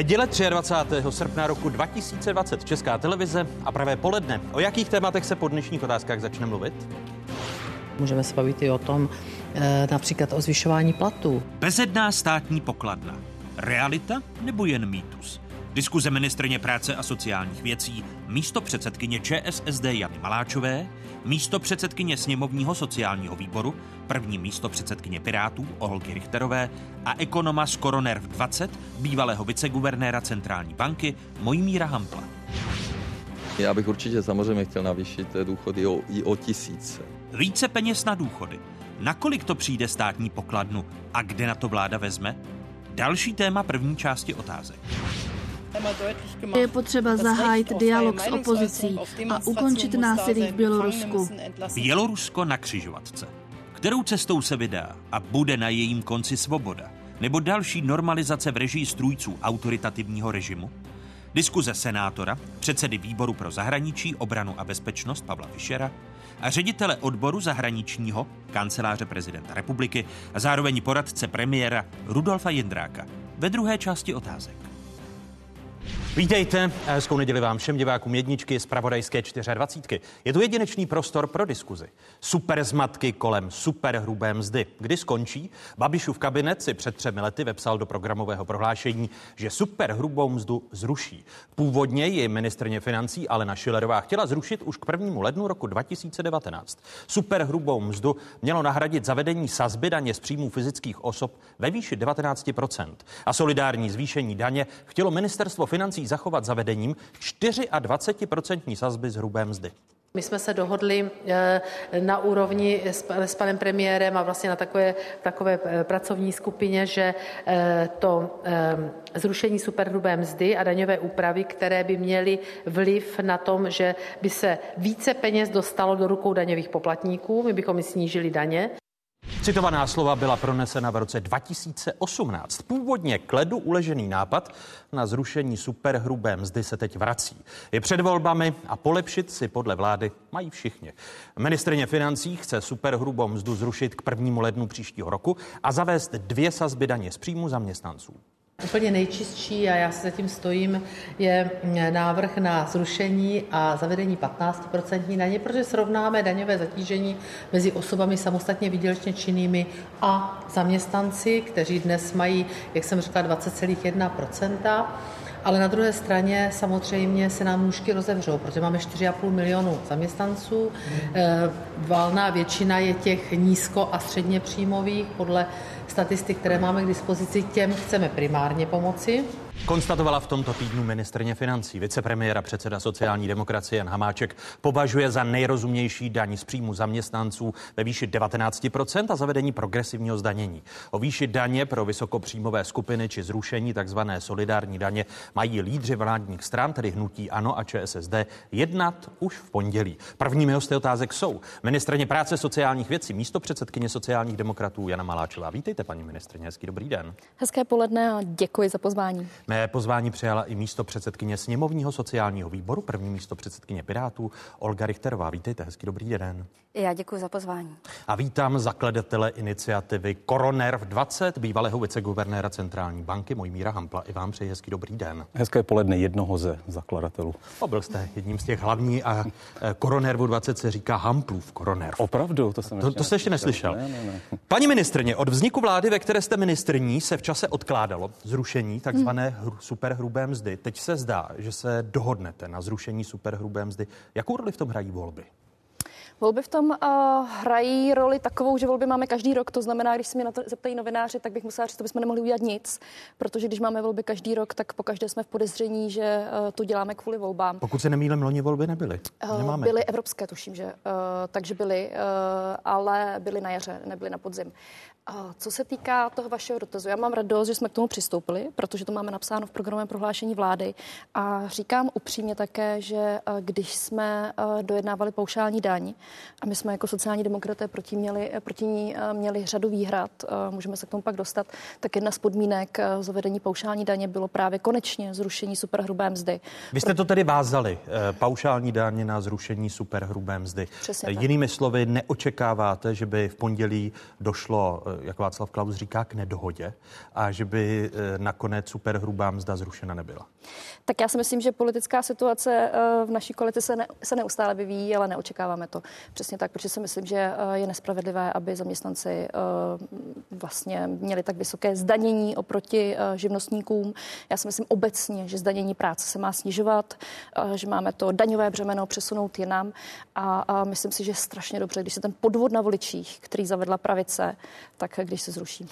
Neděle 23. srpna roku 2020 Česká televize a pravé poledne. O jakých tématech se po dnešních otázkách začne mluvit? Můžeme se bavit i o tom, e, například o zvyšování platů. Bezedná státní pokladna. Realita nebo jen mýtus? Diskuze ministrně práce a sociálních věcí, místo předsedkyně ČSSD Jany Maláčové, místo předsedkyně sněmovního sociálního výboru, první místo předsedkyně Pirátů Olgy Richterové a ekonoma z Koronerv 20, bývalého viceguvernéra centrální banky Mojmíra Hampla. Já bych určitě samozřejmě chtěl navýšit důchody o, i o tisíce. Více peněz na důchody. Nakolik to přijde státní pokladnu a kde na to vláda vezme? Další téma první části otázek. Je potřeba zahájit dialog s opozicí a ukončit násilí v Bělorusku. Bělorusko na křižovatce. Kterou cestou se vydá a bude na jejím konci svoboda? Nebo další normalizace v režii strůjců autoritativního režimu? Diskuze senátora, předsedy výboru pro zahraničí, obranu a bezpečnost Pavla Fischera a ředitele odboru zahraničního kanceláře prezidenta republiky a zároveň poradce premiéra Rudolfa Jindráka ve druhé části otázek. Vítejte, hezkou neděli vám všem divákům jedničky z Pravodajské 24. Je tu jedinečný prostor pro diskuzi. Super zmatky kolem super hrubé mzdy. Kdy skončí? Babišův kabinet si před třemi lety vepsal do programového prohlášení, že super hrubou mzdu zruší. Původně ji ministrně financí Alena Šilerová chtěla zrušit už k 1. lednu roku 2019. Super hrubou mzdu mělo nahradit zavedení sazby daně z příjmů fyzických osob ve výši 19% a solidární zvýšení daně chtělo ministerstvo financí musí zachovat zavedením 24% sazby z hrubé mzdy. My jsme se dohodli eh, na úrovni s panem premiérem a vlastně na takové, takové eh, pracovní skupině, že eh, to zrušení superhrubé mzdy a daňové úpravy, které by měly vliv na tom, že by se více peněz dostalo do rukou daňových poplatníků, my bychom i snížili daně, Citovaná slova byla pronesena v roce 2018. Původně k ledu uležený nápad na zrušení superhrubé mzdy se teď vrací. Je před volbami a polepšit si podle vlády mají všichni. Ministrině financí chce superhrubou mzdu zrušit k 1. lednu příštího roku a zavést dvě sazby daně z příjmu zaměstnanců. Úplně nejčistší, a já se zatím stojím, je návrh na zrušení a zavedení 15% daně, protože srovnáme daňové zatížení mezi osobami samostatně výdělečně činnými a zaměstnanci, kteří dnes mají, jak jsem řekla, 20,1%. Ale na druhé straně samozřejmě se nám nůžky rozevřou, protože máme 4,5 milionu zaměstnanců. Eh, valná většina je těch nízko a středně příjmových podle statistik, které máme k dispozici, těm chceme primárně pomoci. Konstatovala v tomto týdnu ministrně financí. Vicepremiéra předseda sociální demokracie Jan Hamáček považuje za nejrozumnější daň z příjmu zaměstnanců ve výši 19% a zavedení progresivního zdanění. O výši daně pro vysokopříjmové skupiny či zrušení tzv. solidární daně mají lídři vládních stran, tedy hnutí ANO a ČSSD, jednat už v pondělí. Prvními hosty otázek jsou ministrně práce sociálních věcí, místo předsedkyně sociálních demokratů Jana Maláčová. Vítejte, paní ministrně, hezký dobrý den. Hezké poledne a děkuji za pozvání. Mé pozvání přijala i místo předsedkyně sněmovního sociálního výboru, první místo předsedkyně Pirátů Olga Richterová. Vítejte, hezký dobrý den. Já děkuji za pozvání. A vítám zakladatele iniciativy Koronerv 20, bývalého viceguvernéra centrální banky Mojmíra Hampla. I vám přeji hezký dobrý den. Hezké poledne jednoho ze zakladatelů. O, byl jste jedním z těch hlavní a e, Koronervu 20 se říká Hamplův Koronerv. Opravdu? To jsem to, to jste ještě neslyšel. Ne, ne, ne. Paní ministrně, od vzniku vlády, ve které jste ministrní, se v čase odkládalo zrušení takzvané hmm. Superhrubé mzdy. Teď se zdá, že se dohodnete na zrušení superhrubé mzdy. Jakou roli v tom hrají volby? Volby v tom uh, hrají roli takovou, že volby máme každý rok. To znamená, když se mě na to zeptají novináři, tak bych musela říct, že bychom nemohli udělat nic, protože když máme volby každý rok, tak po každé jsme v podezření, že uh, to děláme kvůli volbám. Pokud se nemýlím, loni volby nebyly. Nemáme. Byly evropské, tuším, že uh, takže byly, uh, ale byly na jaře, nebyly na podzim. Co se týká toho vašeho dotazu, já mám radost, že jsme k tomu přistoupili, protože to máme napsáno v programovém prohlášení vlády. A říkám upřímně také, že eh, když jsme eh, dojednávali paušální daň, a my jsme jako sociální demokraté proti, měli, eh, proti ní měli řadu výhrad, můžeme se k tomu pak dostat, tak jedna z podmínek zavedení paušální daně bylo právě konečně zrušení superhrubé mzdy. Vy jste to tedy vázali, paušální daně na zrušení superhrubé mzdy. Přesně Jinými tak. slovy, neočekáváte, že by v pondělí došlo jak Václav Klaus říká, k nedohodě a že by nakonec superhrubá mzda zrušena nebyla? Tak já si myslím, že politická situace v naší koalici se, ne, se neustále vyvíjí, ale neočekáváme to. Přesně tak, protože si myslím, že je nespravedlivé, aby zaměstnanci vlastně měli tak vysoké zdanění oproti živnostníkům. Já si myslím obecně, že zdanění práce se má snižovat, že máme to daňové břemeno přesunout jinam a, a myslím si, že je strašně dobře, když se ten podvod na voličích, který zavedla pravice, tak když se zruší. E,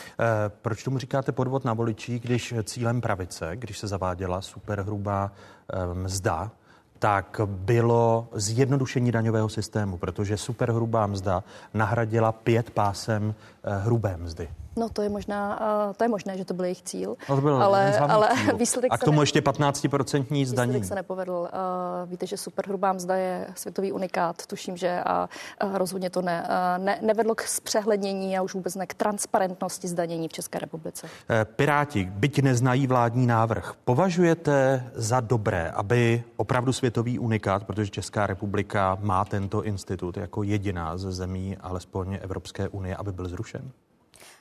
proč tomu říkáte podvod na voličích, když cílem pravice, když se zaváděla superhrubá e, mzda, tak bylo zjednodušení daňového systému, protože superhrubá mzda nahradila pět pásem e, hrubé mzdy. No to je možná, uh, to je možné, že to byl jejich cíl, no to byl ale, ale cíl. výsledek A k tomu ne... ještě 15% zdanění. Výsledek se nepovedl. Uh, víte, že superhrubá mzda je světový unikát, tuším, že a uh, rozhodně to ne, uh, ne, nevedlo k zpřehlednění a už vůbec ne k transparentnosti zdanění v České republice. Piráti, byť neznají vládní návrh, považujete za dobré, aby opravdu světový unikát, protože Česká republika má tento institut jako jediná ze zemí alespoň Evropské unie, aby byl zrušen?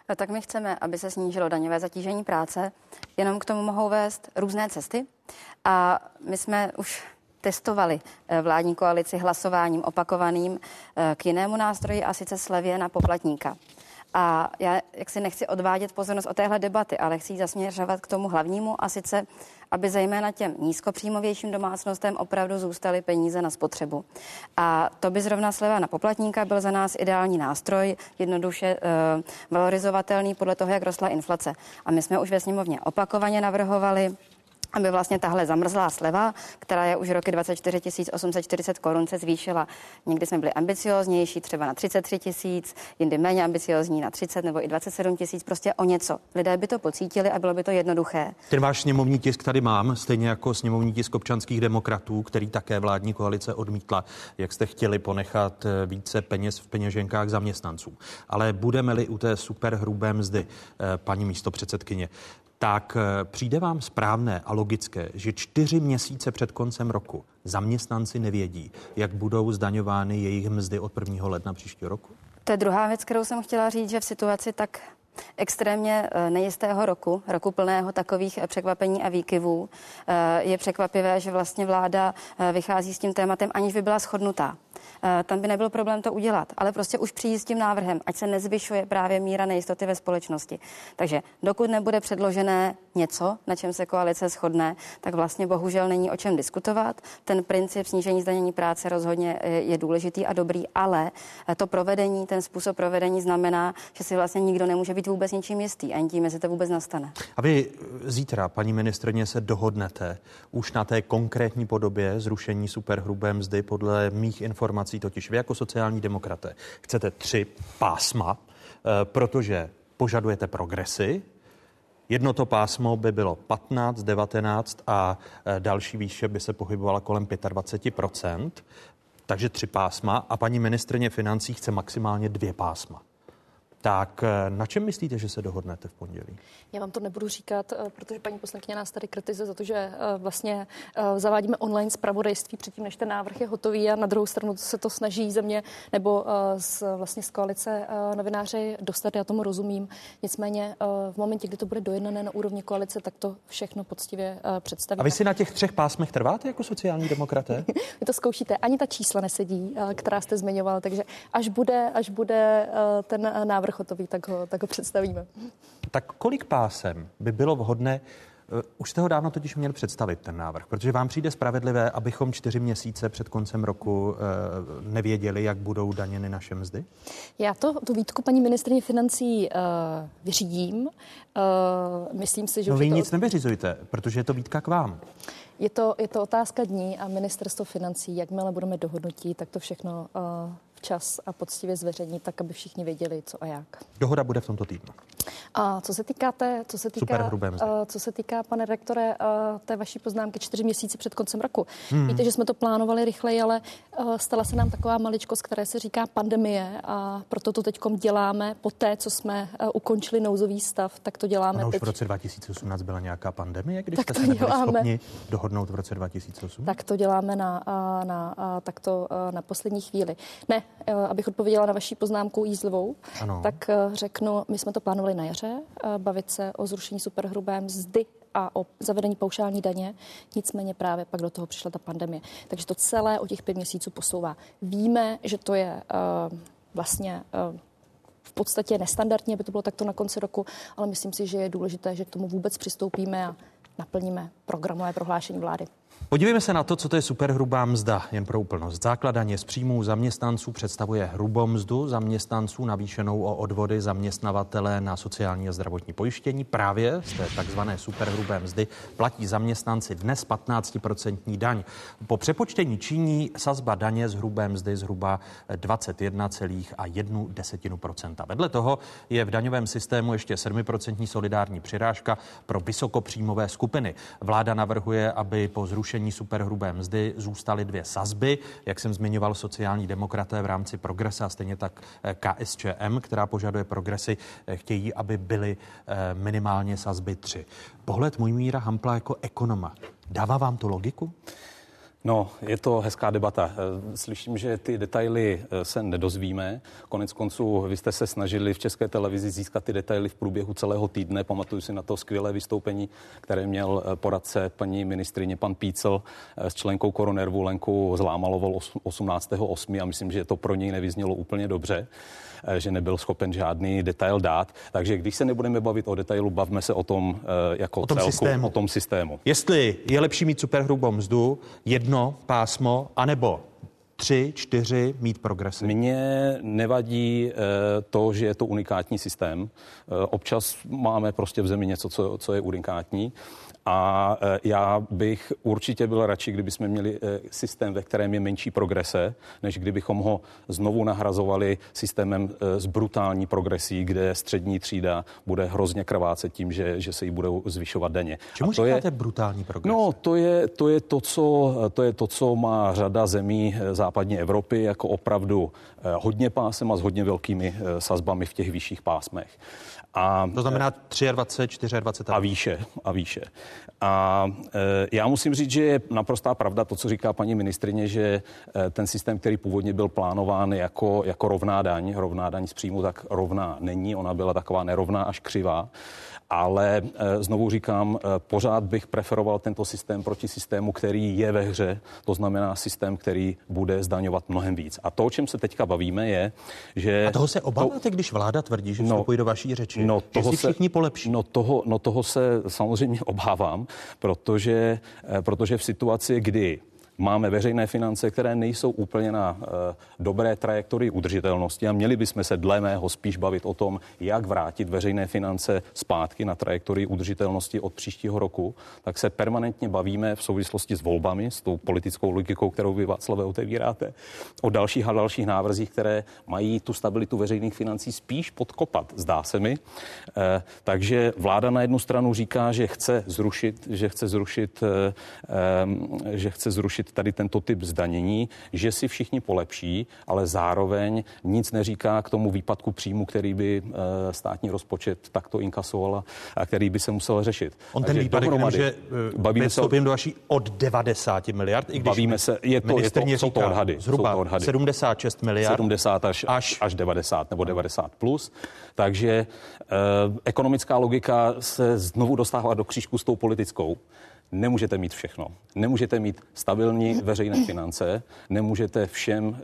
No tak my chceme, aby se snížilo daňové zatížení práce. Jenom k tomu mohou vést různé cesty. A my jsme už testovali eh, vládní koalici hlasováním opakovaným eh, k jinému nástroji a sice slevě na poplatníka. A já jak si nechci odvádět pozornost o téhle debaty, ale chci ji zasměřovat k tomu hlavnímu a sice, aby zejména těm nízkopříjmovějším domácnostem opravdu zůstaly peníze na spotřebu. A to by zrovna sleva na poplatníka byl za nás ideální nástroj, jednoduše uh, valorizovatelný podle toho, jak rostla inflace. A my jsme už ve sněmovně opakovaně navrhovali aby vlastně tahle zamrzlá sleva, která je už roky 24 840 korun, se zvýšila. Někdy jsme byli ambicioznější, třeba na 33 tisíc, jindy méně ambiciozní na 30 nebo i 27 tisíc, prostě o něco. Lidé by to pocítili a bylo by to jednoduché. Ten váš sněmovní tisk tady mám, stejně jako sněmovní tisk občanských demokratů, který také vládní koalice odmítla, jak jste chtěli ponechat eh, více peněz v peněženkách zaměstnanců. Ale budeme-li u té superhrubé mzdy, eh, paní místo předsedkyně, tak eh, přijde vám správné a logické, že čtyři měsíce před koncem roku zaměstnanci nevědí, jak budou zdaňovány jejich mzdy od 1. ledna příštího roku? To je druhá věc, kterou jsem chtěla říct, že v situaci tak extrémně eh, nejistého roku, roku plného takových eh, překvapení a výkyvů, je překvapivé, že vlastně vláda vychází s tím tématem, aniž by byla shodnutá. Eh, tam by nebyl problém to udělat. Ale prostě už přijít s tím návrhem, ať se nezvyšuje právě míra nejistoty ve společnosti. Takže dokud nebude předložené něco, na čem se koalice shodne, tak vlastně bohužel není o čem diskutovat. Ten princip snížení zdanění práce rozhodně eh, je důležitý a dobrý, ale eh, to provedení, ten způsob provedení znamená, že si vlastně nikdo nemůže být vůbec ničím jistý, ani tím, jestli to vůbec nastane. A vy zítra, paní ministrně, se dohodnete už na té konkrétní podobě zrušení superhrubé mzdy podle mých informací totiž vy jako sociální demokraté chcete tři pásma, eh, protože požadujete progresy, Jedno to pásmo by bylo 15, 19 a eh, další výše by se pohybovala kolem 25% takže tři pásma a paní ministrně financí chce maximálně dvě pásma. Tak eh, na čem myslíte, že se dohodnete v pondělí? Já vám to nebudu říkat, eh, protože paní poslankyně nás tady kritizuje za to, že eh, vlastně zavádíme online zpravodajství předtím, než ten návrh je hotový a na druhou stranu se to snaží země nebo z, vlastně z koalice novináři dostat, já tomu rozumím. Nicméně v momentě, kdy to bude dojednané na úrovni koalice, tak to všechno poctivě představíme. A vy si na těch třech pásmech trváte jako sociální demokraté? vy to zkoušíte, ani ta čísla nesedí, která jste zmiňoval, takže až bude, až bude ten návrh hotový, tak ho, tak ho představíme. Tak kolik pásem by bylo vhodné Uh, už jste ho dávno totiž měl představit, ten návrh, protože vám přijde spravedlivé, abychom čtyři měsíce před koncem roku uh, nevěděli, jak budou daněny naše mzdy? Já to, tu výtku paní ministrině financí uh, vyřídím. Uh, myslím si, že... No vy to... nic nevyřizujte, protože je to výtka k vám. Je to, je to otázka dní a ministerstvo financí, jakmile budeme dohodnutí, tak to všechno uh, včas a poctivě zveřejnit, tak aby všichni věděli, co a jak. Dohoda bude v tomto týdnu. A co se týká té, co se týká, uh, co se týká, pane rektore, uh, té vaší poznámky čtyři měsíce před koncem roku. Hmm. Víte, že jsme to plánovali rychleji, ale uh, stala se nám taková maličkost, které se říká pandemie a proto to teď děláme po té, co jsme uh, ukončili nouzový stav, tak to děláme ono teď. už v roce 2018 byla nějaká pandemie, když tak jste se děláme. schopni dohodnout v roce 2008? Tak to děláme na, na, na, tak to na poslední chvíli. Ne, abych odpověděla na vaší poznámku jízlivou, ano. tak řeknu, my jsme to plánovali na jaře, bavit se o zrušení superhrubé mzdy a o zavedení paušální daně, nicméně právě pak do toho přišla ta pandemie. Takže to celé o těch pět měsíců posouvá. Víme, že to je uh, vlastně uh, v podstatě nestandardní, aby to bylo takto na konci roku, ale myslím si, že je důležité, že k tomu vůbec přistoupíme a naplníme programové prohlášení vlády. Podívejme se na to, co to je superhrubá mzda, jen pro úplnost. Základaně z příjmů zaměstnanců představuje hrubou mzdu zaměstnanců navýšenou o odvody zaměstnavatele na sociální a zdravotní pojištění. Právě z té takzvané superhrubé mzdy platí zaměstnanci dnes 15% daň. Po přepočtení činí sazba daně z hrubé mzdy zhruba 21,1%. Vedle toho je v daňovém systému ještě 7% solidární přirážka pro vysokopříjmové skupiny. Vláda navrhuje, aby po zrušení zrušení superhrubé mzdy zůstaly dvě sazby, jak jsem zmiňoval sociální demokraté v rámci progrese a stejně tak eh, KSČM, která požaduje progresy, eh, chtějí, aby byly eh, minimálně sazby tři. Pohled můj míra Hampla jako ekonoma. Dává vám to logiku? No, je to hezká debata. Eh, slyším, že ty detaily eh, se nedozvíme. Konec konců, vy jste se snažili v české televizi získat ty detaily v průběhu celého týdne. Pamatuju si na to skvělé vystoupení, které měl eh, poradce paní ministrině pan Pícel s členkou Koronervu Lenkou Zlámalovou 18.8. a myslím, že to pro něj nevyznělo úplně dobře. Že nebyl schopen žádný detail dát. Takže když se nebudeme bavit o detailu, bavme se o tom jako o tom celku, systému. o tom systému. Jestli je lepší mít superhrubou mzdu, jedno pásmo, anebo tři, čtyři mít progresy? Mně nevadí to, že je to unikátní systém. Občas máme prostě v zemi něco, co, co je unikátní. A e, já bych určitě byl radši, kdyby jsme měli e, systém, ve kterém je menší progrese, než kdybychom ho znovu nahrazovali systémem s e, brutální progresí, kde střední třída bude hrozně krvácet tím, že, že se jí budou zvyšovat denně. Čemu to říkáte je, brutální progres? No, to je, to, je to, co, to je to, co má řada zemí západní Evropy jako opravdu hodně pásem a s hodně velkými sazbami v těch vyšších pásmech. A, to znamená 23, 24 a výše. A výše. A e, já musím říct, že je naprostá pravda to, co říká paní ministrině, že e, ten systém, který původně byl plánován jako, jako rovná daň, rovná daň z příjmu, tak rovná není. Ona byla taková nerovná až křivá ale eh, znovu říkám, eh, pořád bych preferoval tento systém proti systému, který je ve hře, to znamená systém, který bude zdaňovat mnohem víc. A to, o čem se teďka bavíme, je, že... A toho se obáváte, to... když vláda tvrdí, že no, do vaší řeči, no, toho že si všichni polepší? No toho, no toho se samozřejmě obávám, protože, eh, protože v situaci, kdy máme veřejné finance, které nejsou úplně na uh, dobré trajektorii udržitelnosti a měli bychom se dle mého spíš bavit o tom, jak vrátit veřejné finance zpátky na trajektorii udržitelnosti od příštího roku, tak se permanentně bavíme v souvislosti s volbami, s tou politickou logikou, kterou vy Václave otevíráte, o dalších a dalších návrzích, které mají tu stabilitu veřejných financí spíš podkopat, zdá se mi. Uh, takže vláda na jednu stranu říká, že chce zrušit, že chce zrušit, um, že chce zrušit zrušit tady tento typ zdanění, že si všichni polepší, ale zároveň nic neříká k tomu výpadku příjmu, který by eh, státní rozpočet takto inkasoval a který by se musel řešit. On ten výpadek nemůže, eh, bavíme se do vaší od 90 miliard, i když bavíme se, je to, je to, jsou to odhady. Zhruba jsou to odhady. 76 miliard. 70 až, až, až 90 nebo 90 plus. Takže eh, ekonomická logika se znovu dostává do křížku s tou politickou nemůžete mít všechno. Nemůžete mít stabilní veřejné finance, nemůžete všem uh,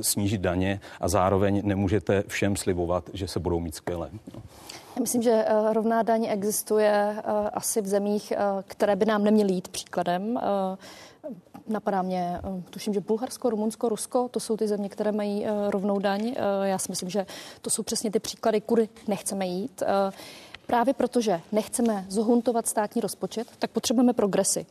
snížit daně a zároveň nemůžete všem slibovat, že se budou mít skvěle. No. Já myslím, že uh, rovná daň existuje uh, asi v zemích, které by nám neměly jít příkladem. Napadá mě, tuším, že Bulharsko, Rumunsko, Rusko, to jsou ty země, které mají rovnou daň. Já si myslím, že to jsou přesně ty příklady, kudy nechceme jít. Právě protože nechceme zohuntovat státní rozpočet, tak potřebujeme progresy.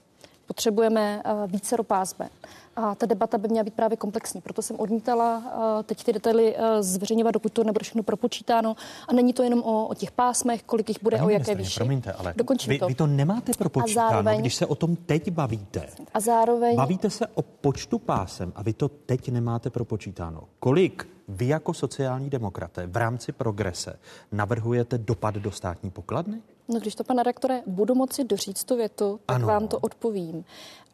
Potřebujeme uh, více ropázbe. A ta debata by měla být právě komplexní. Proto jsem odmítala uh, teď ty detaily uh, zveřejňovat, dokud to nebude všechno propočítáno. A není to jenom o, o těch pásmech, kolik jich bude, Pani o jaké výši. Promiňte, ale vy, to. vy to nemáte propočítáno, zároveň, když se o tom teď bavíte. A zároveň... Bavíte se o počtu pásem a vy to teď nemáte propočítáno. Kolik vy jako sociální demokraté v rámci progrese navrhujete dopad do státní pokladny? No když to, pane rektore, budu moci doříct tu větu, tak ano. vám to odpovím.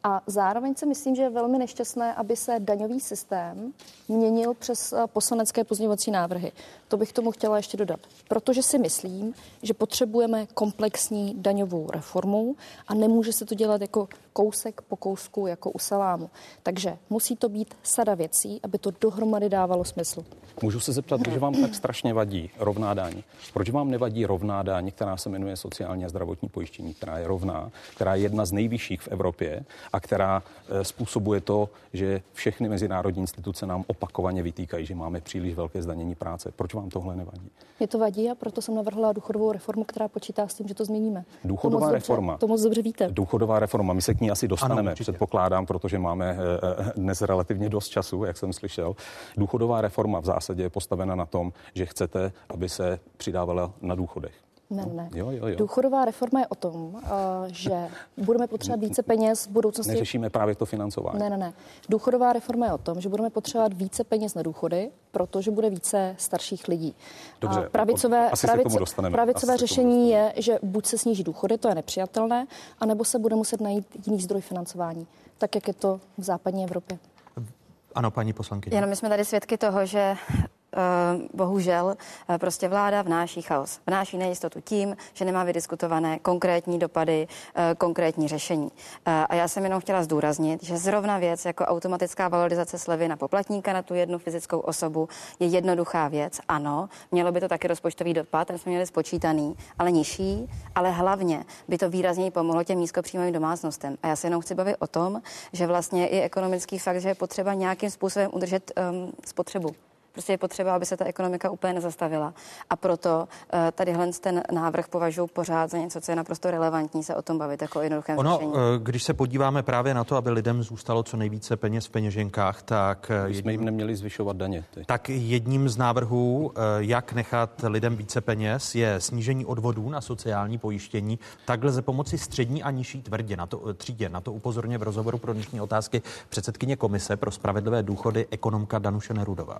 A zároveň si myslím, že je velmi nešťastné, aby se daňový systém měnil přes eh, poslanecké pozměňovací návrhy. To bych tomu chtěla ještě dodat. Protože si myslím, že potřebujeme komplexní daňovou reformu a nemůže se to dělat jako kousek po kousku, jako u salámu. Takže musí to být sada věcí, aby to dohromady dávalo smysl. Můžu se zeptat, že vám tak strašně vadí rovná daň. Proč vám nevadí rovná daň, která se jmenuje sociální a zdravotní pojištění, která je rovná, která je jedna z nejvyšších v Evropě a která eh, způsobuje to, že všechny mezinárodní instituce nám opakovaně vytýkají, že máme příliš velké zdanění práce. Proč vám tohle nevadí? Mě to vadí a proto jsem navrhla důchodovou reformu, která počítá s tím, že to změníme. Důchodová to reforma. Dobře, to moc dobře víte. Důchodová reforma, my se k ní asi dostaneme, ano, předpokládám, protože máme eh, eh, dnes relativně dost času, jak jsem slyšel. Důchodová reforma v zásadě je postavena na tom, že chcete, aby se přidávala na důchodech. Ne, ne. Jo, jo, jo. Důchodová reforma je o tom, uh, že budeme potřebovat více peněz v budoucnosti. Neřešíme právě to financování. Ne, ne, ne. Důchodová reforma je o tom, že budeme potřebovat více peněz na důchody, protože bude více starších lidí. Dobře, a pravicové, asi pravic, pravicové asi řešení je, že buď se sníží důchody, to je nepřijatelné, anebo se bude muset najít jiný zdroj financování, tak jak je to v západní Evropě. Ano, paní poslankyně. Jenom my jsme tady svědky toho, že Eh, bohužel eh, prostě vláda vnáší chaos. Vnáší nejistotu tím, že nemá vydiskutované konkrétní dopady, eh, konkrétní řešení. A já jsem jenom chtěla zdůraznit, že zrovna věc jako automatická valorizace slevy na poplatníka na tu jednu fyzickou osobu je jednoduchá věc. Ano, mělo by to taky rozpočtový dopad, ten jsme měli spočítaný, ale nižší, ale hlavně by to výrazněji pomohlo těm nízkopříjmovým domácnostem. A já se jenom chci bavit o tom, že vlastně je ekonomický fakt, že je potřeba nějakým způsobem udržet um, spotřebu. Prostě je potřeba, aby se ta ekonomika úplně nezastavila. A proto uh, tadyhle ten návrh považuji pořád za něco, co je naprosto relevantní se o tom bavit jako o jednoduchém ono, řešení. Eh, když se podíváme právě na to, aby lidem zůstalo co nejvíce peněz v peněženkách, tak... Eh, jedním, jsme jim neměli zvyšovat daně. Ty. Tak jedním z návrhů, jak nechat lidem více peněz, je snížení odvodů na sociální pojištění. Tak lze pomoci střední a nižší tvrdě na to, třídě. Na to upozorně v rozhovoru pro dnešní otázky předsedkyně Komise pro spravedlivé důchody ekonomka Danuše Nerudová.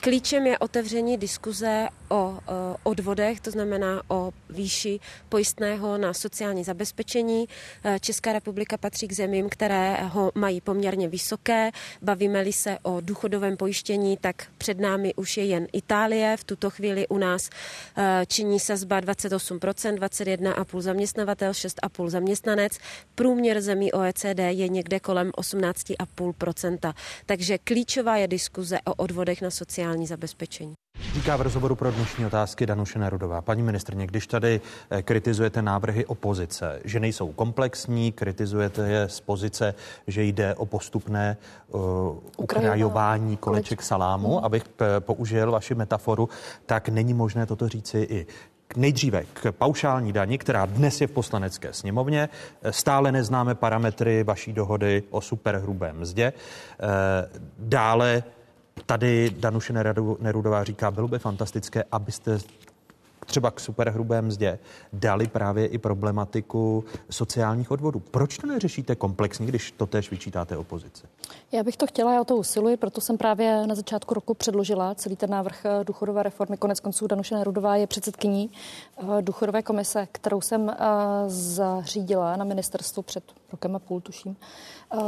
Klíčem je otevření diskuze o odvodech, to znamená o výši pojistného na sociální zabezpečení. E, Česká republika patří k zemím, které ho mají poměrně vysoké. Bavíme-li se o důchodovém pojištění, tak před námi už je jen Itálie. V tuto chvíli u nás e, činí sazba 28%, 21,5 zaměstnavatel, 6,5 zaměstnanec. Průměr zemí OECD je někde kolem 18,5%. Takže klíčová je diskuze o odvodech na sociální sociální zabezpečení. Říká v rozhovoru pro dnešní otázky Danuše Nerudová. Paní ministrně, když tady eh, kritizujete návrhy opozice, že nejsou komplexní, kritizujete je z pozice, že jde o postupné uh, ukrajování koleček salámu, hmm. abych p- použil vaši metaforu, tak není možné toto říci i Nejdříve k paušální dani, která dnes je v poslanecké sněmovně. Stále neznáme parametry vaší dohody o superhrubém mzdě. Eh, dále Tady Danuše Nerudová říká, bylo by fantastické, abyste třeba k superhrubé mzdě dali právě i problematiku sociálních odvodů. Proč to neřešíte komplexně, když to též vyčítáte opozici? Já bych to chtěla, já o to usiluji, proto jsem právě na začátku roku předložila celý ten návrh eh, důchodové reformy. Konec konců Danuše Nerudová je předsedkyní eh, důchodové komise, kterou jsem eh, zařídila na ministerstvu před rokem a půl, tuším.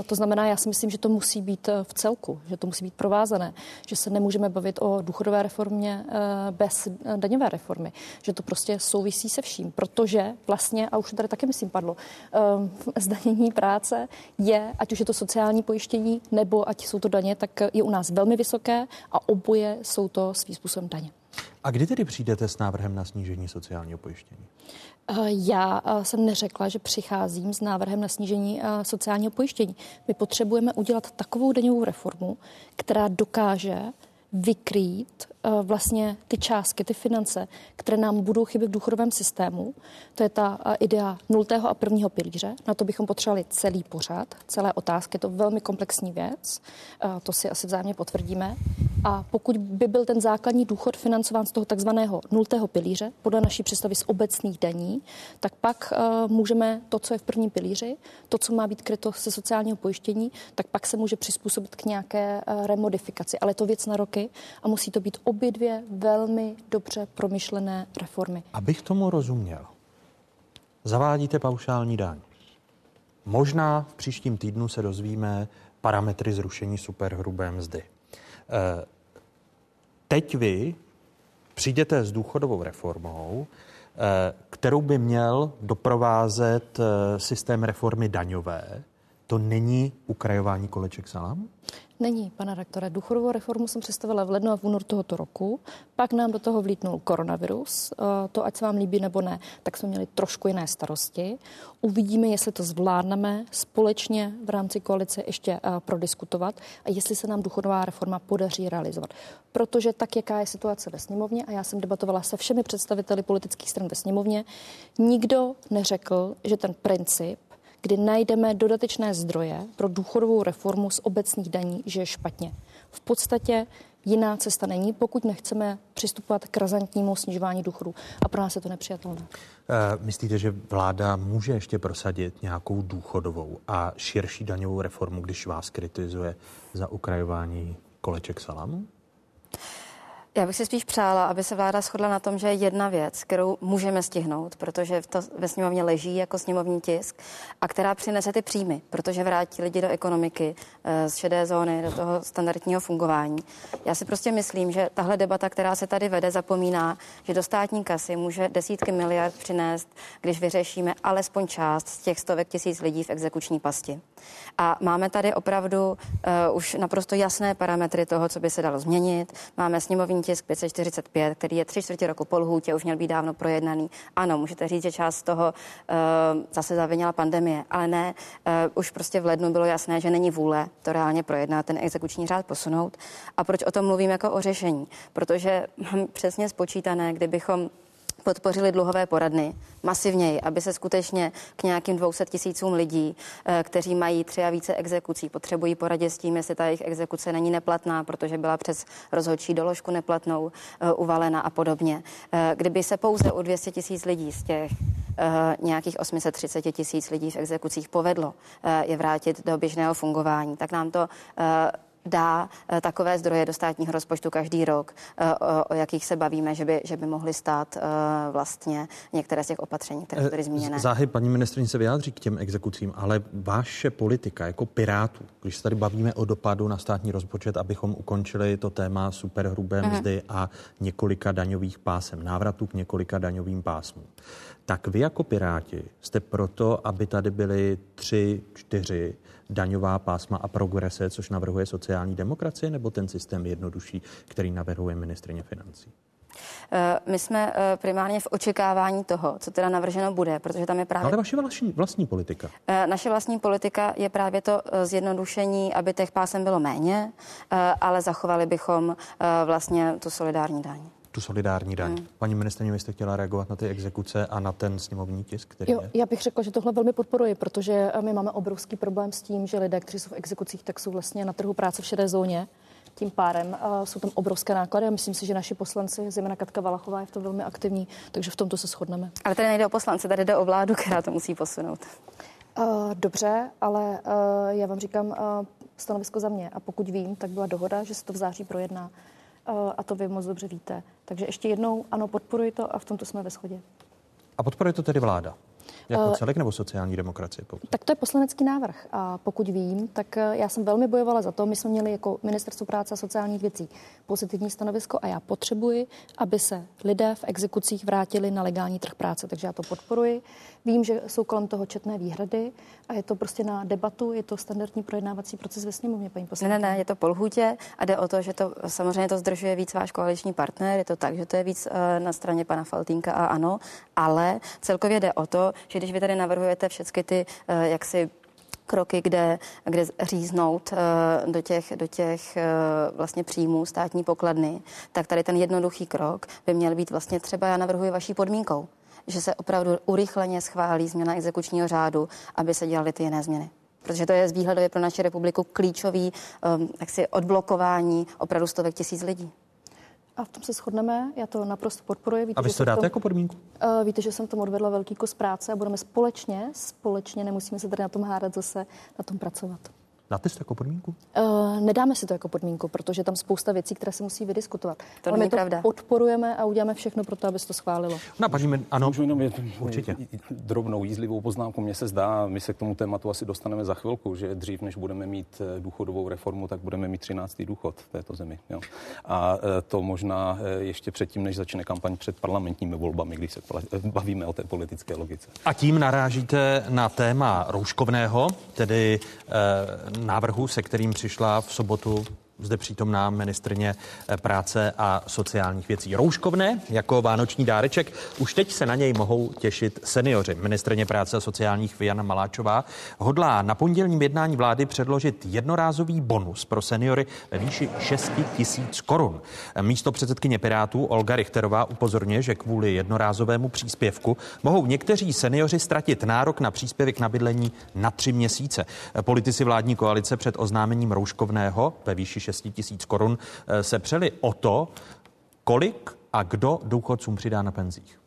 To znamená, já si myslím, že to musí být v celku, že to musí být provázané, že se nemůžeme bavit o důchodové reformě bez daňové reformy že to prostě souvisí se vším, protože vlastně, a už tady taky myslím padlo, zdanění práce je, ať už je to sociální pojištění, nebo ať jsou to daně, tak je u nás velmi vysoké a oboje jsou to svým způsobem daně. A kdy tedy přijdete s návrhem na snížení sociálního pojištění? Uh, já uh, jsem neřekla, že přicházím s návrhem na snížení uh, sociálního pojištění. My potřebujeme udělat takovou daňovou reformu, která dokáže vykrýt vlastně ty částky, ty finance, které nám budou chybět v důchodovém systému. To je ta uh, idea nultého a prvního pilíře. Na to bychom potřebovali celý pořad, celé otázky. Je to velmi komplexní věc. Uh, to si asi vzájemně potvrdíme. A pokud by byl ten základní důchod financován z toho takzvaného nultého pilíře, podle naší představy z obecných daní, tak pak můžeme to, co je v prvním pilíři, to, co má být kryto se sociálního pojištění, tak pak se může přizpůsobit k nějaké remodifikaci. Ale je to věc na roky a musí to být obě dvě velmi dobře promyšlené reformy. Abych tomu rozuměl, zavádíte paušální daň možná v příštím týdnu se dozvíme parametry zrušení superhrubé mzdy. Eh, teď vy přijdete s důchodovou reformou, eh, kterou by měl doprovázet systém reformy daňové. To není ukrajování koleček salámu? Není, pane rektore. Důchodovou reformu jsem představila v lednu a v únoru tohoto roku. Pak nám do toho vlítnul koronavirus. Eh, to, ať se vám líbí nebo ne, tak jsme měli trošku jiné starosti. Uvidíme, jestli to zvládneme společně v rámci koalice ještě eh, prodiskutovat a jestli se nám důchodová reforma podaří realizovat. Protože tak, jaká je situace ve sněmovně, a já jsem debatovala se všemi představiteli politických stran ve sněmovně, nikdo neřekl, že ten princip kdy najdeme dodatečné zdroje pro důchodovou reformu z obecných daní, že je špatně. V podstatě jiná cesta není, pokud nechceme přistupovat k razantnímu snižování důchodů. A pro nás je to nepřijatelné. Uh, myslíte, že vláda může ještě prosadit nějakou důchodovou a širší daňovou reformu, když vás kritizuje za ukrajování koleček salamu? Já bych si spíš přála, aby se vláda shodla na tom, že je jedna věc, kterou můžeme stihnout, protože to ve sněmovně leží jako sněmovní tisk a která přinese ty příjmy, protože vrátí lidi do ekonomiky, eh, z šedé zóny, do toho standardního fungování. Já si prostě myslím, že tahle debata, která se tady vede, zapomíná, že do státní kasy může desítky miliard přinést, když vyřešíme alespoň část z těch stovek tisíc lidí v exekuční pasti. A máme tady opravdu uh, už naprosto jasné parametry toho, co by se dalo změnit. Máme sněmovní tisk 545, který je tři čtvrtě roku po lhůtě, už měl být dávno projednaný. Ano, můžete říct, že část toho uh, zase zavinila pandemie, ale ne, uh, už prostě v lednu bylo jasné, že není vůle to reálně projednat, ten exekuční řád posunout. A proč o tom mluvím jako o řešení? Protože mám přesně spočítané, kdybychom podpořili dluhové poradny masivněji, aby se skutečně k nějakým 200 tisícům lidí, eh, kteří mají tři a více exekucí, potřebují poradit s tím, jestli ta jejich exekuce není neplatná, protože byla přes rozhodčí doložku neplatnou eh, uvalena a podobně. Eh, kdyby se pouze u 200 tisíc lidí z těch nějakých 830 tisíc lidí v exekucích povedlo je vrátit do běžného fungování, tak nám to dá eh, takové zdroje do státního rozpočtu každý rok, eh, o jakých se bavíme, že by, že by mohly stát eh, vlastně některé z těch opatření, které byly zmíněné. Záhy paní ministrině se vyjádří k těm exekucím, ale vaše politika jako Pirátů, když se tady bavíme o dopadu na státní rozpočet, abychom ukončili to téma superhrubé mhm. mzdy mm-hmm. a několika daňových pásem, návratu k několika daňovým pásmům, tak vy jako Piráti jste proto, aby tady byly tři, čtyři daňová pásma a progrese, což navrhuje sociální demokracie, nebo ten systém jednodušší, který navrhuje ministrině financí? Eh, my jsme eh, primárně v očekávání toho, co teda navrženo bude, protože tam je právě. Ale vaše vlastní, vlastní politika? Eh, naše vlastní politika je právě to zjednodušení, aby těch pásem bylo méně, ale zachovali bychom vlastně tu solidární daň tu solidární daň. Hmm. Paní ministrině, vy jste chtěla reagovat na ty exekuce a na ten sněmovní tisk, který jo, je? Já bych řekla, že tohle velmi podporuji, protože my máme obrovský problém s tím, že lidé, kteří jsou v exekucích, tak jsou vlastně na trhu práce v šedé zóně. Tím párem uh, jsou tam obrovské náklady a myslím si, že naši poslanci, zejména Katka Valachová, je v tom velmi aktivní, takže v tomto se shodneme. Ale tady nejde o poslance, tady jde o vládu, která to musí posunout. Uh, dobře, ale uh, já vám říkám uh, stanovisko za mě a pokud vím, tak byla dohoda, že se to v září projedná. Eh, a to vy moc dobře víte. Takže ještě jednou, ano, podporuji to a v tomto jsme ve shodě. A podporuje to tedy vláda? Jako uh, celek nebo sociální demokracie? Pokud? Tak to je poslanecký návrh. A pokud vím, tak eh, já jsem velmi bojovala za to. My jsme měli jako ministerstvo práce a sociálních věcí pozitivní stanovisko a já potřebuji, aby se lidé v exekucích vrátili na legální trh práce. Takže já to podporuji. Vím, že jsou kolem toho četné výhrady a je to prostě na debatu, je to standardní projednávací proces ve sněmovně, paní poslankyně. Ne, ne, ne, je to polhutě a jde o to, že to samozřejmě to zdržuje víc váš koaliční partner, je to tak, že to je víc uh, na straně pana Faltínka a ano, ale celkově jde o to, že když vy tady navrhujete všechny ty uh, jaksi kroky, kde, kde říznout uh, do těch, do těch uh, vlastně příjmů státní pokladny, tak tady ten jednoduchý krok by měl být vlastně třeba, já navrhuji vaší podmínkou že se opravdu urychleně schválí změna exekučního řádu, aby se dělaly ty jiné změny protože to je z výhledově pro naši republiku klíčový um, jaksi odblokování opravdu stovek tisíc lidí. A v tom se shodneme, já to naprosto podporuji. Víte, a vy to dáte tom, jako podmínku? Uh, víte, že jsem tom odvedla velký kus práce a budeme společně, společně, nemusíme se tady na tom hádat zase, na tom pracovat. Dáte si to jako podmínku? Uh, nedáme si to jako podmínku, protože tam spousta věcí, které se musí vydiskutovat. To není my to pravda. podporujeme a uděláme všechno pro to, aby se to schválilo. No, paní, ano, Můžu jenom je, určitě. drobnou jízlivou poznámku. Mně se zdá, my se k tomu tématu asi dostaneme za chvilku, že dřív, než budeme mít eh, důchodovou reformu, tak budeme mít 13. důchod v této zemi. Jo. A eh, to možná eh, ještě předtím, než začne kampaň před parlamentními volbami, když se bavíme o té politické logice. A tím narážíte na téma rouškovného, tedy e, návrhu, se kterým přišla v sobotu zde přítomná ministrně eh, práce a sociálních věcí. Rouškovné jako vánoční dáreček. Už teď se na něj mohou těšit seniori. Ministrně práce a sociálních Jana Maláčová hodlá na pondělním jednání vlády předložit jednorázový bonus pro seniory ve výši 6 tisíc korun. Místo předsedkyně Pirátů Olga Richterová upozorňuje, že kvůli jednorázovému příspěvku mohou někteří seniori ztratit nárok na příspěvek na bydlení na tři měsíce. Politici vládní koalice před oznámením rouškovného ve výši 6 tisíc korun eh, se přeli o to, kolik a kdo důchodcům přidá na penzích.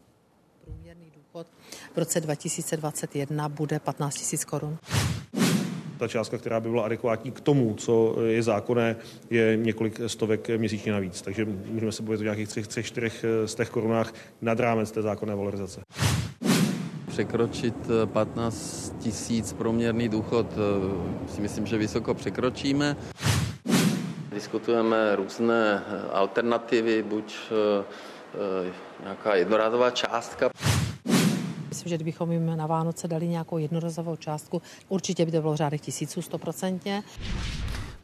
Průměrný důchod v roce 2021 bude 15 tisíc korun ta částka, která by byla adekvátní k tomu, co je zákonné, je několik stovek měsíčně navíc. Takže můžeme se bavit o nějakých třech, třech čtyřech eh, z těch korunách nad rámec té zákonné valorizace. Překročit 15 eh, tisíc průměrný důchod si myslím, že vysoko překročíme. Diskutujeme různé eh, alternativy, buď eh, eh, nějaká jednorázová částka. Myslím, že kdybychom jim na Vánoce dali nějakou jednorazovou částku, určitě by to bylo v řádech tisíců, stoprocentně.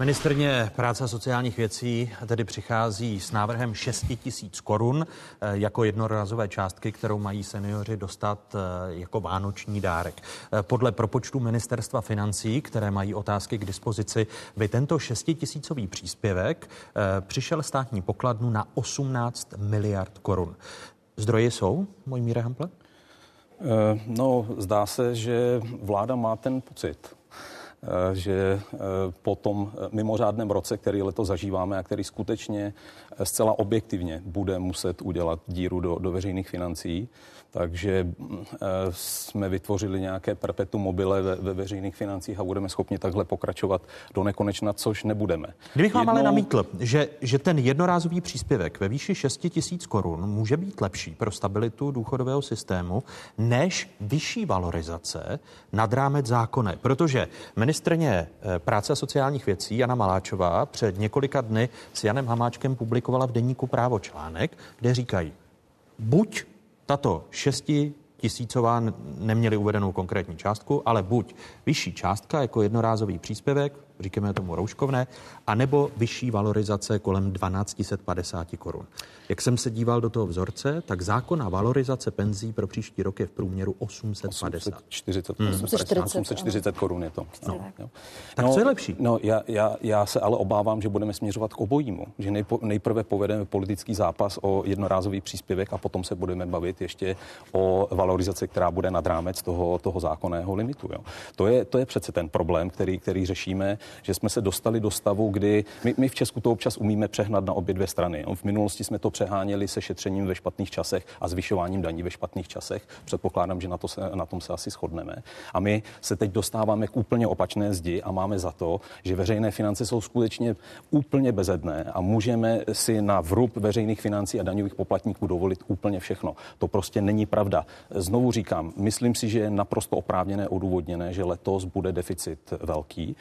Ministrně práce a sociálních věcí tedy přichází s návrhem 6 tisíc korun eh, jako jednorazové částky, kterou mají seniori dostat eh, jako vánoční dárek. Eh, podle propočtu ministerstva financí, které mají otázky k dispozici, by tento 6 tisícový příspěvek přišel státní pokladnu na 18 miliard korun. Zdroje jsou, můj Míre Hample? No, zdá se, že vláda má ten pocit, že eh, po tom eh, mimořádném roce, který letos zažíváme a který skutečně zcela objektivně bude muset udělat díru do, do veřejných financí, takže jsme vytvořili nějaké perpetuum mobile ve, ve veřejných financích a budeme schopni takhle pokračovat do nekonečna, což nebudeme. Kdybych vám Jednou... ale namítl, že, že ten jednorázový příspěvek ve výši 6 tisíc korun může být lepší pro stabilitu důchodového systému než vyšší valorizace nad rámec zákonné, protože Ministrně eh, práce a sociálních věcí Jana Maláčová před několika dny s Janem Hamáčkem publikovala v deníku Právo článek, kde říkají, buď tato šesti tisícová neměli uvedenou konkrétní částku, ale buď vyšší částka jako jednorázový příspěvek říkáme tomu rouškovné, anebo vyšší valorizace kolem 1250 korun. Jak jsem se díval do toho vzorce, tak zákona valorizace penzí pro příští rok je v průměru 850. 840, hmm. 840, 840 korun je to. No. No. Tak no, co je lepší? No, já, já, já se ale obávám, že budeme směřovat k obojímu. Že nejpo, nejprve povedeme politický zápas o jednorázový příspěvek a potom se budeme bavit ještě o valorizaci, která bude nad rámec toho, toho zákonného limitu. Jo. To, je, to je přece ten problém, který, který řešíme že jsme se dostali do stavu, kdy my, my v Česku to občas umíme přehnat na obě dvě strany. V minulosti jsme to přeháněli se šetřením ve špatných časech a zvyšováním daní ve špatných časech. Předpokládám, že na, to se, na tom se asi shodneme. A my se teď dostáváme k úplně opačné zdi a máme za to, že veřejné finance jsou skutečně úplně bezedné a můžeme si na vrub veřejných financí a daňových poplatníků dovolit úplně všechno. To prostě není pravda. Znovu říkám, myslím si, že je naprosto oprávněné, odůvodněné, že letos bude deficit velký.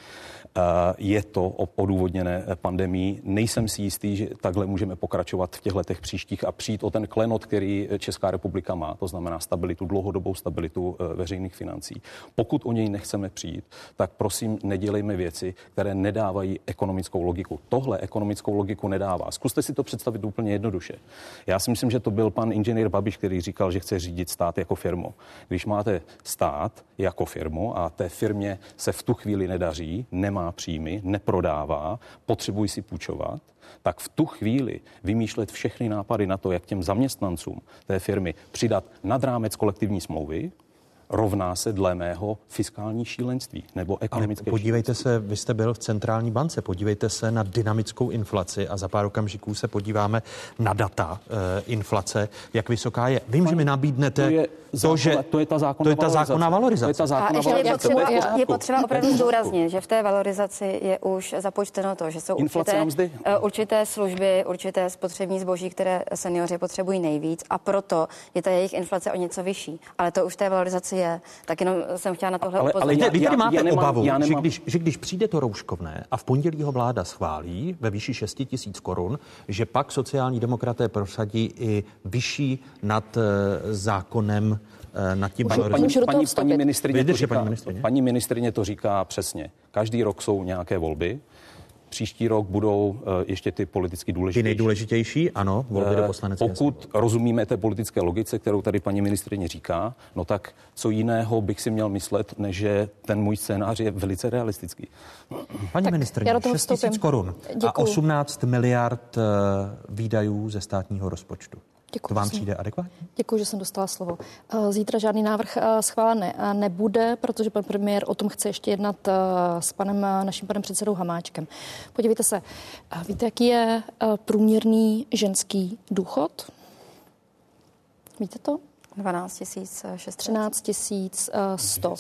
Eh, je to odůvodněné pandemí. Nejsem si jistý, že takhle můžeme pokračovat v těch letech příštích a přijít o ten klenot, který Česká republika má, to znamená stabilitu, dlouhodobou stabilitu eh, veřejných financí. Pokud o něj nechceme přijít, tak prosím nedělejme věci, které nedávají ekonomickou logiku. Tohle ekonomickou logiku nedává. Zkuste si to představit úplně jednoduše. Já si myslím, že to byl pan inženýr Babiš, který říkal, že chce řídit stát jako firmu. Když máte stát jako firmu a té firmě se v tu chvíli nedaří, nemá příjmy, neprodává, potřebují si půjčovat, tak v tu chvíli vymýšlet všechny nápady na to, jak těm zaměstnancům té firmy přidat nad rámec kolektivní smlouvy, rovná se dle mého fiskální šílenství nebo ekonomické Ale podívejte se, vy jste byl v centrální bance, podívejte se na dynamickou inflaci a za pár okamžiků se podíváme na data e, inflace, jak vysoká je. Vím, Pane, že mi nabídnete to, je to, že to je ta zákonná, to je ta zákonná valorizace. To je ta zákonná a valorizace. Je potřeba, je potřeba opravdu zdůraznit, že v té valorizaci je už započteno to, že jsou určité, eh, určité služby, určité spotřební zboží, které seniori potřebují nejvíc a proto je ta jejich inflace o něco vyšší. Ale to už v té valorizaci je. Tak jenom jsem chtěla na tohle ale, upozornit. Ale vy tady máte já nemám, obavu, já nemám... že, když, že když přijde to rouškovné a v pondělí ho vláda schválí ve výši 6 tisíc korun, že pak sociální demokraté prosadí i vyšší nad uh, zákonem eh, nad tím paní, paní, paní, paní, ministrině to říká, paní ministrině? Paní ministrině to říká přesně. Každý rok jsou nějaké volby. Příští rok budou uh, ještě ty politicky důležitější. Ty nejdůležitější, ano, volby do poslanecké. Pokud sněmy. rozumíme té politické logice, kterou tady paní ministrině říká, no tak co jiného bych si měl myslet, než že ten můj scénář je velice realistický. Paní ministrině, 6 tisíc korun Děkuju. a 18 miliard uh, výdajů ze státního rozpočtu. Děkuji. To vám přijde adekvátně? Děkuji, že jsem dostala slovo. Eh, zítra žádný návrh eh, schválen ne, nebude, protože pan premiér o tom chce ještě jednat eh, s panem, naším panem předsedou Hamáčkem. Podívejte se, víte, jaký je průměrný ženský důchod? Víte to? 12 tisíc 13 tisíc 100.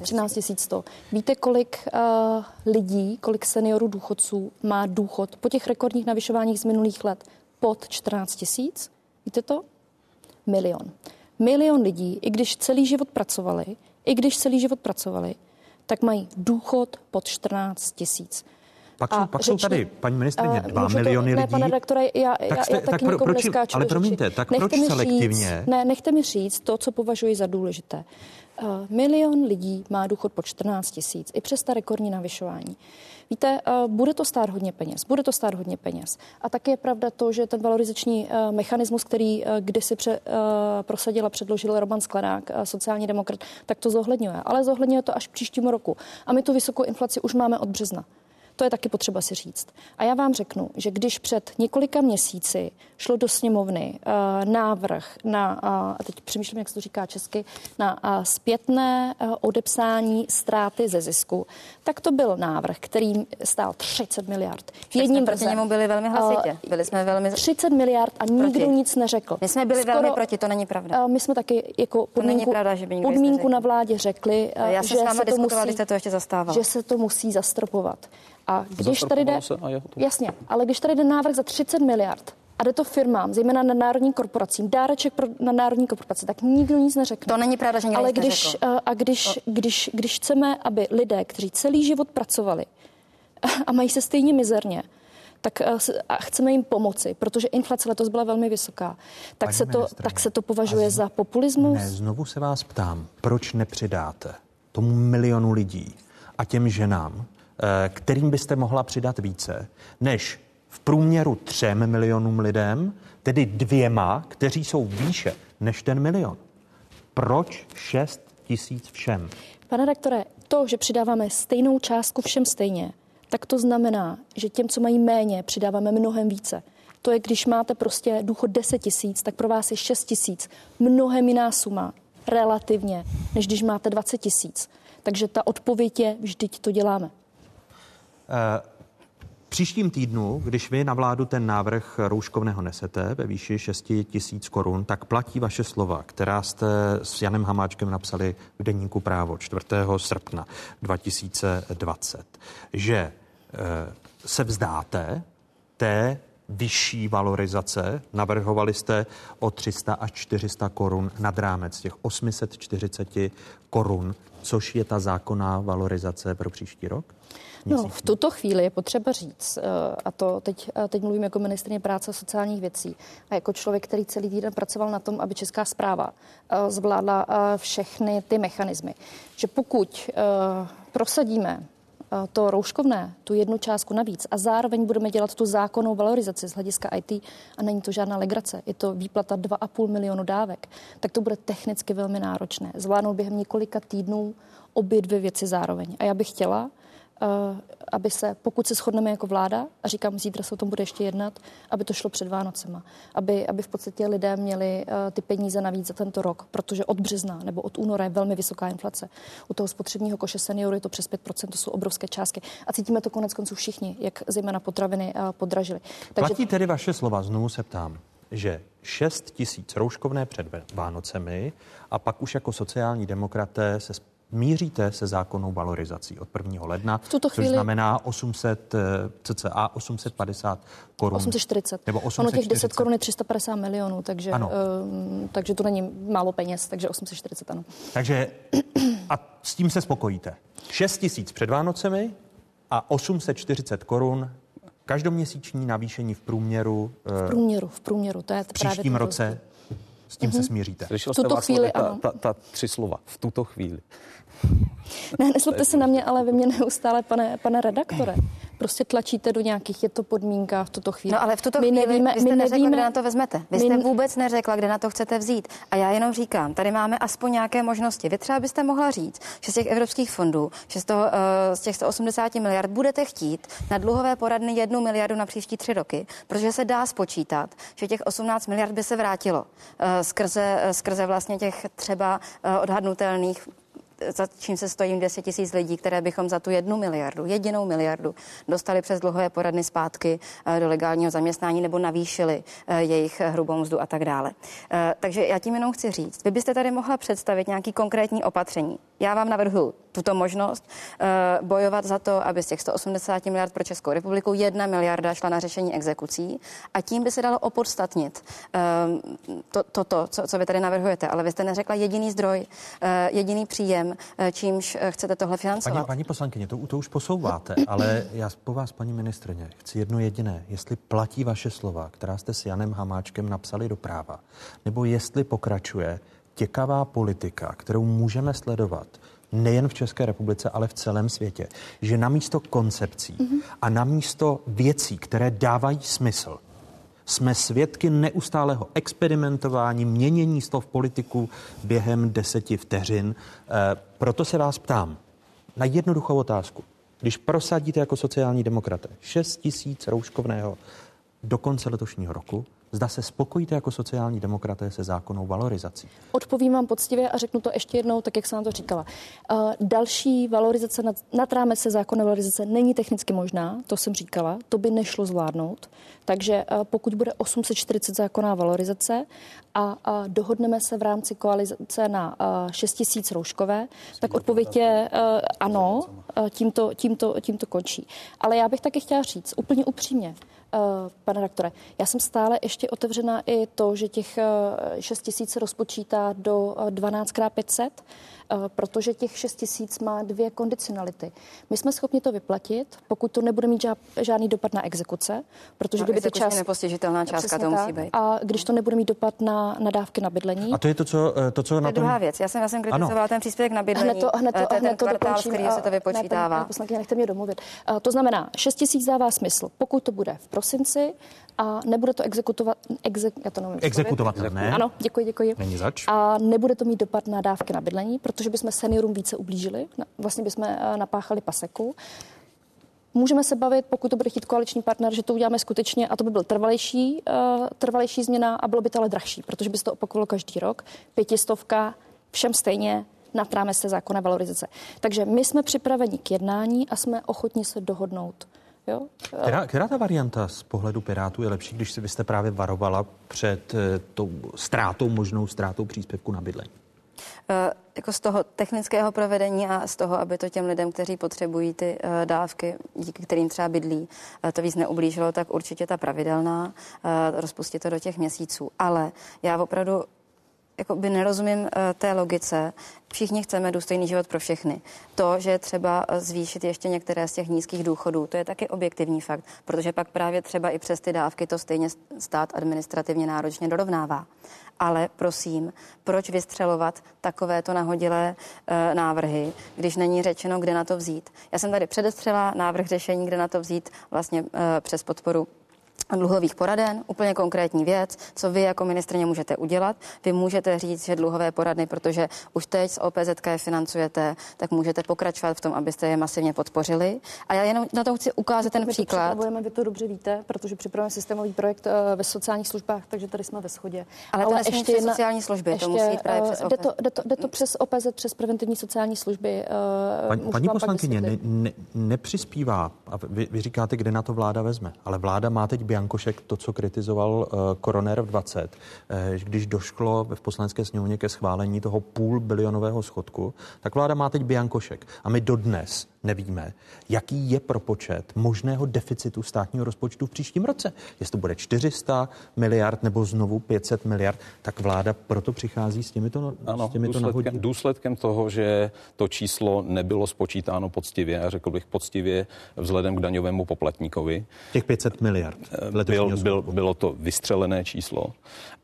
13 100. Víte, kolik uh, lidí, kolik seniorů důchodců má důchod po těch rekordních navyšováních z minulých let? Pod 14 tisíc. Víte to? Milion. Milion lidí, i když celý život pracovali, i když celý život pracovali, tak mají důchod pod 14 tisíc. Pak, jsou, pak jsou tady, paní ministrině, dva miliony to, lidí. Ne, pane redaktore, já, tak jste, já, já tak pro, proč, Ale promiňte, tak nechte proč selektivně? Říct, ne, nechte mi říct to, co považuji za důležité. Uh, milion lidí má důchod po 14 tisíc, i přes ta rekordní navyšování. Víte, eh, bude to stát hodně peněz, bude to stát hodně peněz. A také je pravda to, že ten valorizační eh, mechanismus, který eh, kdysi pře, prosadil a předložil Roman Sklenák, sociální demokrat, tak to zohledňuje. Ale zohledňuje to až příštímu roku. A my tu vysokou inflaci už máme od března. To je taky potřeba si říct. A já vám řeknu, že když před několika měsíci šlo do sněmovny uh, návrh na, uh, a teď přemýšlím, jak se to říká česky, na uh, zpětné uh, odepsání ztráty ze zisku, tak to byl návrh, který stál 30 miliard. Jedním proti němu byli velmi hlasitě. Byli jsme velmi 30 miliard a nikdo proti. nic neřekl. My jsme byli Skoro, velmi proti, to není pravda. Uh, my jsme taky jako podmínku, pravda, že by podmínku na vládě řekli, uh, Já že, se to musí, jste to ještě zastával. že se to musí zastropovat. A když tady jde, a jasně, ale když tady jde návrh za 30 miliard, a jde to firmám, zejména na národní korporacím, dáreček pro, na národní korporace, tak nikdo nic neřekne. To není pravda, že nikdo Ale nic když, neřekl. Eh, a když, když, když chceme, aby lidé, kteří celý život pracovali a mají se stejně mizerně, tak eh, a chceme jim pomoci, protože inflace letos byla velmi vysoká, tak, se to, tak se to považuje z... za populismus? Ne, znovu se vás ptám, proč nepřidáte tomu milionu lidí a těm ženám, Eh, kterým byste mohla přidat více, než průměru třem milionům lidem, tedy dvěma, kteří jsou výše než ten milion. Proč 6 tisíc všem? Pane rektore, to, že přidáváme stejnou částku všem stejně, tak to znamená, že těm, co mají méně, přidáváme mnohem více. To je, když máte prostě důchod 10 tisíc, tak pro vás je 6 tisíc. Mnohem jiná suma relativně, než když máte 20 tisíc. Takže ta odpověď je, vždyť to děláme. Eh, příštím týdnu, když vy na vládu ten návrh rouškovného nesete ve výši 6 tisíc korun, tak platí vaše slova, která jste s Janem Hamáčkem napsali v deníku právo 4. srpna 2020, že eh, se vzdáte té vyšší valorizace. Navrhovali jste o 300 až 400 korun nad rámec těch 840 korun, což je ta zákonná valorizace pro příští rok? No, v tuto chvíli je potřeba říct, eh, a to teď, eh, teď mluvím jako ministrině práce a sociálních věcí a jako člověk, který celý týden pracoval na tom, aby Česká zpráva eh, zvládla všechny ty mechanismy, že pokud prosadíme to rouškovné, tu jednu částku navíc a zároveň budeme dělat tu zákonnou valorizaci z hlediska IT a není to žádná legrace, je to výplata 2,5 milionu dávek, tak to bude technicky velmi náročné. Zvládnout během několika týdnů obě dvě věci zároveň. A já bych chtěla, Eh, aby se, pokud se shodneme jako vláda, a říkám, zítra se o tom bude ještě jednat, aby to šlo před Vánocema. Aby, aby v podstatě lidé měli uh, ty peníze navíc za tento rok, protože od března nebo od února je velmi vysoká inflace. U toho spotřebního koše seniorů je to přes 5%, to jsou obrovské částky. A cítíme to konec konců všichni, jak zejména potraviny uh, podražily. Takže... Platí tedy vaše slova, znovu se ptám, že 6 tisíc rouškovné před Vánocemi a pak už jako sociální demokraté se míříte se zákonnou valorizací od 1. ledna, v tuto chvíli... což znamená 800, eh, cca 850 korun. 840. Nebo 840. Ono těch 10 korun je 350 milionů, takže, ano. Um, takže to není málo peněz, takže 840 ano. Takže a s tím se spokojíte. 6 tisíc před Vánocemi a 840 korun každoměsíční navýšení v průměru. V průměru, v průměru, to je v příštím roce. S tím mm-hmm. se mhm. smíříte. Slyšel jste tuto chvíli, ta, ta, ta tři slova. V tuto chvíli. Ne, neslupte se na mě, ale vy mě neustále, pane, pane redaktore, prostě tlačíte do nějakých, je to podmínka v tuto chvíli. No ale v tuto my chvíli nevíme, vy jste my neřekla, nevíme, kde na to vezmete. Vy jste my... vůbec neřekla, kde na to chcete vzít. A já jenom říkám, tady máme aspoň nějaké možnosti. Vy třeba byste mohla říct, že z těch evropských fondů, že z, toho, uh, z těch 180 miliard budete chtít na dluhové poradny jednu miliardu na příští tři roky, protože se dá spočítat, že těch 18 miliard by se vrátilo uh, skrze, uh, skrze vlastně těch třeba odhadnutelných za čím se stojím 200 tisíc lidí, které bychom za tu jednu miliardu, jedinou miliardu, dostali přes dluhové poradny zpátky eh, do legálního zaměstnání nebo navýšili eh, jejich hrubou mzdu a tak dále. Eh, takže já tím jenom chci říct, vy byste tady mohla představit nějaký konkrétní opatření. Já vám navrhu tuto možnost bojovat za to, aby z těch 180 miliard pro Českou republiku jedna miliarda šla na řešení exekucí a tím by se dalo opodstatnit toto, to, to, co, co vy tady navrhujete. Ale vy jste neřekla jediný zdroj, jediný příjem, Eh, čímž eh, chcete tohle financovat. Paní, paní poslankyně, to, to už posouváte, ale já po vás, paní ministrně, chci jedno jediné. Jestli platí vaše slova, která jste s Janem Hamáčkem napsali do práva, nebo jestli pokračuje těkavá politika, kterou můžeme sledovat nejen v České republice, ale v celém světě, že na místo koncepcí mm-hmm. a na místo věcí, které dávají smysl, jsme svědky neustálého experimentování, měnění slov politiků během deseti vteřin. E, proto se vás ptám na jednoduchou otázku. Když prosadíte jako sociální demokraté 6 tisíc rouškovného do konce letošního roku, Zda se spokojíte jako sociální demokraté se zákonnou valorizací? Odpovím vám poctivě a řeknu to ještě jednou, tak jak jsem to říkala. Uh, další valorizace nad, nad rámec se zákonné valorizace není technicky možná, to jsem říkala, to by nešlo zvládnout. Takže uh, pokud bude 840 zákonná valorizace a, a dohodneme se v rámci koalice na uh, 6 tisíc rouškové, tak odpověď je uh, ano, tímto, tímto, tímto končí. Ale já bych taky chtěla říct úplně upřímně, pane redaktore, já jsem stále ještě otevřena i to, že těch uh, 6 tisíc se rozpočítá do uh, 12x500, uh, protože těch 6 tisíc má dvě kondicionality. My jsme schopni to vyplatit, pokud to nebude mít žádný dopad na exekuce, protože no, kdyby ta část... nepostižitelná částka to musí být. A když to nebude mít dopad na, na dávky na bydlení. A to je to, co, to, co to na tom... druhá věc. Já jsem, já jsem kritizovala ten příspěvek na bydlení. Hned to, hned to, to je hned ten to kvartál, který se to vypočítává. Ne, poslankyně, nechte mě domluvit. Uh, to znamená, 6 tisíc dává smysl, pokud to bude v prosinci, a nebude to exekutovat, exek, já to nevím, exekutovatelné. Ano, děkuji, děkuji. Není zač. A nebude to mít dopad na dávky na bydlení, protože bychom seniorům více ublížili, vlastně bychom eh, napáchali paseku. Můžeme se bavit, pokud to bude chtít koaliční partner, že to uděláme skutečně a to by byl trvalejší, uh, trvalejší změna a bylo by to ale drahší, protože by se to opakovalo každý rok. Pětistovka, všem stejně, nad rámec se zákonné valorizace. Takže my jsme připraveni k jednání a jsme ochotni se dohodnout. Jo? Která, která ta varianta z pohledu Pirátů je lepší, když si vy jste právě varovala před eh, tou ztrátou, možnou ztrátou příspěvku na bydlení? Uh, jako z toho technického provedení a z toho, aby to těm lidem, kteří potřebují ty uh, dávky, díky kterým třeba bydlí, uh, to víc neublížilo, tak určitě ta pravidelná, rozpustit to do těch měsíců. Ale já opravdu by nerozumím uh, té logice. Všichni chceme důstojný život pro všechny. To, že třeba eh, zvýšit ještě některé z těch nízkých důchodů, to je taky objektivní fakt, protože pak právě třeba i přes ty dávky to stejně stát administrativně náročně dorovnává. Ale prosím, proč vystřelovat takovéto nahodilé e, návrhy, když není řečeno, kde na to vzít? Já jsem tady předestřela návrh řešení, kde na to vzít vlastně e, přes podporu dluhových poraden, úplně konkrétní věc, co vy jako ministrně můžete udělat. Vy můžete říct, že dluhové poradny, protože už teď z OPZK je financujete, tak můžete pokračovat v tom, abyste je masivně podpořili. A já jenom na to chci ukázat ten My příklad. To vy to dobře víte, protože připravujeme systémový projekt eh, ve sociálních službách, takže tady jsme ve shodě. Ale, Ale ještě jedna sociální služby, ještě, to musí jít právě přes OPZ. Jde to, jde, to, jde to přes OPZ, přes preventivní sociální služby. Eh, paní, paní poslankyně, ne, ne, nepřispívá, a vy, vy říkáte, kde na to vláda vezme, ale vláda má teď Biankošek to, co kritizoval uh, Koroner v 20, uh, když došlo v poslanecké sněmovně ke schválení toho půl bilionového schodku, tak vláda má teď Biankošek. A my dodnes nevíme, jaký je propočet možného deficitu státního rozpočtu v příštím roce. Jestli to bude 400 miliard nebo znovu 500 miliard, tak vláda proto přichází s těmito, no- ano, s těmito důsledkem, důsledkem toho, že to číslo nebylo spočítáno poctivě, a řekl bych poctivě vzhledem k daňovému poplatníkovi. Těch 500 miliard. Eh, byl, byl, bylo to vystřelené číslo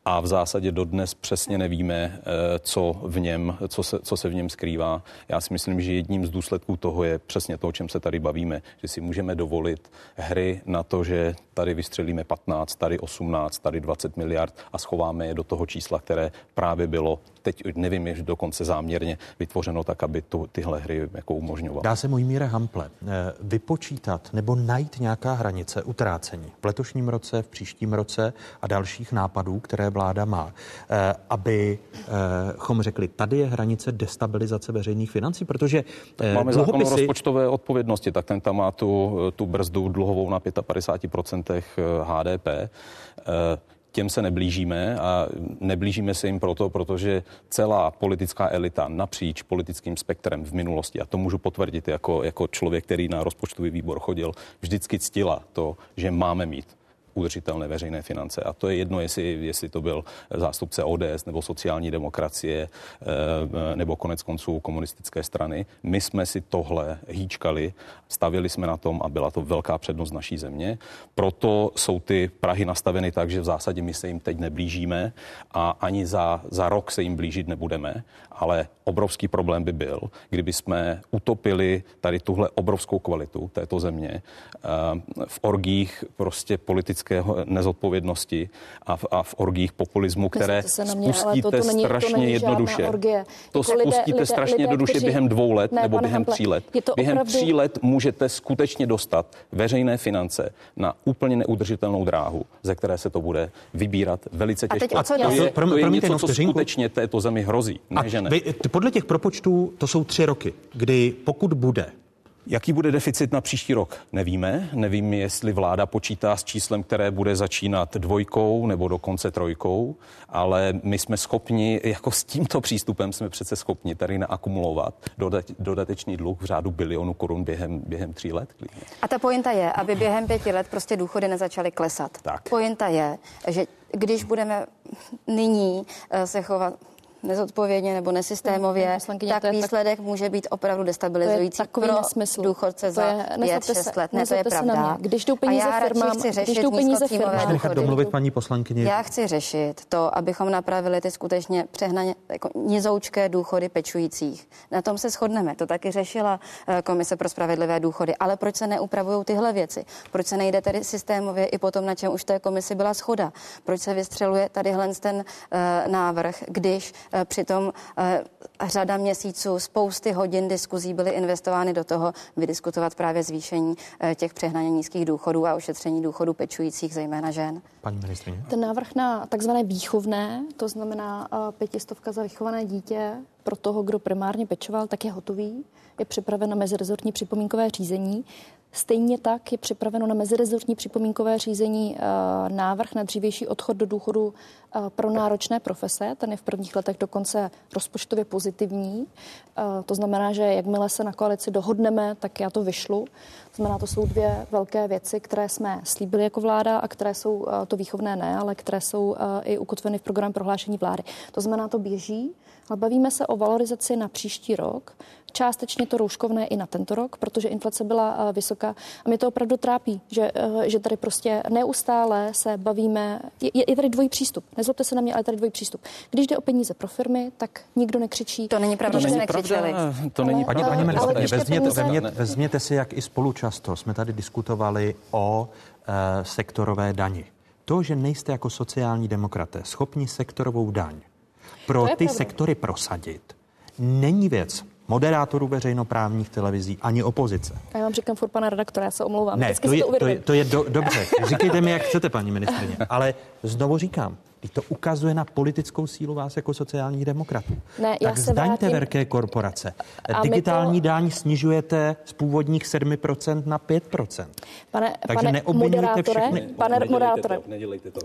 a v zásadě dodnes přesně nevíme, eh, co, v něm, co, se, co se v něm skrývá. Já si myslím, že jedním z důsledků toho je přesně to, o čem se tady bavíme, že si můžeme dovolit hry na to, že tady vystřelíme 15, tady 18, tady 20 miliard a schováme je do toho čísla, které právě bylo teď nevím, je dokonce záměrně vytvořeno tak, aby tu, tyhle hry jako umožňoval. Dá se mojí míře Hample eh, vypočítat nebo najít nějaká hranice utrácení v letošním roce, v příštím roce a dalších nápadů, které vláda má, eh, abychom řekli, tady je hranice destabilizace veřejných financí, protože tak máme dluhopisy... zákon o rozpočtové odpovědnosti, tak ten tam má tu, tu brzdu dluhovou na 55% HDP těm se neblížíme a neblížíme se jim proto, protože celá politická elita napříč politickým spektrem v minulosti, a to můžu potvrdit jako, jako člověk, který na rozpočtový výbor chodil, vždycky ctila to, že máme mít udržitelné veřejné finance. A to je jedno, jestli, jestli to byl zástupce ODS nebo sociální demokracie eh, nebo konec konců komunistické strany. My jsme si tohle hýčkali, stavili jsme na tom a byla to velká přednost naší země. Proto jsou ty Prahy nastaveny tak, že v zásadě my se jim teď neblížíme a ani za, za rok se jim blížit nebudeme, ale obrovský problém by byl, kdyby jsme utopili tady tuhle obrovskou kvalitu této země eh, v orgích prostě politické politické nezodpovědnosti a v, a v orgích populismu, které mě, spustíte to, to není, strašně to není jednoduše. Orgie. To jako spustíte lidé, strašně lidé, jednoduše kteří... během dvou let ne, nebo během Hample, tří let. Během opravdu... tří let můžete skutečně dostat veřejné finance na úplně neudržitelnou dráhu, ze které se to bude vybírat velice těžko. A, teď, a to, je, to je něco, co skutečně této zemi hrozí. Ne, že ne. Vy, podle těch propočtů to jsou tři roky, kdy pokud bude Jaký bude deficit na příští rok? Nevíme. Nevím, jestli vláda počítá s číslem, které bude začínat dvojkou nebo dokonce trojkou, ale my jsme schopni, jako s tímto přístupem jsme přece schopni tady naakumulovat dodatečný dluh v řádu bilionu korun během, během tří let. A ta pointa je, aby během pěti let prostě důchody nezačaly klesat. Tak. Pointa je, že když budeme nyní eh, se chovat nezodpovědně nebo nesystémově, tak výsledek tak, může být opravdu destabilizující pro nesmysl. důchodce za 5-6 let. Ne, to je pravda. Když jdou peníze a já firmám, chci řešit když jdou peníze firmám, domluvit paní poslankyni. Já chci řešit to, abychom napravili ty skutečně přehnaně jako nizoučké důchody pečujících. Na tom se shodneme. To taky řešila eh, Komise pro spravedlivé důchody. Ale proč se neupravují tyhle věci? Proč se nejde tedy systémově i potom, na čem už té komisi byla schoda? Proč se vystřeluje tadyhle ten uh, návrh, když přitom eh, řada měsíců, spousty hodin diskuzí byly investovány do toho vydiskutovat právě zvýšení eh, těch přehnaně nízkých důchodů a ošetření důchodů pečujících, zejména žen. Paní ministrině. Ten návrh na takzvané výchovné, to znamená pětistovka za vychované dítě pro toho, kdo primárně pečoval, tak je hotový. Je připraven na mezirezortní připomínkové řízení. Stejně tak je připraveno na mezirezortní připomínkové řízení eh, návrh na dřívější odchod do důchodu eh, pro náročné profese. Ten je v prvních letech dokonce rozpočtově pozitivní. Eh, to znamená, že jakmile se na koalici dohodneme, tak já to vyšlu. To znamená, to jsou dvě velké věci, které jsme slíbili jako vláda a které jsou to výchovné ne, ale které jsou i ukotveny v programu prohlášení vlády. To znamená, to běží, ale bavíme se o valorizaci na příští rok. Částečně to rouškovné i na tento rok, protože inflace byla eh, vysoká. A mě to opravdu trápí, že, eh, že tady prostě neustále se bavíme. Je, je tady dvojí přístup. Nezlobte se na mě, ale tady dvojí přístup. Když jde o peníze pro firmy, tak nikdo nekřičí. To není pravda, že jsme křičeli. To není pravda. Paní, paní ministrině, vezměte, vezměte si, jak i spolu často jsme tady diskutovali o sektorové dani. To, že nejste jako sociální demokraté schopni sektorovou daň pro ty pravda. sektory prosadit, není věc moderátorů veřejnoprávních televizí ani opozice. A já vám říkám furt pana redaktora, já se omlouvám. Ne, to je, to, je, to je do, dobře. Říkejte mi, jak chcete, paní ministrině. Ale znovu říkám, Teď to ukazuje na politickou sílu vás jako sociálních demokratů. Ne, tak já zdaňte vrátím... velké korporace. A Digitální to... daň snižujete z původních 7% na 5%. Pane, Takže pane neobvinujte všechny. Pane moderátore, nedělejte to.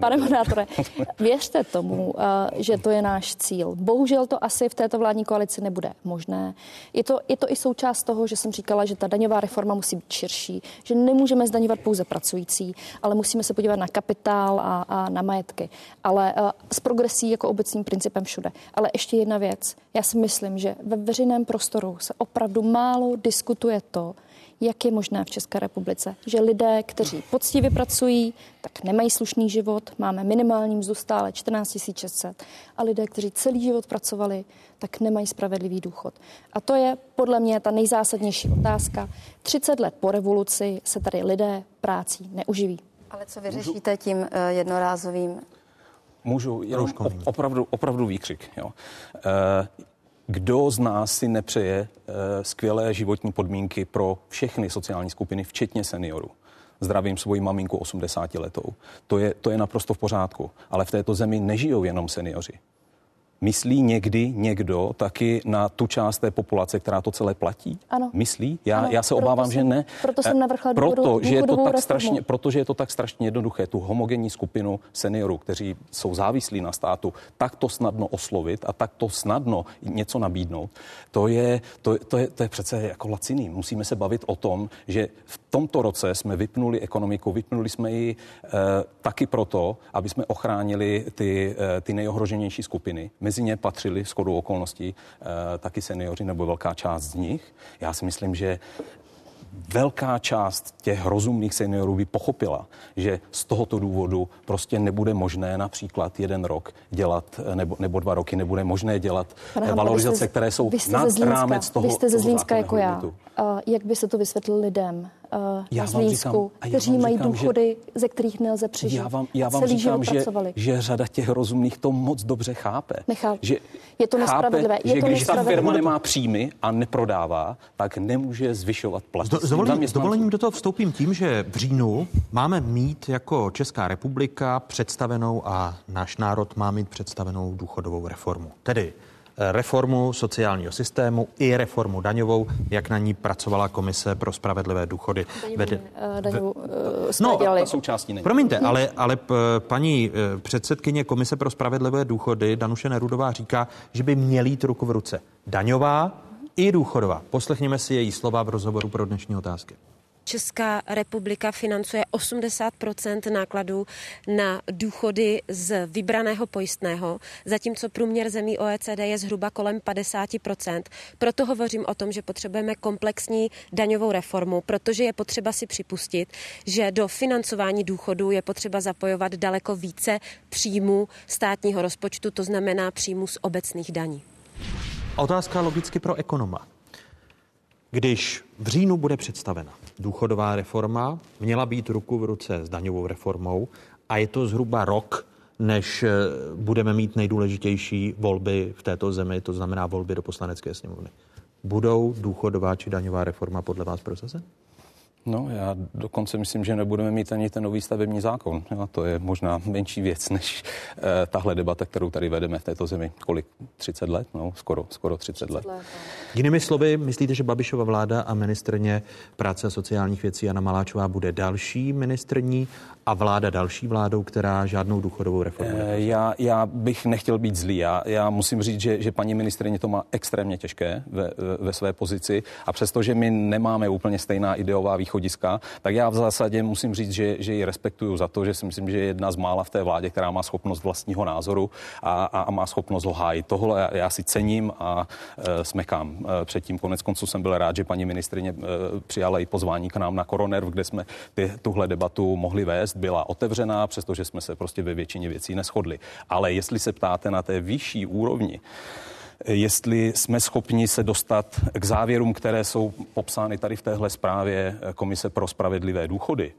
pane moderátore, věřte tomu, uh, že to je náš cíl. Bohužel to asi v této vládní koalici nebude možné. Je to, je to i součást toho, že jsem říkala, že ta daňová reforma musí být širší, že nemůžeme zdaňovat pouze pracující, ale musíme se podívat na kapitál a, a na majetky ale uh, s progresí jako obecným principem všude. Ale ještě jedna věc. Já si myslím, že ve veřejném prostoru se opravdu málo diskutuje to, jak je možné v České republice, že lidé, kteří poctivě pracují, tak nemají slušný život, máme minimální mzdu stále 14 600 a lidé, kteří celý život pracovali, tak nemají spravedlivý důchod. A to je podle mě ta nejzásadnější otázka. 30 let po revoluci se tady lidé prácí neuživí. Ale co vyřešíte tím eh, jednorázovým můžu jenom opravdu, opravdu výkřik. Jo. Eh, kdo z nás si nepřeje eh, skvělé životní podmínky pro všechny sociální skupiny, včetně seniorů? Zdravím svoji maminku 80 letou. To je, to je naprosto v pořádku. Ale v této zemi nežijou jenom seniori. Myslí někdy někdo taky na tu část té populace, která to celé platí? Ano. Myslí? Já, ano, já se obávám, jsem, že ne. Proto jsem navrchla proto, že je to tak strašně, Protože je to tak strašně jednoduché, tu homogenní skupinu seniorů, kteří jsou závislí na státu, tak to snadno oslovit a tak to snadno něco nabídnout, to je, to, to je, to je přece jako laciný. Musíme se bavit o tom, že v tomto roce jsme vypnuli ekonomiku, vypnuli jsme ji e, taky proto, aby jsme ochránili ty, e, ty nejohroženější skupiny Mezi ně patřili s okolností e, taky seniori nebo velká část z nich. Já si myslím, že velká část těch rozumných seniorů by pochopila, že z tohoto důvodu prostě nebude možné například jeden rok dělat, nebo, nebo dva roky nebude možné dělat Pane valorizace, jste, které jsou nad rámec toho Vy jste ze Zlínska jako já. Uh, jak by se to vysvětlil lidem já na Zlínsku, říkám, kteří mají říkám, důchody, že, ze kterých nelze přežít? Já vám, já vám říkám, že, že řada těch rozumných to moc dobře chápe. Nechá. Že je to nespravedlivé. Chápe, je že to když ta firma nemá příjmy a neprodává, tak nemůže zvyšovat plat. S dovolením, s dovolením do toho vstoupím tím, že v říjnu máme mít jako Česká republika představenou a náš národ má mít představenou důchodovou reformu. Tedy eh, reformu sociálního systému i reformu daňovou, jak na ní pracovala Komise pro spravedlivé důchody. Vede, daňovou, uh, no, součástí není. Promiňte, ale, ale paní předsedkyně Komise pro spravedlivé důchody Danuše Nerudová říká, že by měly jít ruku v ruce daňová i důchodová. Poslechněme si její slova v rozhovoru pro dnešní otázky. Česká republika financuje 80% nákladů na důchody z vybraného pojistného, zatímco průměr zemí OECD je zhruba kolem 50% Proto hovořím o tom, že potřebujeme komplexní daňovou reformu, protože je potřeba si připustit, že do financování důchodů je potřeba zapojovat daleko více příjmů státního rozpočtu, to znamená příjmů z obecných daní. Otázka logicky pro ekonoma. Když v říjnu bude představena důchodová reforma, měla být ruku v ruce s daňovou reformou a je to zhruba rok, než eh, budeme mít nejdůležitější volby v této zemi, to znamená volby do poslanecké sněmovny. Budou důchodová či daňová reforma podle vás prosazena? No, já dokonce myslím, že nebudeme mít ani ten nový stavební zákon. A to je možná menší věc než uh, tahle debata, kterou tady vedeme v této zemi. Kolik? 30 let? No, skoro, skoro 30, 30 let. let. No. Jinými slovy, myslíte, že Babišova vláda a ministrně práce a sociálních věcí Jana Maláčová bude další ministrní a vláda další vládou, která žádnou důchodovou reformu e, já, já bych nechtěl být zlý. Já, já musím říct, že, že paní ministrině to má extrémně těžké ve, ve své pozici a přestože my nemáme úplně stejná ideová východiska, tak já v zásadě musím říct, že, že ji respektuju za to, že si myslím, že je jedna z mála v té vládě, která má schopnost vlastního názoru a, a, a má schopnost ho hájit. Tohle já, já si cením a e, smekám e, předtím. Konec konců jsem byl rád, že paní ministrině e, přijala i pozvání k nám na Koronerv, kde jsme ty, tuhle debatu mohli vést byla otevřená, přestože jsme se prostě ve většině věcí neschodli. Ale jestli se ptáte na té vyšší úrovni, jestli jsme schopni se dostat k závěrům, které jsou popsány tady v téhle zprávě Komise pro spravedlivé důchody,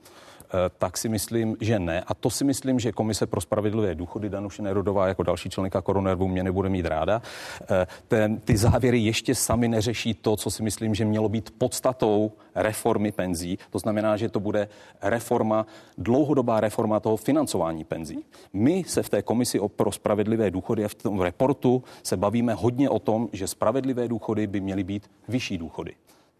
tak si myslím, že ne. A to si myslím, že Komise pro spravedlivé důchody Danuše Nerudová jako další členka Koronervu mě nebude mít ráda. Ten, ty závěry ještě sami neřeší to, co si myslím, že mělo být podstatou reformy penzí. To znamená, že to bude reforma, dlouhodobá reforma toho financování penzí. My se v té komisi pro spravedlivé důchody a v tom reportu se bavíme hodně o tom, že spravedlivé důchody by měly být vyšší důchody.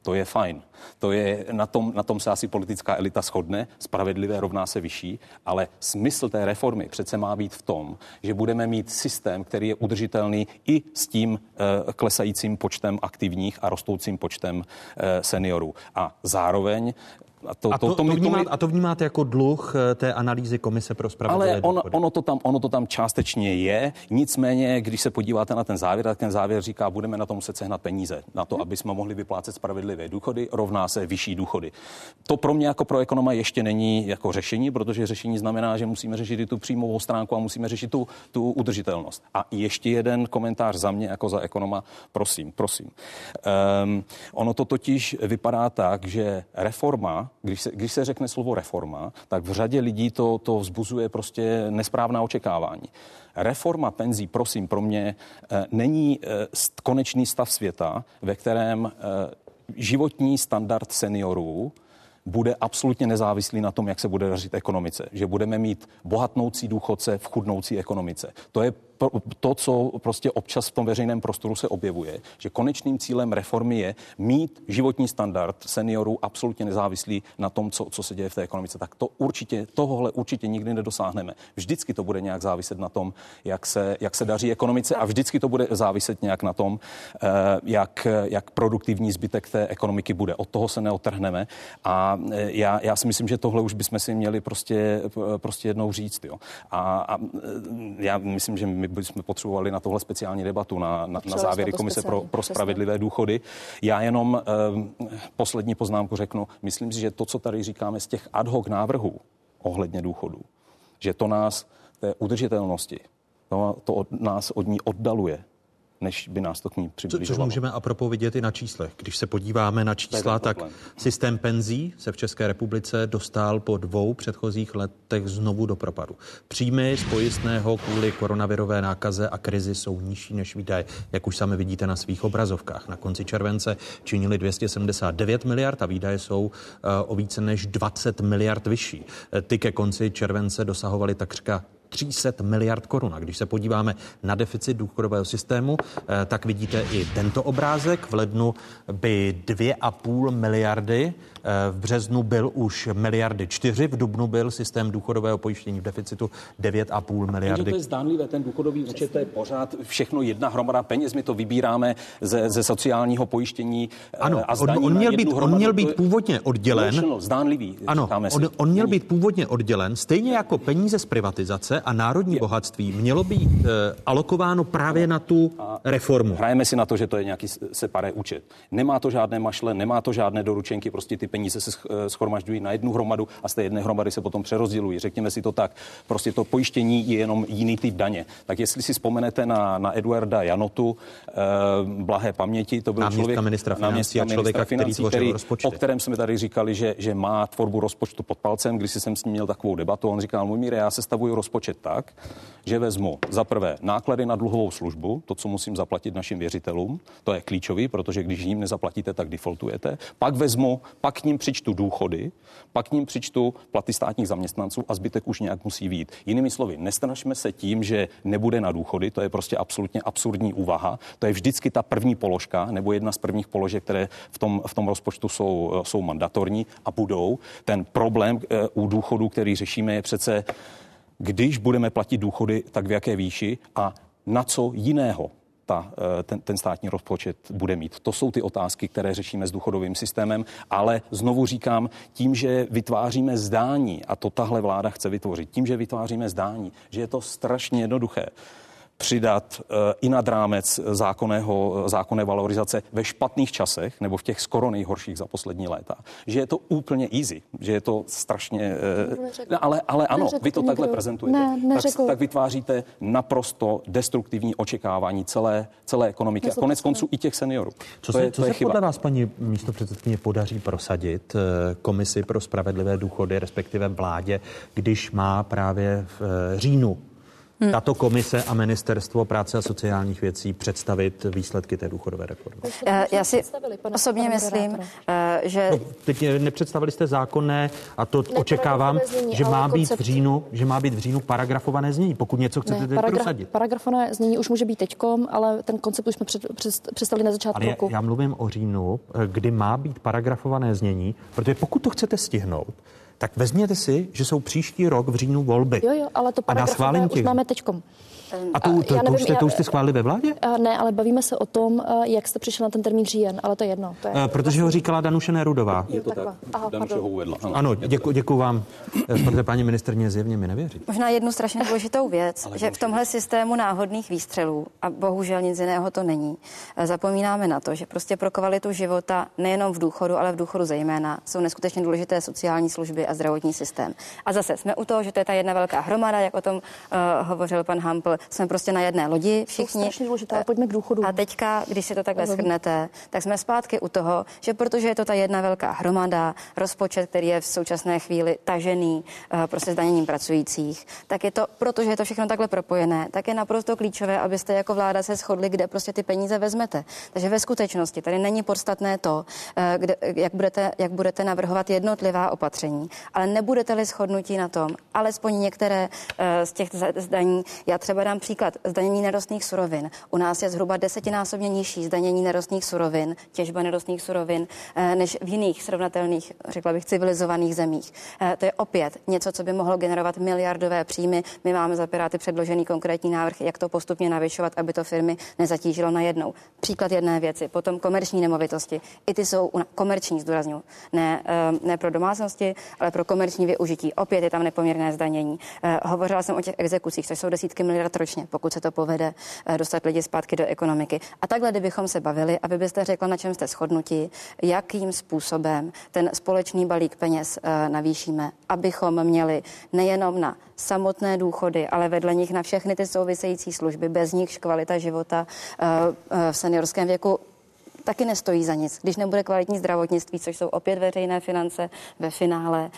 To je fajn. To je, na, tom, na tom se asi politická elita shodne, spravedlivé rovná se vyšší, ale smysl té reformy přece má být v tom, že budeme mít systém, který je udržitelný i s tím e, klesajícím počtem aktivních a rostoucím počtem e, seniorů. A zároveň a to, a to, to, to, to, vnímá, to, a to vnímáte jako dluh eh, té analýzy Komise pro spravedlivé Ale ono, ono, to tam, ono to tam částečně je. Nicméně, když se podíváte na ten závěr, tak ten závěr říká, budeme na to muset sehnat peníze na to, aby jsme mohli vyplácet spravedlivé důchody, rovná se vyšší důchody. To pro mě jako pro ekonoma ještě není jako řešení, protože řešení znamená, že musíme řešit i tu příjmovou stránku a musíme řešit tu, tu udržitelnost. A ještě jeden komentář za mě jako za ekonoma, prosím, prosím. Um, ono to totiž vypadá tak, že reforma když se, když se řekne slovo reforma, tak v řadě lidí to, to vzbuzuje prostě nesprávná očekávání. Reforma penzí, prosím, pro mě eh, není eh, konečný stav světa, ve kterém eh, životní standard seniorů bude absolutně nezávislý na tom, jak se bude dařit ekonomice. Že budeme mít bohatnoucí důchodce v chudnoucí ekonomice. To je to, co prostě občas v tom veřejném prostoru se objevuje, že konečným cílem reformy je mít životní standard seniorů absolutně nezávislý na tom, co, co se děje v té ekonomice. Tak to určitě, tohohle určitě nikdy nedosáhneme. Vždycky to bude nějak záviset na tom, jak se, jak se daří ekonomice a vždycky to bude záviset nějak na tom, eh, jak, jak produktivní zbytek té ekonomiky bude. Od toho se neotrhneme. A eh, já, já si myslím, že tohle už bychom si měli prostě, prostě jednou říct. Jo. A, a eh, já myslím, že my my bychom potřebovali na tohle speciální debatu, na, na, na závěry Komise pro, pro spravedlivé důchody. Já jenom eh, poslední poznámku řeknu. Myslím si, že to, co tady říkáme z těch ad hoc návrhů ohledně důchodů, že to nás té udržitelnosti, to, to od nás od ní oddaluje než by nás to k ní přibližovalo. Což můžeme apropo vidět i na číslech. Když se podíváme na čísla, tak systém penzí se v České republice dostal po dvou předchozích letech znovu do propadu. Příjmy z pojistného kvůli koronavirové nákaze a krizi jsou nižší než výdaje, jak už sami vidíte na svých obrazovkách. Na konci července činili 279 miliard a výdaje jsou uh, o více než 20 miliard vyšší. Ty ke konci července dosahovaly takřka 300 miliard korun. A když se podíváme na deficit důchodového systému, eh, tak vidíte i tento obrázek. V lednu by 2,5 miliardy v březnu byl už miliardy čtyři, v dubnu byl systém důchodového pojištění v deficitu 9,5 miliardy. to je zdánlivé, ten důchodový účet to je pořád všechno jedna hromada peněz, my to vybíráme ze, ze sociálního pojištění. Eh, ano, a on, on, měl být, on měl být původně oddělen. Zdánlivý. Ano, on, on měl být původně oddělen, stejně jako peníze z privatizace a národní je. bohatství mělo být uh, alokováno právě na tu a reformu. Hrajeme si na to, že to je nějaký separé účet. Nemá to žádné mašle, nemá to žádné doručenky, prostě ty peníze se eh, schromažďují na jednu hromadu a z té jedné hromady se potom přerozdělují. Řekněme si to tak. Prostě to pojištění je jenom jiný typ daně. Tak jestli si vzpomenete na, na Eduarda Janotu, eh, blahé paměti, to byl náměstka člověk, ministra financí a člověka, financí, který, který o kterém jsme tady říkali, že, že má tvorbu rozpočtu pod palcem. Když jsem s ním měl takovou debatu, on říkal, můj míre, já se stavuju rozpočet tak, že vezmu za prvé náklady na dluhovou službu, to, co musím zaplatit našim věřitelům, to je klíčový, protože když jim nezaplatíte, tak defaultujete. Pak vezmu, pak ním přičtu důchody, pak ním přičtu platy státních zaměstnanců a zbytek už nějak musí být. Jinými slovy, nestrašme se tím, že nebude na důchody, to je prostě absolutně absurdní úvaha. To je vždycky ta první položka nebo jedna z prvních položek, které v tom, v tom rozpočtu jsou, jsou mandatorní a budou. Ten problém eh, u důchodu, který řešíme, je přece, když budeme platit důchody, tak v jaké výši a na co jiného ta, eh, ten, ten státní rozpočet bude mít. To jsou ty otázky, které řešíme s důchodovým systémem, ale znovu říkám, tím, že vytváříme zdání, a to tahle vláda chce vytvořit, tím, že vytváříme zdání, že je to strašně jednoduché, přidat eh, i nad rámec zákonného, zákonné valorizace ve špatných časech nebo v těch skoro nejhorších za poslední léta. Že je to úplně easy, že je to strašně... No, ale, ale ano, vy to takhle prezentujete. Ne, tak, tak vytváříte naprosto destruktivní očekávání celé, celé ekonomiky a konec konců i těch seniorů. Co to se, je, co to se chyba. podle vás, paní místo předsedkyně, podaří prosadit komisi pro spravedlivé důchody, respektive vládě, když má právě v říjnu hmm. tato komise a ministerstvo práce a sociálních věcí představit výsledky té důchodové reformy? Eh, já si osobně myslím, eh, že... No, teď nepředstavili jste zákonné a to očekávám, znění, že má být koncept... v říjnu, že má být v říjnu paragrafované znění, pokud něco chcete ne, paragraf, prosadit. Paragrafované znění už může být teďkom, ale ten koncept už jsme před, před, představili na začátku ale roku. Já mluvím o říjnu, eh, kdy má být paragrafované znění, protože pokud to chcete stihnout, tak vezměte si, že jsou příští rok v říjnu volby. Jo, jo, ale to paragrafové už těch... máme teďkom. A to, to, to, už jste, to už jste schválili ve vládě? Ne, ale bavíme se o tom, jak jste přišel na ten termín říjen, ale to je jedno. To je Protože vlastně... ho říkala Danuše Nerudová. Je to tak. Aha, Danuše ho uvedla. Ano, ano děkuji děkuji vám, eh, protože paní ministrně zjevně mi nevěří. Možná jednu strašně důležitou věc, ale že v tomhle systému náhodných výstřelů, a bohužel nic jiného to není, eh, zapomínáme na to, že prostě pro kvalitu života nejenom v důchodu, ale v důchodu zejména jsou neskutečně důležité sociální služby a zdravotní systém. A zase jsme u toho, že to je ta jedna velká hromada, jak o tom uh, hovořil pan Hampl, jsme prostě na jedné lodi všichni. To důležité, ale pojďme k důchodu. A teďka, když si to takhle shrnete, tak jsme zpátky u toho, že protože je to ta jedna velká hromada, rozpočet, který je v současné chvíli tažený uh, prostě zdaněním pracujících, tak je to, protože je to všechno takhle propojené, tak je naprosto klíčové, abyste jako vláda se shodli, kde prostě ty peníze vezmete. Takže ve skutečnosti tady není podstatné to, uh, kde, jak, budete, jak budete navrhovat jednotlivá opatření, ale nebudete-li shodnutí na tom, alespoň některé uh, z těch zdaní. Já třeba dám příklad zdanění nerostných surovin. U nás je zhruba desetinásobně nižší zdanění nerostných surovin, těžba nerostných surovin, eh, než v jiných srovnatelných, řekla bych, civilizovaných zemích. Eh, to je opět něco, co by mohlo generovat miliardové příjmy. My máme za Piráty předložený konkrétní návrh, jak to postupně navyšovat, aby to firmy nezatížilo najednou. Příklad jedné věci, potom komerční nemovitosti. I ty jsou komerční, zdůrazňuji, ne, eh, ne pro domácnosti, ale pro komerční využití. Opět je tam nepoměrné zdanění. Hovořila jsem o těch exekucích, což jsou desítky miliard ročně, pokud se to povede eh, dostat lidi zpátky do ekonomiky. A takhle, kdybychom se bavili, aby byste řekla, na čem jste shodnutí, jakým způsobem ten společný balík peněz eh, navýšíme, abychom měli nejenom na samotné důchody, ale vedle nich na všechny ty související služby, bez nich kvalita života eh, v seniorském věku taky nestojí za nic. Když nebude kvalitní zdravotnictví, což jsou opět veřejné finance ve finále,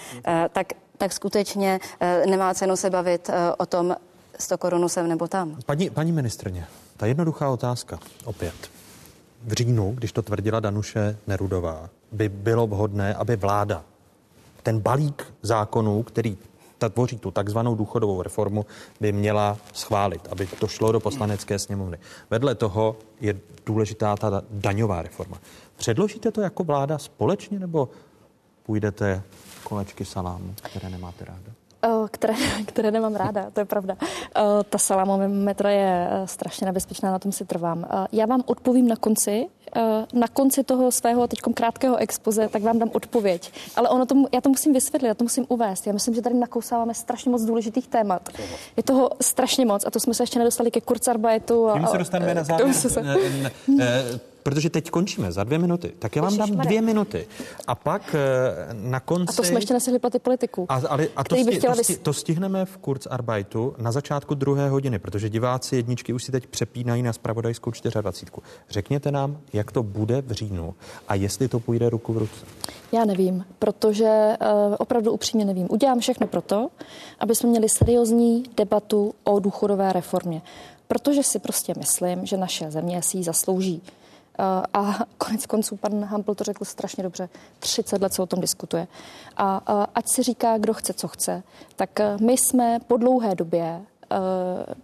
tak tak skutečně nemá cenu se bavit o tom, 100 korun sem nebo tam. Paní, paní ministrně, ta jednoduchá otázka opět. V říjnu, když to tvrdila Danuše Nerudová, by bylo vhodné, aby vláda ten balík zákonů, který ta tvoří tu takzvanou důchodovou reformu, by měla schválit, aby to šlo do poslanecké sněmovny. Vedle toho je důležitá ta daňová reforma. Předložíte to jako vláda společně nebo půjdete kolečky salámu, které nemáte ráda? Které, které nemám ráda, to je pravda. Ta salamometra je e, strašně nebezpečná, na tom si trvám. Já vám odpovím na konci, na konci toho svého teď krátkého expoze, tak vám dám odpověď. Ale ono to, já to musím vysvětlit, já to musím uvést. Já myslím, že tady nakousáváme strašně moc důležitých témat. Je toho strašně moc a to jsme se ještě nedostali ke Kurzarbeitu. A, Tím se dostaneme na závěr. Se... Protože teď končíme za dvě minuty, tak já vám dám dvě minuty. A pak eh, na konci... A to jsme ještě nesehli platy politiků. A, ale, a to, sti, to, sti, to stihneme v Kurzarbeitu na začátku druhé hodiny, protože diváci jedničky už si teď přepínají na spravodajskou 24. Řekněte nám, jak to bude v říjnu a jestli to půjde ruku v ruce. Já nevím, protože uh, opravdu upřímně nevím. Udělám všechno proto, aby jsme měli seriózní debatu o důchodové reformě. Protože si prostě myslím, že naše země si ji zaslouží. Eh, a konec konců pan Hampl to řekl strašně dobře. 30 let se o tom diskutuje. A ať si říká, kdo chce, co chce, tak eh, my jsme po dlouhé době eh,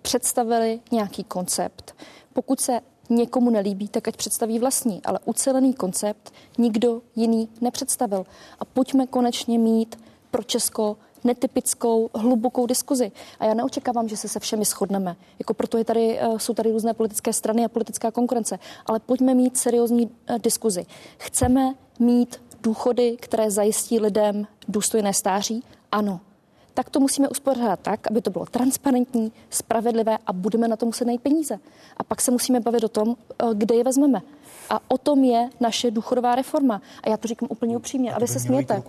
představili nějaký koncept. Pokud se někomu nelíbí, tak ať představí vlastní, ale ucelený koncept nikdo jiný nepředstavil. A pojďme konečně mít pro Česko netypickou, hlubokou diskuzi. A já neočekávám, že se se všemi shodneme. Jako proto je tady, eh, jsou tady různé politické strany a politická konkurence. Ale pojďme mít seriózní eh, diskuzi. Chceme mít důchody, které zajistí lidem důstojné stáří? Ano. tak to musíme uspořádat tak, aby to bylo transparentní, spravedlivé a budeme na to muset najít peníze. A pak se musíme bavit o tom, eh, kde je vezmeme. A o tom je naše důchodová reforma. A já to říkám úplně upřímně, a vy se smějete.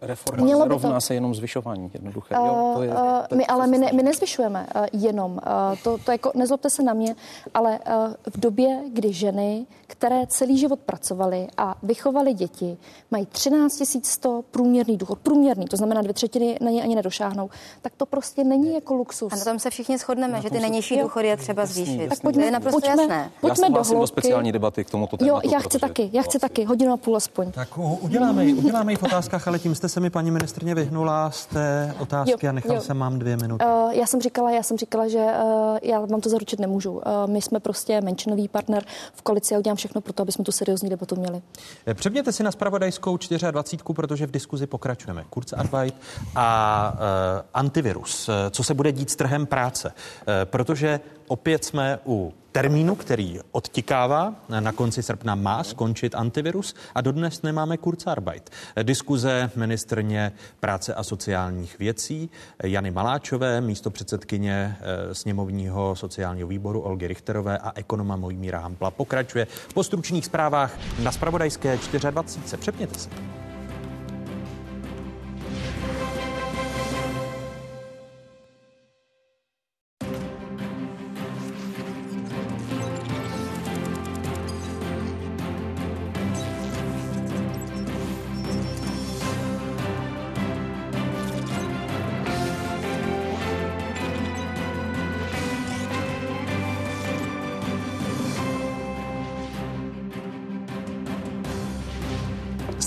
Reforma Mělo by to... se jenom zvyšování jednoduché. Uh, jo, to je, uh, my ale my, ne, my nezvyšujeme uh, jenom. Uh, to, to jako, nezlobte se na mě, ale uh, v době, kdy ženy, které celý život pracovaly a vychovaly děti, mají 13 100 průměrný důchod. Průměrný, to znamená dvě třetiny na ně ani nedošáhnou. Tak to prostě není jako luxus. A na tom se všichni shodneme, že ty nejnižší důchody je třeba zvýšit. Tak pojďme, to je naprosto pojďme, jasné. Pojďme Já jsem do, do speciální debaty k tomuto tématu. Jo, já chci taky, já chci taky, hodinu a půl aspoň. Tak uděláme ji, uděláme ji v otázkách, ale tím jste se mi, paní ministrně, vyhnula z té otázky jo, a nechal jo. jsem mám dvě minuty. Uh, já jsem říkala, já jsem říkala, že uh, já vám to zaručit nemůžu. Uh, my jsme prostě menšinový partner v koalici a udělám všechno pro to, aby jsme tu seriózní debatu měli. Přepněte si na spravodajskou 24, protože v diskuzi pokračujeme. Kurzarbeit a uh, antivirus. Co se bude dít s trhem práce? Uh, protože opět jsme u termínu, který odtikává. Na konci srpna má skončit antivirus a dodnes nemáme Kurzarbeit. Diskuze ministrně práce a sociálních věcí Jany Maláčové, místo předsedkyně eh, sněmovního sociálního výboru Olgy Richterové a ekonoma Mojmíra Hampla pokračuje po stručných zprávách na Spravodajské 24. Přepněte se.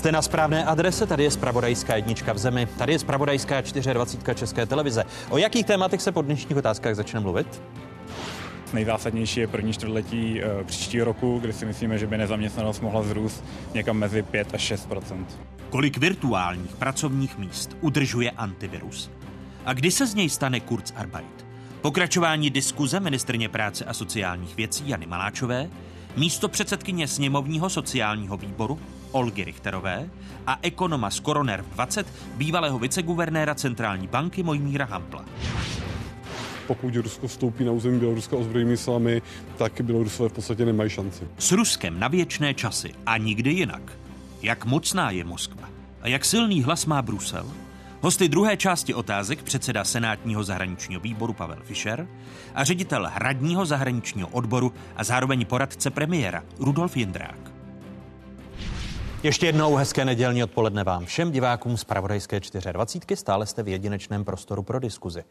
Jste na správné adrese, tady je Spravodajská jednička v zemi, tady je Spravodajská 24 České televize. O jakých tématech se po dnešních otázkách začne mluvit? Nejzásadnější je první čtvrtletí e, příštího roku, kdy si myslíme, že by nezaměstnanost mohla zrůst někam mezi 5 až 6% Kolik virtuálních pracovních míst udržuje antivirus? A kdy se z něj stane Kurzarbeit? Pokračování diskuze ministrně práce a sociálních věcí Jany Maláčové, místo předsedkyně sněmovního sociálního výboru Olgy Richterové a ekonoma z Koroner 20 bývalého viceguvernéra centrální banky Mojmíra Hampla. Pokud Rusko vstoupí na území Běloruska ozbrojenými silami, tak Bělorusové v podstatě nemají šanci. S Ruskem na věčné časy a nikdy jinak. Jak mocná je Moskva a jak silný hlas má Brusel? Hosty druhé části otázek předseda Senátního zahraničního výboru Pavel Fischer a ředitel hradního zahraničního odboru a zároveň poradce premiéra Rudolf Jindrák. Ještě jednou hezké nedělní odpoledne vám všem divákům z Pravodajské 24. Stále jste v jedinečném prostoru pro diskuzi.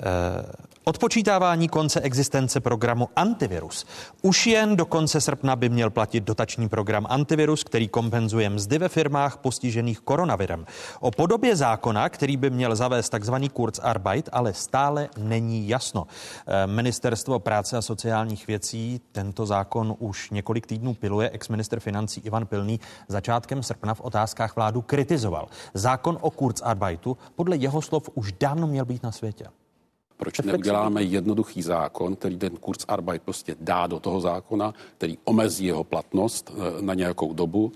Eh, odpočítávání konce existence programu Antivirus. Už jen do konce srpna by měl platit dotační program Antivirus, který kompenzuje mzdy ve firmách postižených koronavirem. O podobě zákona, který by měl zavést takzvaný Kurzarbeit, ale stále není jasno. Eh, Ministerstvo práce a sociálních věcí tento zákon už několik týdnů piluje. Ex-minister financí Ivan Pilný začátkem srpna v otázkách vládu kritizoval. Zákon o Kurzarbeitu podle jeho slov už dávno měl být na světě. Proč neuděláme jednoduchý zákon, který ten Kurzarbeit prostě dá do toho zákona, který omezí jeho platnost eh, na nějakou dobu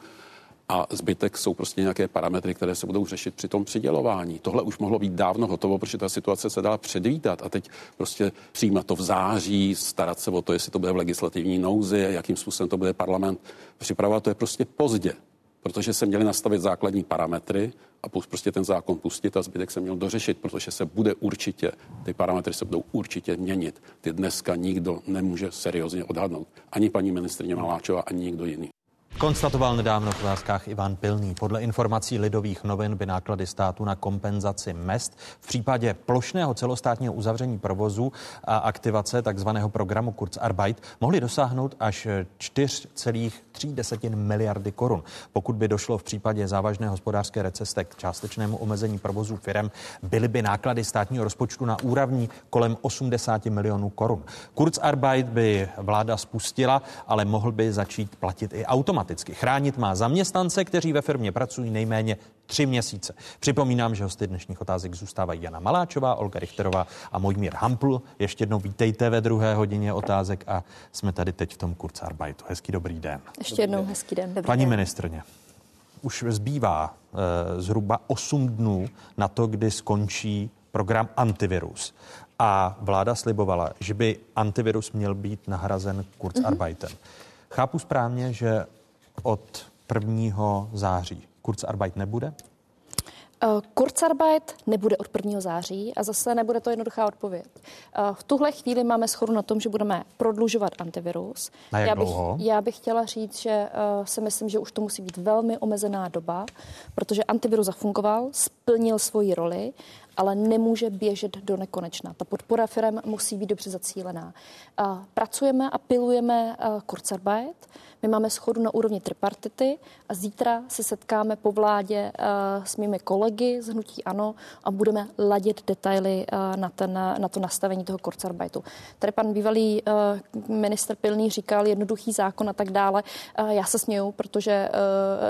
a zbytek jsou prostě nějaké parametry, které se budou řešit při tom přidělování. Tohle už mohlo být dávno hotovo, protože ta situace se dala předvídat a teď prostě přijímat to v září, starat se o to, jestli to bude v legislativní nouzi, jakým způsobem to bude parlament připravovat, to je prostě pozdě protože se měly nastavit základní parametry a prostě ten zákon pustit a zbytek se měl dořešit, protože se bude určitě, ty parametry se budou určitě měnit. Ty dneska nikdo nemůže seriózně odhadnout. Ani paní ministrině Maláčová, ani nikdo jiný. Konstatoval nedávno v otázkách Ivan Pilný. Podle informací lidových novin by náklady státu na kompenzaci mest v případě plošného celostátního uzavření provozu a aktivace tzv. programu Kurzarbeit mohly dosáhnout až 4,3 miliardy korun. Pokud by došlo v případě závažné hospodářské recese k částečnému omezení provozu firem, byly by náklady státního rozpočtu na úrovni kolem 80 milionů korun. Kurzarbeit by vláda spustila, ale mohl by začít platit i automat automaticky. Chránit má zaměstnance, kteří ve firmě pracují nejméně tři měsíce. Připomínám, že hosty dnešních otázek zůstávají Jana Maláčová, Olga Richterová a Mojmír Hampl. Ještě jednou vítejte ve druhé hodině otázek a jsme tady teď v tom Kurzarbeitu. Hezký dobrý den. Ještě jednou hezký den. Dobrý Paní den. ministrně, už zbývá e, zhruba 8 dnů na to, kdy skončí program antivirus. A vláda slibovala, že by antivirus měl být nahrazen Kurzarbeitem. Mm-hmm. Chápu správně, že od 1. září Kurzarbeit nebude? Eh, Kurzarbeit nebude od 1. září a zase nebude to jednoduchá odpověď. Eh, v tuhle chvíli máme schodu na tom, že budeme prodlužovat antivirus. Na jak já, bych, dlouho? já bych chtěla říct, že eh, si myslím, že už to musí být velmi omezená doba, protože antivirus zafungoval, splnil svoji roli ale nemůže běžet do nekonečna. Ta podpora firm musí být dobře zacílená. Pracujeme a pilujeme Kurzarbeit. My máme schodu na úrovni tripartity a zítra se setkáme po vládě s mými kolegy z Hnutí Ano a budeme ladit detaily na, ten, na to nastavení toho Kurzarbeitu. Tady pan bývalý minister Pilný říkal jednoduchý zákon a tak dále. Já se směju, protože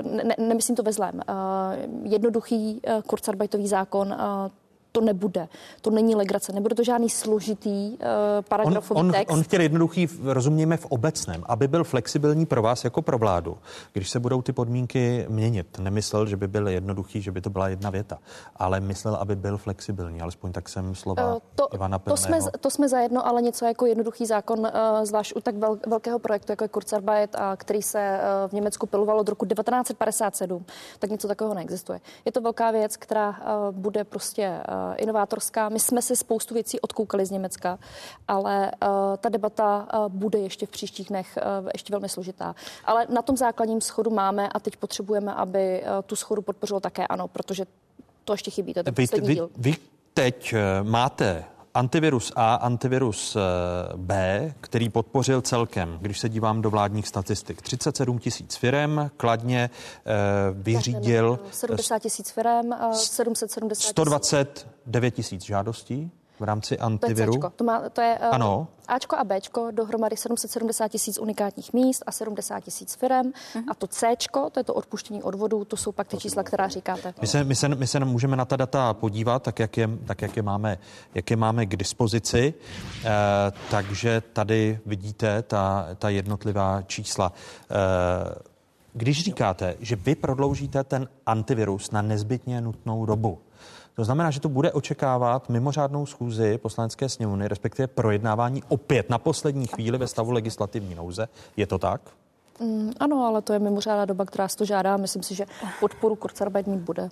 ne, nemyslím to ve zlém. Jednoduchý Kurzarbeitový zákon to nebude. To není legrace, nebude to žádný složitý uh, paragrafový on, on, text. On chtěl jednoduchý, rozumějme v obecném, aby byl flexibilní pro vás jako pro vládu, když se budou ty podmínky měnit. Nemyslel, že by byl jednoduchý, že by to byla jedna věta, ale myslel, aby byl flexibilní, alespoň tak jsem slova uh, to, Ivana to jsme, to jsme zajedno, ale něco jako jednoduchý zákon, uh, zvlášť u tak vel, velkého projektu, jako je Kurzarbeit, a který se uh, v Německu piloval od roku 1957, tak něco takového neexistuje. Je to velká věc, která uh, bude prostě uh, inovátorská. My jsme si spoustu věcí odkoukali z Německa, ale uh, ta debata uh, bude ještě v příštích dnech ještě velmi složitá. Ale na tom základním schodu máme a teď potřebujeme, aby tu schodu podpořilo také ano, protože to ještě chybí. To je vy, vy, vy teď máte antivirus A, antivirus B, který podpořil celkem, když se dívám do vládních statistik, 37 tisíc firem, kladně vyřídil... 70 tisíc firem, 770 120 9 tisíc žádostí v rámci antiviru. To je, to má, to je ano. Ačko a Bčko dohromady 770 tisíc unikátních míst a 70 tisíc firm. Uh-huh. A to Cčko, to je to odpuštění odvodů, to jsou pak ty čísla, která říkáte. My se, my se, my se můžeme na ta data podívat, tak jak je, tak jak je, máme, jak je máme k dispozici. E, takže tady vidíte ta, ta jednotlivá čísla. E, když říkáte, že vy prodloužíte ten antivirus na nezbytně nutnou dobu, to znamená, že to bude očekávat mimořádnou schůzi poslanecké sněmovny, respektive projednávání opět na poslední chvíli ve stavu legislativní nouze. Je to tak? Mm, ano, ale to je mimořádná doba, která si to žádá. Myslím si, že podporu Kurzarbeit bude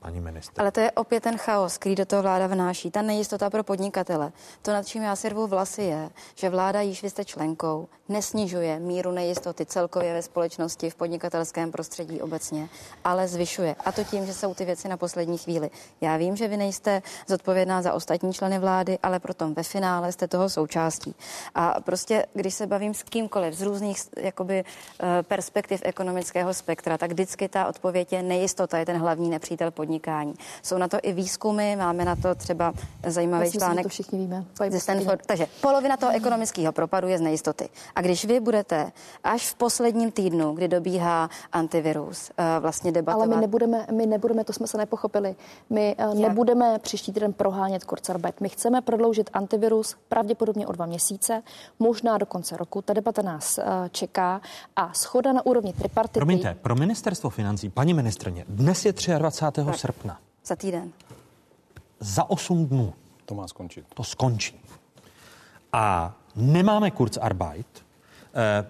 paní ministr. Ale to je opět ten chaos, který do toho vláda vnáší. Ta nejistota pro podnikatele. To, nad čím já si rvu vlasy, je, že vláda, již vy jste členkou, nesnižuje míru nejistoty celkově ve společnosti, v podnikatelském prostředí obecně, ale zvyšuje. A to tím, že jsou ty věci na poslední chvíli. Já vím, že vy nejste zodpovědná za ostatní členy vlády, ale proto ve finále jste toho součástí. A prostě, když se bavím s kýmkoliv z různých jakoby, eh, perspektiv ekonomického spektra, tak vždycky ta odpověď je nejistota, je ten hlavní nepřítel podnikání. Jsou na to i výzkumy, máme na to třeba zajímavý Myslím, článek. to všichni víme. Ze Stanford. Takže polovina toho ekonomického propadu je z nejistoty. A když vy budete až v posledním týdnu, kdy dobíhá antivirus, eh, vlastně debatovat... Ale my nebudeme, my nebudeme, to jsme se nepochopili, my eh, Jak? nebudeme příští týden prohánět Kurzarbeit. My chceme prodloužit antivirus pravděpodobně o dva měsíce, možná do konce roku. Ta debata nás eh, čeká a schoda na úrovni tripartity... Promiňte, pro ministerstvo financí, paní ministrně, dnes je 23 tak. srpna. Za týden. Za 8 dnů. To má skončit. To skončí. A nemáme Kurzarbeit,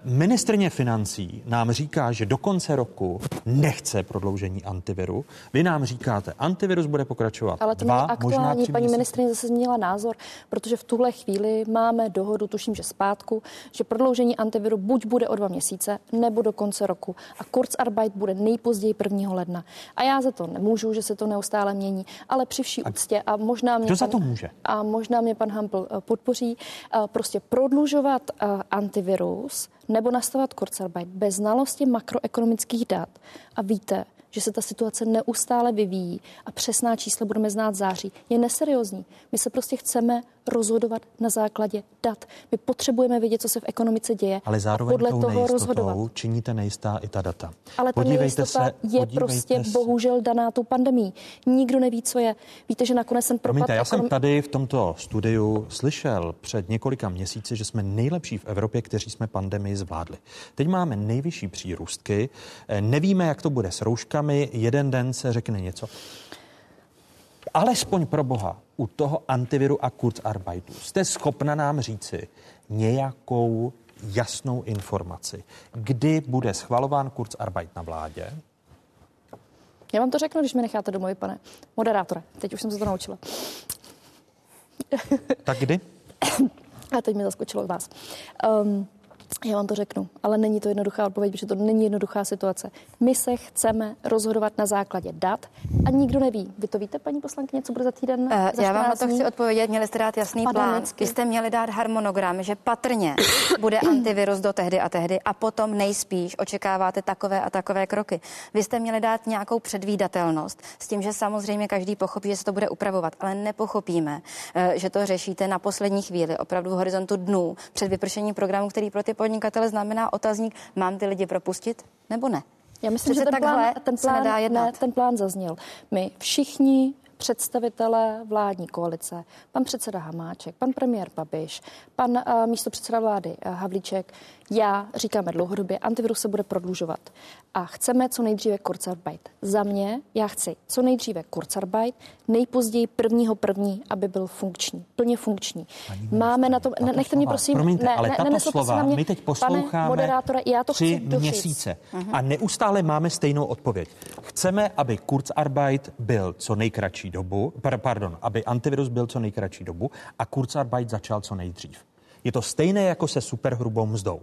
ministrně financí nám říká, že do konce roku nechce prodloužení antiviru. Vy nám říkáte, antivirus bude pokračovat. Ale to dva, není aktuální. Paní ministrině zase změnila názor, protože v tuhle chvíli máme dohodu, tuším, že zpátku, že prodloužení antiviru buď bude o dva měsíce, nebo do konce roku. A Kurzarbeit bude nejpozději 1. ledna. A já za to nemůžu, že se to neustále mění, ale při vší úctě a možná mě. Kdo za to může? A možná mě pan Hampl eh, podpoří. Eh, prostě prodlužovat antivirus kurz nebo nastavovat Kurzarbeit bez znalosti makroekonomických dat a víte, že se ta situace neustále vyvíjí a přesná čísla budeme znát září, je neseriózní. My se prostě chceme rozhodovat na základě dat. My potřebujeme vědět, co se v ekonomice děje. Ale zároveň podle tou toho rozhodovat. činíte nejistá i ta data. Ale ta nejistota se, je prostě se. bohužel daná tou pandemí. Nikdo neví, co je. Víte, že nakonec jsem propad... Promiňte, já jsem tady v tomto studiu slyšel před několika měsíci, že jsme nejlepší v Evropě, kteří jsme pandemii zvládli. Teď máme nejvyšší přírůstky, eh, nevíme, jak to bude s rouškami, jeden den se řekne něco alespoň pro boha u toho antiviru a Kurzarbeitu jste schopna nám říci nějakou jasnou informaci, kdy bude schvalován Kurzarbeit na vládě? Já vám to řeknu, když mi necháte domluvit, pane moderátore. Teď už jsem se to naučila. tak kdy? A teď mi zaskočilo vás. Um, já vám to řeknu, ale není to jednoduchá odpověď, protože to není jednoduchá situace. My se chceme rozhodovat na základě dat a nikdo neví. Vy to víte, paní poslankyně, co bude za týden? Uh, za já vám na to chci odpovědět. Měli jste dát jasný plán. Vy jste měli dát harmonogram, že patrně bude antivirus do tehdy a tehdy a potom nejspíš očekáváte takové a takové kroky. Vy jste měli dát nějakou předvídatelnost s tím, že samozřejmě každý pochopí, že se to bude upravovat, ale nepochopíme, eh, že to řešíte na poslední chvíli, opravdu v horizontu dnů před vypršením programu, který pro ty podnikatele znamená otazník, mám ty lidi propustit nebo ne? Já myslím, že ten plán, ten, plán, ne, ten plán zazněl. My všichni představitelé vládní koalice, pan předseda Hamáček, pan premiér Babiš, pan uh, místo předseda vlády uh, Havlíček, já říkáme dlouhodobě, antivirus se bude prodlužovat a chceme co nejdříve Kurzarbeit. Za mě, já chci co nejdříve Kurzarbeit, nejpozději prvního první, aby byl funkční, plně funkční. Máme na to, ne, nechte mě prosím, promiňte, ne, ale ne, tato slova, mě, my teď posloucháme moderátore, já to tři chci měsíce uh-huh. a neustále máme stejnou odpověď. Chceme, aby Kurzarbeit byl co nejkratší dobu, pardon, aby antivirus byl co nejkratší dobu a Kurzarbeit začal co nejdřív. Je to stejné jako se superhrubou mzdou.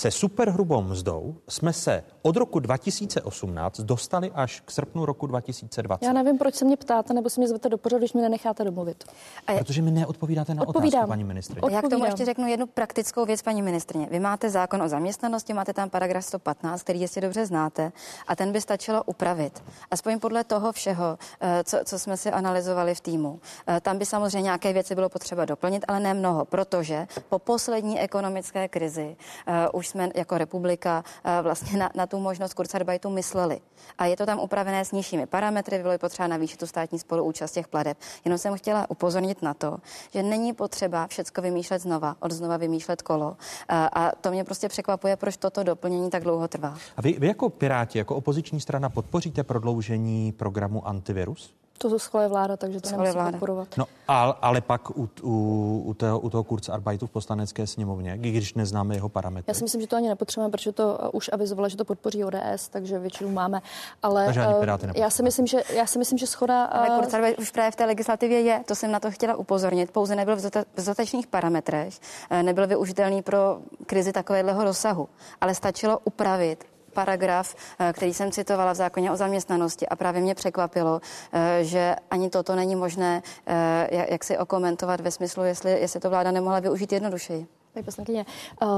Se superhrubou mzdou jsme se od roku 2018 dostali až k srpnu roku 2020. Já nevím, proč se mě ptáte, nebo se mě zvete do pořadu, když mě nenecháte domluvit. A Protože mi neodpovídáte na Odpovídám. otázku, paní ministrině. Já k tomu ještě řeknu jednu praktickou věc, paní ministrině. Vy máte zákon o zaměstnanosti, máte tam paragraf 115, který jistě dobře znáte, a ten by stačilo upravit. Aspoň podle toho všeho, eh, co, co jsme si analyzovali v týmu. Eh, tam by samozřejmě nějaké věci bylo potřeba doplnit, ale ne mnoho, protože po poslední ekonomické krizi uh, už jsme jako republika uh, vlastně na, na tu možnost Kurzarbeitu mysleli. A je to tam upravené s nižšími parametry, bylo by potřeba navýšit tu státní spoluúčast těch pladeb. Jenom jsem chtěla upozornit na to, že není potřeba všecko vymýšlet znova, od znova vymýšlet kolo. A, a to mě prostě překvapuje, proč toto doplnění tak dlouho trvá. A vy, vy jako Piráti, jako opoziční strana podpoříte prodloužení programu Antivirus? To schvaluje vláda, takže to schvaluje nemusí vláda. podporovat. No, ale, ale pak u, u, u, toho, u toho Kurzarbeitu v poslanecké sněmovně, když neznáme jeho parametry. Já si myslím, že to ani nepotřebujeme, protože to uh, už avizovala, že to podpoří ODS, takže většinu máme. Ale takže ani uh, já si myslím, že já si myslím, že schoda. Ale uh, Kurzarbeit už právě v té legislativě je, to jsem na to chtěla upozornit. Pouze nebyl v dostatečných parametrech, nebyl využitelný pro krizi takového rozsahu, ale stačilo upravit paragraf, eh, který jsem citovala v zákoně o zaměstnanosti a právě mě překvapilo, eh, že ani toto není možné, eh, jak si okomentovat ve smyslu, jestli, jestli to vláda nemohla využít jednodušeji. Paní poslankyně,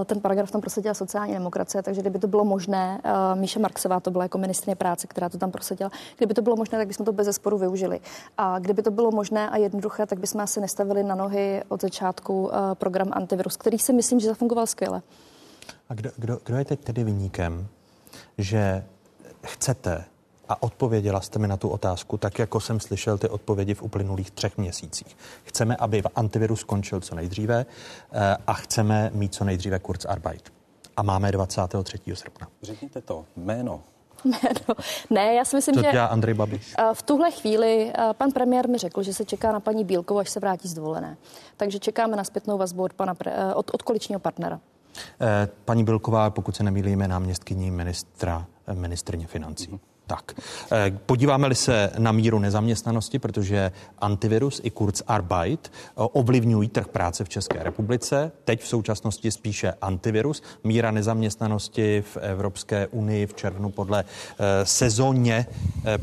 ten paragraf tam prosadila sociální demokracie, takže kdyby to bylo možné, Míša Marksová to byla jako ministrině práce, která to tam prosadila, kdyby to bylo možné, tak bychom to bez zesporu využili. A kdyby to bylo možné a jednoduché, tak bychom asi nestavili na nohy od začátku program antivirus, který si myslím, že zafungoval skvěle. A kdo, kdo, kdo je teď tedy vyníkem že chcete a odpověděla jste mi na tu otázku, tak jako jsem slyšel ty odpovědi v uplynulých třech měsících. Chceme, aby antivirus skončil co nejdříve eh, a chceme mít co nejdříve Kurzarbeit. A máme 23. srpna. Řekněte to jméno. Jméno. Ne, já si myslím, Co že Andrej Babiš? Eh, v tuhle chvíli eh, pan premiér mi řekl, že se čeká na paní Bílkovou, až se vrátí z dovolené. Takže čekáme na zpětnou vazbu od, pana, od, od koaličního partnera. Eh, paní Bilková, pokud se nemýlíme, náměstkyní ministra, eh, ministrně financí. Mm-hmm. Tak, eh, podíváme-li se na míru nezaměstnanosti, protože antivirus i Kurzarbeit eh, ovlivňují trh práce v České republice. Teď v současnosti spíše antivirus. Míra nezaměstnanosti v Evropské unii v červnu podle eh, sezóně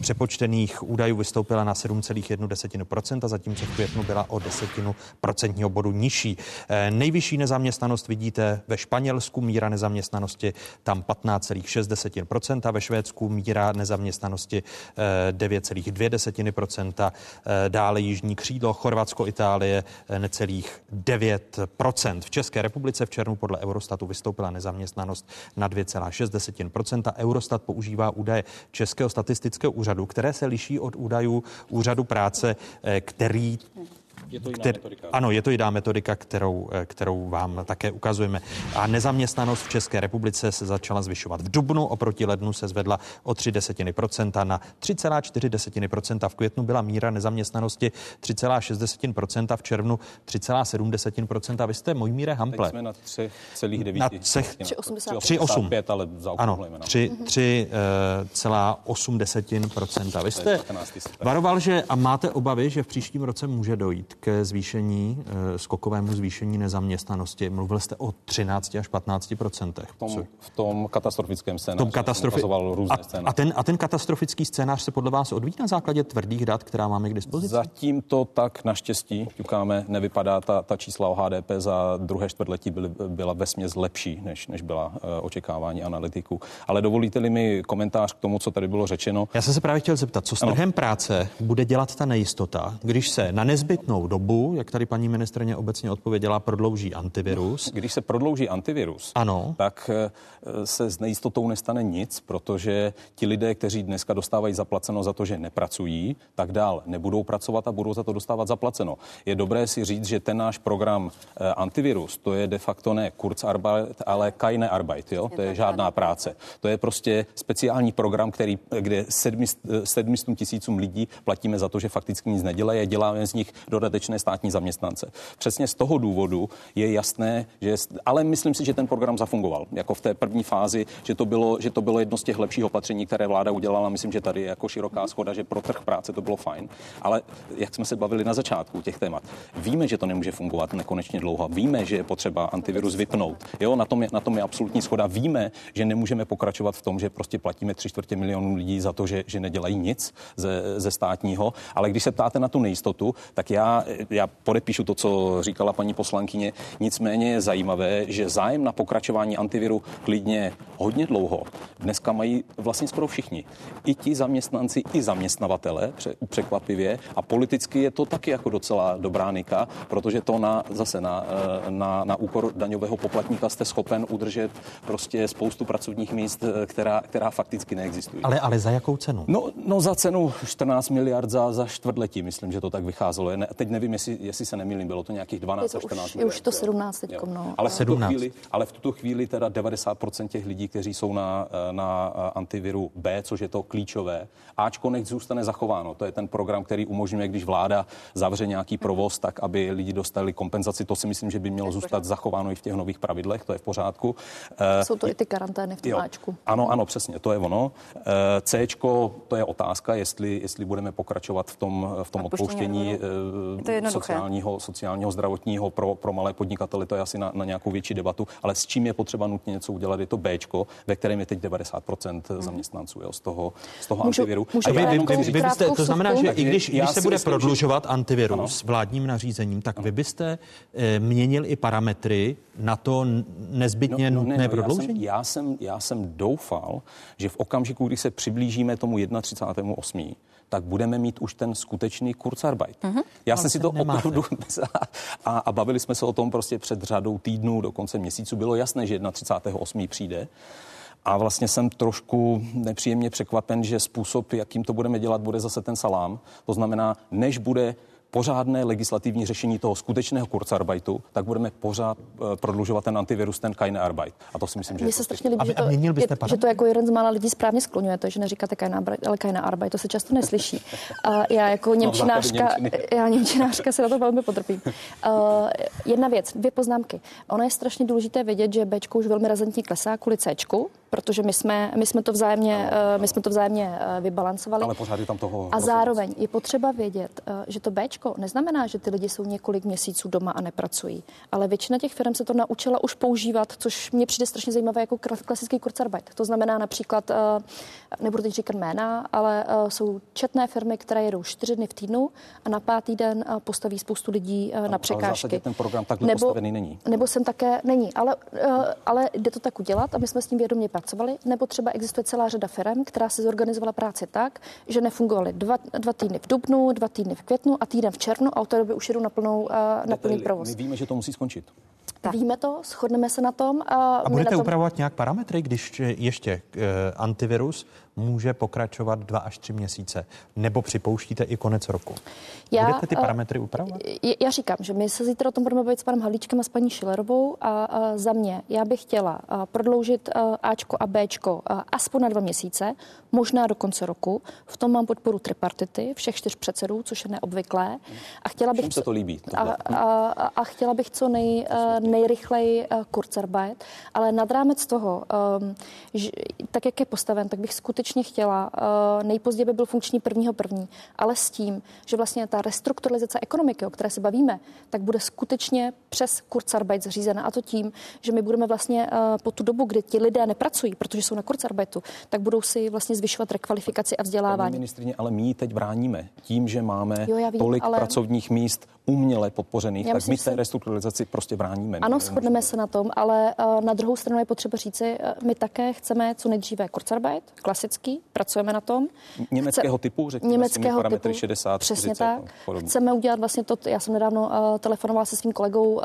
přepočtených údajů vystoupila na 7,1%, zatímco v květnu byla o desetinu procentního bodu nižší. Nejvyšší nezaměstnanost vidíte ve Španělsku, míra nezaměstnanosti tam 15,6%, ve Švédsku míra nezaměstnanosti nezaměstnanosti 9,2%, dále Jižní křídlo, Chorvatsko, Itálie necelých 9%. V České republice v červnu podle Eurostatu vystoupila nezaměstnanost na 2,6%. Eurostat používá údaje Českého statistického úřadu, které se liší od údajů úřadu práce, který je to jiná kter- metodika. Ano, je to jiná metodika, kterou, eh, kterou vám také ukazujeme. A nezaměstnanost v České republice se začala zvyšovat. V dubnu oproti lednu se zvedla o 3 desetiny procenta na 3,4 desetiny procenta. V květnu byla míra nezaměstnanosti 3,6 desetin procenta, v červnu 3,7 desetin procenta. Vy jste můj míre Hample. Teď jsme na 3,9. Na třech, 3,8. ale Ano, 3,8 desetin procenta. Vy jste varoval, že a máte obavy, že v příštím roce může dojít ke zvýšení, eh, skokovému zvýšení nezaměstnanosti. Mluvil jste o 13 až 15 procentech. V tom, v tom katastrofickém scénáři. tom katastrofi... různé a, a, ten, a ten katastrofický scénář se podle vás odvíjí na základě tvrdých dat, která máme k dispozici? Zatím to tak naštěstí, ťukáme, nevypadá. Ta, ta čísla o HDP za druhé čtvrtletí byly, byla ve směs lepší, než, než byla uh, očekávání analytiků. Ale dovolíte-li mi komentář k tomu, co tady bylo řečeno? Já jsem se právě chtěl zeptat, co s trhem práce bude dělat ta nejistota, když se na nezbytnou dobu, jak tady paní ministrně obecně odpověděla, prodlouží antivirus. Když se prodlouží antivirus, ano. tak eh, se s nejistotou nestane nic, protože ti lidé, kteří dneska dostávají zaplaceno za to, že nepracují, tak dál nebudou pracovat a budou za to dostávat zaplaceno. Je dobré si říct, že ten náš program eh, antivirus, to je de facto ne Kurzarbeit, ale keine Arbeit, jo? to je žádná práce. To je prostě speciální program, který, kde 700 tisícům lidí platíme za to, že fakticky nic nedělají a děláme z nich dodatečné státní zaměstnance. Přesně z toho důvodu je jasné, že, ale myslím si, že ten program zafungoval. Jako v té první fázi, že to bylo, že to bylo jedno z těch lepších opatření, které vláda udělala. Myslím, že tady je jako široká schoda, že pro trh práce to bylo fajn. Ale jak jsme se bavili na začátku těch témat, víme, že to nemůže fungovat nekonečně dlouho. Víme, že je potřeba antivirus vypnout. Jo, na tom je, na tom je absolutní schoda. Víme, že nemůžeme pokračovat v tom, že prostě platíme tři čtvrtě milionů lidí za to, že, že nedělají nic ze, ze státního. Ale když se ptáte na tu nejistotu, tak já, já podepíšu to, co říkala paní poslankyně. Nicméně je zajímavé, že zájem na pokračování antiviru klidně hodně dlouho. Dneska mají vlastně skoro všichni. I ti zaměstnanci, i zaměstnavatele, překvapivě. A politicky je to taky jako docela dobrá nika, protože to na, zase na, eh, na, na úkor daňového poplatníka jste schopen udržet prostě spoustu pracovních míst, eh, která, která fakticky neexistují. Ale, ale za jakou cenu? No, no za cenu 14 miliard za, za čtvrtletí, myslím, že to tak vycházelo. Ne, teď nevím, jestli, jestli se nemýlím, bylo to nějakých 12 až 14 už, miliard. Už to 17 teď, no. Ale, 17. Chvíli, ale v tuto chvíli teda 90% těch lidí, kteří jsou na, na antiviru B, což je to klíčové, Ačko nech zůstane zachováno. To je ten program, který umožňuje, když vláda zavře nějaký provoz, tak aby lidi dostali kompenzaci. To si myslím, že by mělo zůstat zachováno i v těch nových pravidlech, to je v pořádku. Jsou to i ty karantény v tom Ačku. Ano, ano, přesně, to je ono. C, to je otázka, jestli, jestli budeme pokračovat v tom, v tom odpouštění sociálního, sociálního, zdravotního pro, pro malé podnikatele, to je asi na, na nějakou větší debatu, ale s čím je potřeba nutně něco udělat, je to B, ve kterém je teď 90% hmm. zaměstnanců jo, z toho, z toho můžu, antiviru. Můžu a vy, vy, vy, vy byste, to znamená, že i když, když se bude myslím, prodlužovat antivirus ano. vládním nařízením, tak ano. vy byste e, měnil i parametry na to nezbytně no, no, nutné ne, no, prodloužení? Já jsem, já, jsem, já jsem doufal, že v okamžiku, kdy se přiblížíme tomu 31.8., tak budeme mít už ten skutečný Kurzarbeit. Uh-huh. Já jsem si to opravdu a, a bavili jsme se o tom prostě před řadou týdnů, dokonce měsíců. Bylo jasné, že 31.8. přijde. A vlastně jsem trošku nepříjemně překvapen, že způsob, jakým to budeme dělat, bude zase ten salám. To znamená, než bude pořádné legislativní řešení toho skutečného Kurzarbeitu, tak budeme pořád uh, prodlužovat ten antivirus, ten Keine Arbeit. A to si myslím, že Mně se strašně líbí, že to, je, že to jako jeden z mála lidí správně skloňuje, že neříkáte Keine Arbeit, ale Keine Arbeit, to se často neslyší. A já jako no, němčinářka, no, já němčinářka se na to velmi potrpím. Uh, jedna věc, dvě poznámky. Ono je strašně důležité vědět, že Bčko už velmi razantní klesá kvůli Cčku, protože my jsme, my jsme to vzájemně, uh, my jsme to vzájemně vybalancovali. Ale pořád je tam toho. A zároveň je potřeba vědět, že to Bčko Ačko neznamená, že ty lidi jsou několik měsíců doma a nepracují, ale většina těch firm se to naučila už používat, což mě přijde strašně zajímavé jako klasický Kurzarbeit. To znamená například, eh, nebudu teď říkat jména, ale eh, jsou četné firmy, které jedou čtyři dny v týdnu a na pátý den postaví spoustu lidí na překážky. Ale ten program takhle nebo, postavený není. Nebo jsem také není, ale, ale jde to tak udělat a my jsme s tím vědomě pracovali, nebo třeba existuje celá řada firm, která si zorganizovala práci tak, že nefungovaly dva, dva týdny v dubnu, dva týdny v květnu a týden v červnu a od té doby už jedou na, plnou, uh, na plný provoz. My víme, že to musí skončit. Tak. Víme to, shodneme se na tom. A, a budete tom... upravovat nějak parametry, když ještě uh, antivirus může pokračovat dva až tři měsíce, nebo připouštíte i konec roku? Já, Budete ty parametry upravovat? Já říkám, že my se zítra o tom budeme bavit s panem Halíčkem a s paní Šilerovou a, a za mě, já bych chtěla prodloužit Ačko a Bčko aspoň na dva měsíce, možná do konce roku. V tom mám podporu tripartity, všech čtyř předsedů, což je neobvyklé. A chtěla bych... se to líbí? A, a, a chtěla bych co nej, nejrychleji Kurzarbeit, ale nad rámec toho, um, že, tak jak je postaven, tak bych skutečně chtěla, uh, nejpozději by byl funkční prvního první, ale s tím, že vlastně ta restrukturalizace ekonomiky, o které se bavíme, tak bude skutečně přes Kurzarbeit zřízena a to tím, že my budeme vlastně uh, po tu dobu, kdy ti lidé nepracují, protože jsou na Kurzarbeitu, tak budou si vlastně zvyšovat rekvalifikaci a vzdělávání. Paní ministrině, ale my ji teď bráníme tím, že máme jo, vím, tolik ale... pracovních míst uměle podpořených, já tak myslím, my té restrukturalizaci prostě bráníme. Ano, shodneme se na tom, ale uh, na druhou stranu je potřeba říci, my také chceme co nejdříve Kurzarbeit, klasický, pracujeme na tom. Německého Chce, typu, řekněme německého typu, 60, Přesně 40, tak. No, chceme udělat vlastně to, já jsem nedávno uh, telefonovala se svým kolegou uh,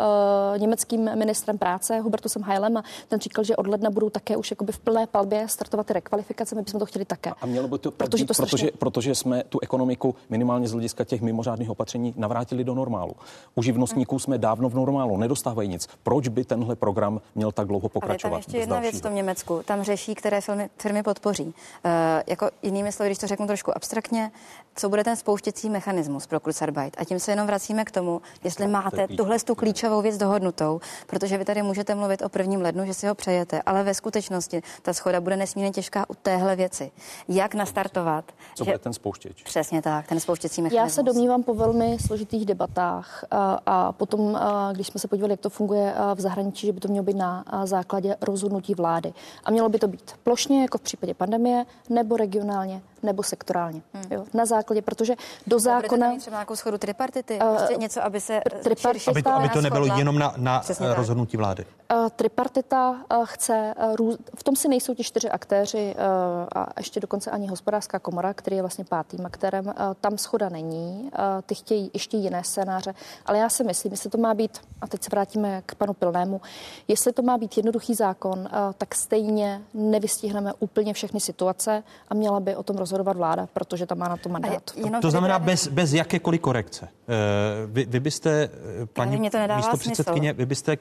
německým ministrem práce, Hubertusem Heilem, a ten říkal, že od ledna budou také už jakoby v plné palbě startovat ty rekvalifikace, my bychom to chtěli také. A mělo by to protože, to strašně... protože, protože jsme tu ekonomiku minimálně z hlediska těch mimořádných opatření navrátili do normálu. U živnostníků jsme dávno v normálu, nedostávají nic. Proč by tenhle program měl tak dlouho pokračovat? Ale tam ještě jedna věc v tom Německu. Tam řeší, které firmy, firmy podpoří. Uh, jako jinými slovy, když to řeknu trošku abstraktně, co bude ten spouštěcí mechanismus pro Kurzarbeit. A tím se jenom vracíme k tomu, jestli máte tuhle tu klíčovou věc dohodnutou, protože vy tady můžete mluvit o prvním lednu, že si ho přejete, ale ve skutečnosti ta schoda bude nesmírně těžká u téhle věci. Jak nastartovat? Co že... bude ten spouštěč? Přesně tak, ten spouštěcí mechanismus. Já se domnívám po velmi složitých debatách a, a potom, a, když jsme se podívali, jak to funguje v zahraničí, že by to mělo být na základě rozhodnutí vlády. A mělo by to být plošně, jako v případě pandemie, nebo regionálně, nebo sektorálně. Hmm. Jo, na základě, protože do zákona... Mít třeba nějakou schodu tripartity, uh, prostě něco, aby se... Tripartita, aby, to, aby to nebylo jenom na, na rozhodnutí vlády. Uh, tripartita uh, chce... Uh, růz, v tom si nejsou ti čtyři aktéři uh, a ještě dokonce ani hospodářská komora, který je vlastně pátým aktérem. Uh, tam schoda není. Uh, ty chtějí ještě jiné scénáře. Ale já si myslím, jestli to má být, a teď se vrátíme k panu Pilnému, jestli to má být jednoduchý zákon, uh, tak stejně nevystihneme úplně všechny situace a měla by o tom rozhodovat rozhodovat vláda, protože tam má na to mandát. To, to znamená bez, bez jakékoliv korekce. Eh, vy, vy byste, eh, paní místo předsedkyně, vy byste,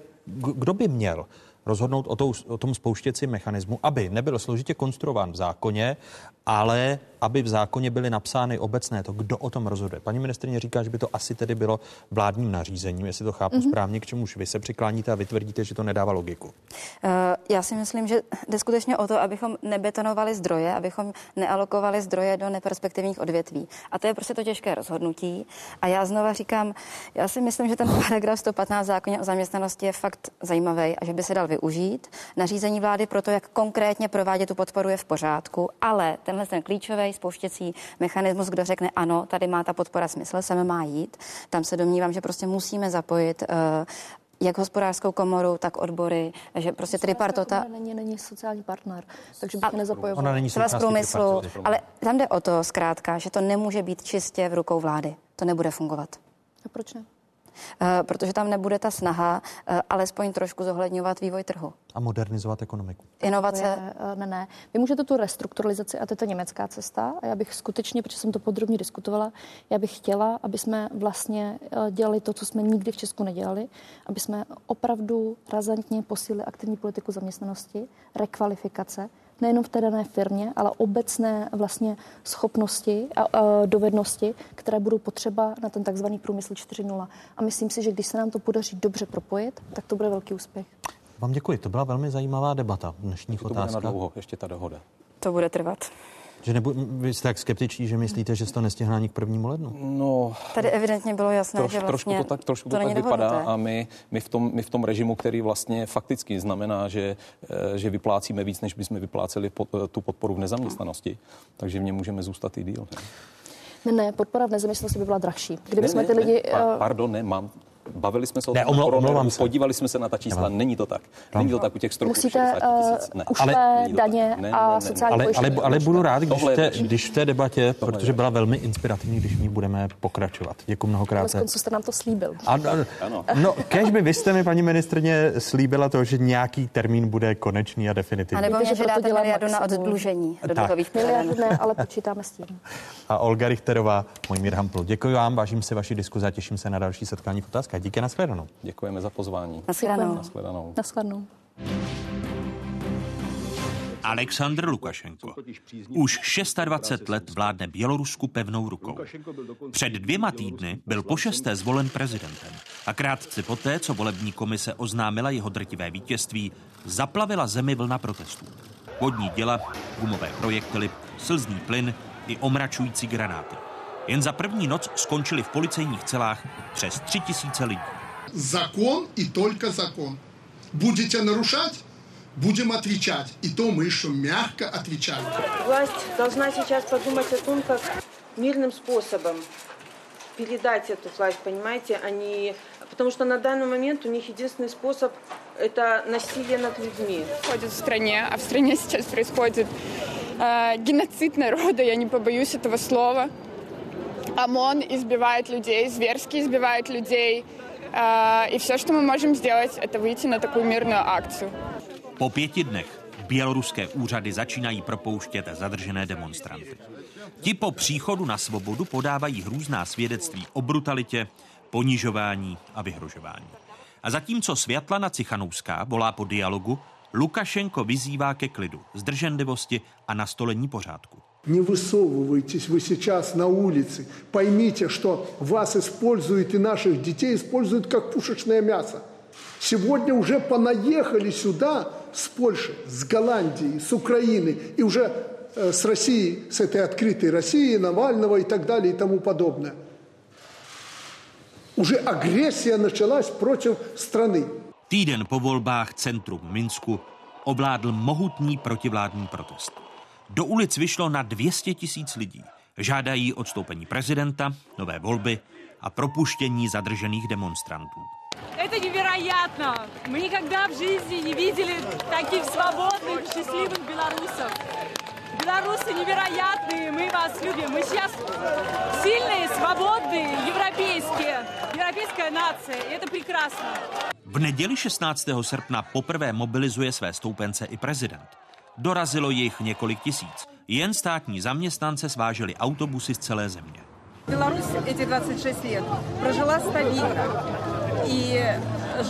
kdo by měl rozhodnout o, tou, o tom spouštěcím mechanismu, aby nebyl složitě konstruován v zákoně, ale aby v zákoně byly napsány obecné to, kdo o tom rozhoduje. Paní ministrině říká, že by to asi tedy bylo vládním nařízením, jestli to chápu mm-hmm. správně, k čemuž vy se přikláníte a vytvrdíte, že to nedává logiku. Uh, já si myslím, že jde skutečně o to, abychom nebetonovali zdroje, abychom nealokovali zdroje do neperspektivních odvětví. A to je prostě to těžké rozhodnutí. A já znova říkám, já si myslím, že ten paragraf 115 zákoně o zaměstnanosti je fakt zajímavý a že by se dal využít. Nařízení vlády pro to, jak konkrétně provádět tu podporu je v pořádku, ale tenhle ten klíčový spouštěcí mechanismus, kdo řekne ano, tady má ta podpora smysl, sem má jít. Tam se domnívám, že prostě musíme zapojit uh, jak hospodářskou komoru, tak odbory, že prostě tripartota... Není, není sociální partner, takže bych nezapojovala. Ona není z průmyslu, ale tam jde o to zkrátka, že to nemůže být čistě v rukou vlády. To nebude fungovat. A proč ne? Eh, protože tam nebude ta snaha eh, alespoň trošku zohledňovat vývoj trhu. A modernizovat ekonomiku. Inovace? Je, eh, ne, ne. Vy můžete tu restrukturalizaci, a to je ta německá cesta, a já bych skutečně, protože jsem to podrobně diskutovala, já bych chtěla, aby jsme vlastně dělali to, co jsme nikdy v Česku nedělali, aby jsme opravdu razantně posílili aktivní politiku zaměstnanosti, rekvalifikace, nejenom v té dané firmě, ale obecné vlastně schopnosti a, a dovednosti, které budou potřeba na ten takzvaný průmysl 4.0. A myslím si, že když se nám to podaří dobře propojit, tak to bude velký úspěch. Vám děkuji, to byla velmi zajímavá debata v dnešních otázkách. To bude na dlouho, ještě ta dohoda. To bude trvat. Že nebo, vy jste tak skeptičtí, že myslíte, že se to nestihne ani k prvnímu lednu? No, Tady evidentně bylo jasné, troš, že vlastně trošku to tak, trošku to, to tak vypadá dohodnuté. a my, my, v tom, my v tom režimu, který vlastně fakticky znamená, že, eh, že vyplácíme víc, než bychom vypláceli pod, eh, tu podporu v nezaměstnanosti, takže v něm můžeme zůstat i díl. Ne, ne, podpora v nezaměstnanosti by byla drahší. Kdyby jsme ne, ty ne, lidi... Ne, pa, eh, pardon, ne, mám, Bavili jsme se o Ne, tom omlou- koroneru, se. podívali jsme se na ta čísla, není to tak. Není to tak u těch stropů Musíte 60 tisíc. uh, Ne. ušlé Není to tak. daně Ne, a ne, ne, sociální Ale, ale, pojištění. ale budu rád, když, Tohle te, když v té debatě, protože byla velmi inspirativní, když v ní budeme pokračovat. Děkuji mnohokrát. Konec jste nám to slíbil. Ano, ano. No, kež by vy jste mi, paní ministrně, slíbila to, že nějaký termín bude konečný a definitivní. A nebo Víte, že dáte miliardu na oddlužení do dluhových Miliardu ne, ale počítáme s tím. A Olga Richterová, Mojmír Hampl. Děkuji vám, vážím si vaši diskuze a těším se na další setkání v otázkách. Díky, nashledanou. Děkujeme za pozvání. Nashledanou. Naschledanou. Aleksandr Lukašenko už 26 let vládne Bělorusku pevnou rukou. Před dvěma týdny byl po šesté zvolen prezidentem a krátce poté, co volební komise oznámila jeho drtivé vítězství, zaplavila zemi vlna protestů. Vodní děla, gumové projektily, slzný plyn i omračující granáty. Jen za první noc skončili v policejních celách přes tři tisíce lidí. Закон и только закон. Будете нарушать, будем отвечать. И то мы еще мягко отвечаем. Власть должна сейчас подумать о том, как мирным способом передать эту власть, понимаете, они... Потому что на данный момент у них единственный способ – это насилие над людьми. происходит в стране, а в стране сейчас происходит э, геноцид народа, я не побоюсь этого слова. ОМОН избивает людей, зверски избивает людей. Э, и все, что мы можем сделать, это выйти на такую мирную акцию. Po pěti dnech běloruské úřady začínají propouštět zadržené demonstranty. Ti po příchodu na svobodu podávají hrůzná svědectví o brutalitě, ponižování a vyhrožování. A zatímco Světlana Cichanouská volá po dialogu, Lukašenko vyzývá ke klidu, zdrženlivosti a nastolení pořádku. Не высовывайтесь вы сейчас на улице. Поймите, что вас используют и наших детей используют как пушечное мясо. Сегодня уже понаехали сюда с Польши, с Голландии, с Украины и уже э, с России, с этой открытой России, Навального и так далее и тому подобное. Уже агрессия началась против страны. Týden po volbách centrum Minsku ovládl mohutný protivládní protest. Do ulic vyšlo na 200 tisíc lidí. Žádají odstoupení prezidenta, nové volby a propuštění zadržených demonstrantů. Это невероятно! Мы никогда в жизни не видели таких свободных, счастливых белорусов. Белорусы невероятные, мы вас любим. Мы сейчас сильные, свободные, европейские, европейская нация. И это прекрасно. V neděli 16. srpna poprvé mobilizuje své stoupence i prezident. Dorazilo jich několik tisíc. Jen státní zaměstnance sváželi autobusy z celé země. Беларусь эти 26 лет прожила стабильно. И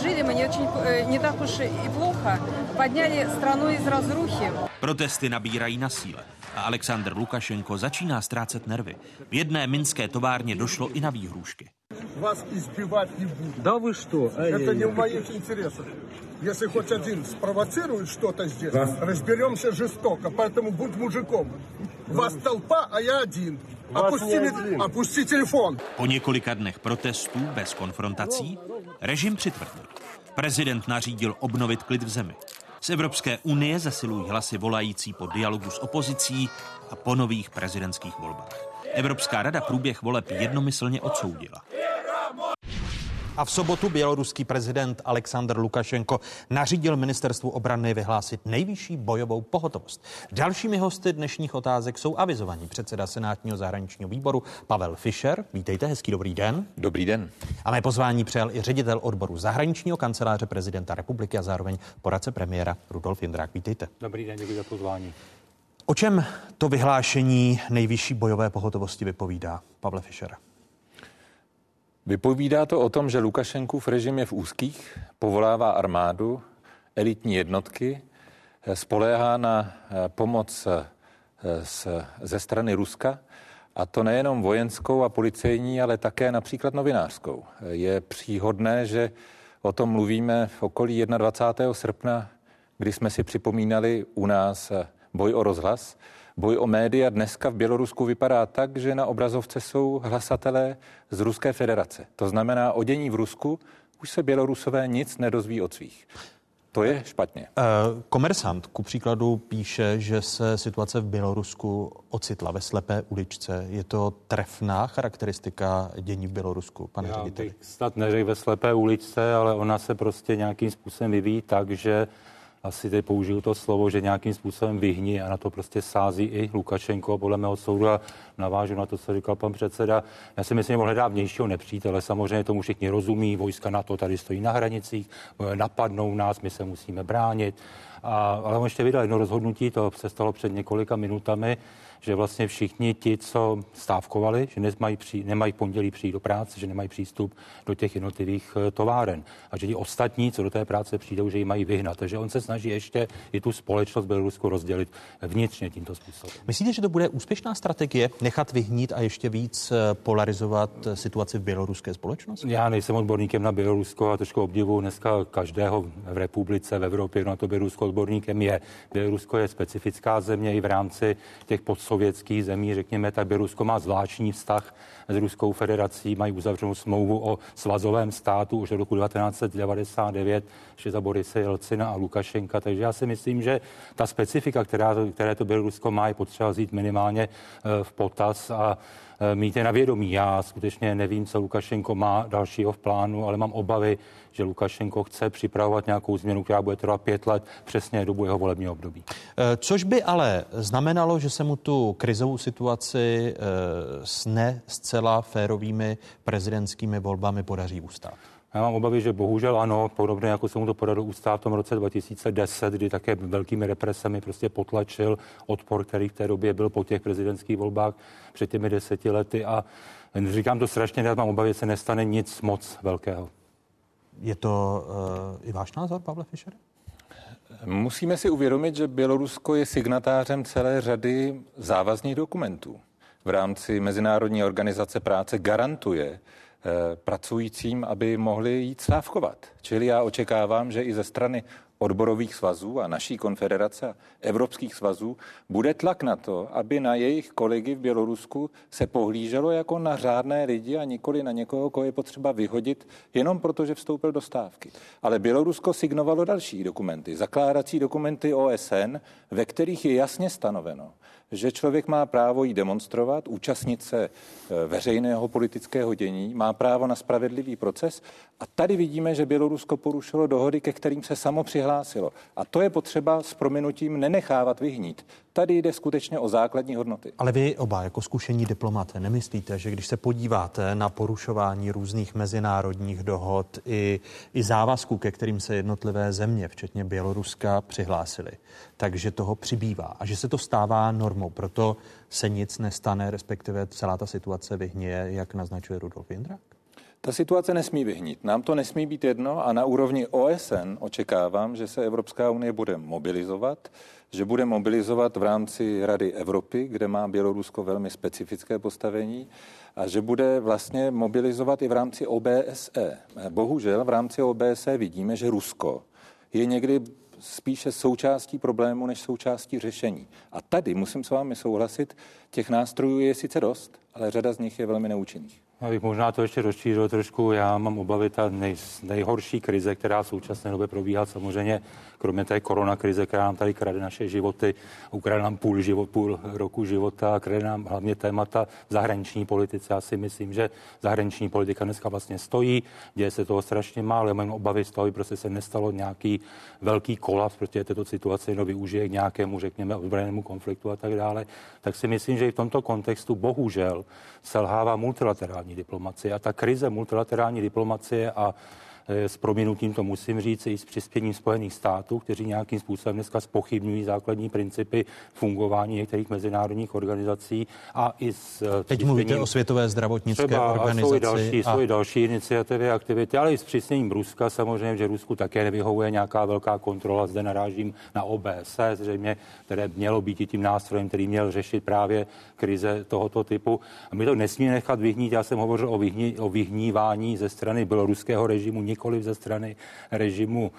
жили мы не, очень, э, не так уж и плохо. Подняли страну из разрухи. Protesty nabírají na síle a Aleksandr Lukašenko začíná ztrácet nervy. V jedné minské továrně došlo i na výhrůžky. Вас избивать не буду. Да вы что? Это не в моих интересах. Если хоть один спровоцирует что-то здесь, Да. разберемся жестоко. Поэтому будь мужиком. Вас толпа, а я один. Вас Опусти, не ми- один. опусти телефон. Po několika dnech protestů bez konfrontací režim přitvrdil. Prezident nařídil obnovit klid v zemi. Z Evropské unie zasilují hlasy volající po dialogu s opozicí a po nových prezidentských volbách. Evropská rada průběh voleb jednomyslně odsoudila. A v sobotu běloruský prezident Aleksandr Lukašenko nařídil ministerstvu obrany vyhlásit nejvyšší bojovou pohotovost. Dalšími hosty dnešních otázek jsou avizovaní předseda Senátního zahraničního výboru Pavel Fischer. Vítejte, hezký dobrý den. Dobrý den. A mé pozvání přijal i ředitel odboru zahraničního kanceláře prezidenta republiky a zároveň poradce premiéra Rudolf Jindrák. Vítejte. Dobrý den, děkuji za pozvání. O čem to vyhlášení nejvyšší bojové pohotovosti vypovídá, Pavle Fischer? Vypovídá to o tom, že Lukašenkův režim je v úzkých, povolává armádu, elitní jednotky, eh, spoléhá na eh, pomoc eh, z, ze strany Ruska, a to nejenom vojenskou a policejní, ale také například novinářskou. Je příhodné, že o tom mluvíme v okolí 21. srpna, kdy jsme si připomínali u nás boj o rozhlas. Boj o média dneska v Bělorusku vypadá tak, že na obrazovce jsou hlasatelé z Ruské federace. To znamená, o dění v Rusku už se Bělorusové nic nedozví od svých. To je špatně. Eh, komersant ku příkladu píše, že se situace v Bělorusku ocitla ve slepé uličce. Je to trefná charakteristika dění v Bělorusku, pane Já řediteli? bych snad neřekl ve slepé uličce, ale ona se prostě nějakým způsobem vyvíjí tak, že asi teď použiju to slovo, že nějakým způsobem vyhní a na to prostě sází i Lukašenko podle mého soudu a navážu na to, co říkal pan předseda. Já si myslím, že hledá vnějšího nepřítele. Samozřejmě tomu všichni rozumí, vojska na to tady stojí na hranicích, napadnou nás, my se musíme bránit. A, ale on ještě vydal jedno rozhodnutí, to se stalo před několika minutami, že vlastně všichni ti, co stávkovali, že nemají, při, nemají pondělí přijít do práce, že nemají přístup do těch jednotlivých eh, továren a že ti ostatní, co do té práce přijdou, že ji mají vyhnat. Takže on se snaží ještě i tu společnost Bělorusku rozdělit vnitřně tímto způsobem. Myslíte, že to bude úspěšná strategie nechat vyhnít a ještě víc eh, polarizovat eh, situaci v běloruské společnosti? Já nejsem odborníkem na Bělorusko a trošku obdivu dneska každého v republice, v Evropě, na to Bělorusko odborníkem je. Bělorusko je specifická země i v rámci těch podsou sovětských zemí, řekněme, tak Bělorusko má zvláštní vztah s Ruskou federací, mají uzavřenou smlouvu o svazovém státu už od roku 1999, ještě za Borise Jelcina a Lukašenka, takže já si myslím, že ta specifika, která, které to Bělorusko má, je potřeba vzít minimálně eh, v potaz a Eh, mít je na vědomí. Já skutečně nevím, co Lukašenko má dalšího v plánu, ale mám obavy, že Lukašenko chce připravovat nějakou změnu, která bude trvat pět let, přesně dobu jeho volebního období. Eh, což by ale znamenalo, že se mu tu krizovou situaci eh, s ne zcela férovými prezidentskými volbami podaří ustát. Já mám obavy, že bohužel ano, podobně jako se mu to podařilo ustát v tom roce 2010, kdy také velkými represemi prostě potlačil odpor, který v té době byl po těch prezidentských volbách před těmi deseti lety a říkám to strašně, já mám obavy, že se nestane nic moc velkého. Je to uh, i váš názor, Pavle Fischer? Musíme si uvědomit, že Bělorusko je signatářem celé řady závazných dokumentů. V rámci Mezinárodní organizace práce garantuje, Eh, pracujícím, aby mohli jít stávkovat. Čili já očekávám, že i ze strany odborových svazů a naší konfederace a evropských svazů bude tlak na to, aby na jejich kolegy v Bělorusku se pohlíželo jako na řádné lidi a nikoli na někoho, koho je potřeba vyhodit jenom proto, že vstoupil do stávky. Ale Bělorusko signovalo další dokumenty, zakládací dokumenty OSN, ve kterých je jasně stanoveno, že člověk má právo jí demonstrovat, účastnit se e, veřejného politického dění, má právo na spravedlivý proces. A tady vidíme, že Bělorusko porušilo dohody, ke kterým se samo přihlásilo. A to je potřeba s prominutím nenechávat vyhnít. Tady jde skutečně o základní hodnoty. Ale vy oba jako zkušení diplomaté nemyslíte, že když se podíváte na porušování různých mezinárodních dohod i, i závazků, ke kterým se jednotlivé země, včetně Běloruska, přihlásily, takže toho přibývá a že se to stává normou. Proto se nic nestane, respektive celá ta situace vyhněje, jak naznačuje Rudolf Jindrak? Ta situace nesmí vyhnít. Nám to nesmí být jedno a na úrovni OSN očekávám, že se Evropská unie bude mobilizovat, že bude mobilizovat v rámci Rady Evropy, kde má Bělorusko velmi specifické postavení, a že bude vlastně mobilizovat i v rámci OBSE. Bohužel v rámci OBSE vidíme, že Rusko je někdy spíše součástí problému než součástí řešení. A tady musím s vámi souhlasit, těch nástrojů je sice dost, ale řada z nich je velmi neúčinných. Já bych možná to ještě rozšířil trošku. Já mám obavy ta nej, nejhorší krize, která v současné době probíhá samozřejmě, kromě té korona krize, která nám tady krade naše životy, ukrade nám půl, život, půl roku života krade nám hlavně témata zahraniční politice. Já si myslím, že zahraniční politika dneska vlastně stojí, děje se toho strašně málo. Já mám obavy z toho, protože se nestalo nějaký velký kolaps, protože této situace jenom využije k nějakému, řekněme, ozbrojenému konfliktu a tak dále. Tak si myslím, že i v tomto kontextu bohužel selhává multilaterální diplomacie a ta krize multilaterální diplomacie a s prominutím to musím říct, i s přispěním Spojených států, kteří nějakým způsobem dneska spochybňují základní principy fungování některých mezinárodních organizací a i s eh, Teď mluvíte o Světové zdravotnické třeba, organizaci. Jsou i další, a... jsou i další iniciativy, aktivity, ale i s přísněním Ruska samozřejmě, že Rusku také nevyhovuje nějaká velká kontrola. Zde narážím na OBSE, zřejmě, které mělo být i tím nástrojem, který měl řešit právě krize tohoto typu. A my to nesmíme nechat vyhnít. Já jsem hovořil o, vyhní, o vyhnívání ze strany běloruského režimu nikoli ze strany režimu,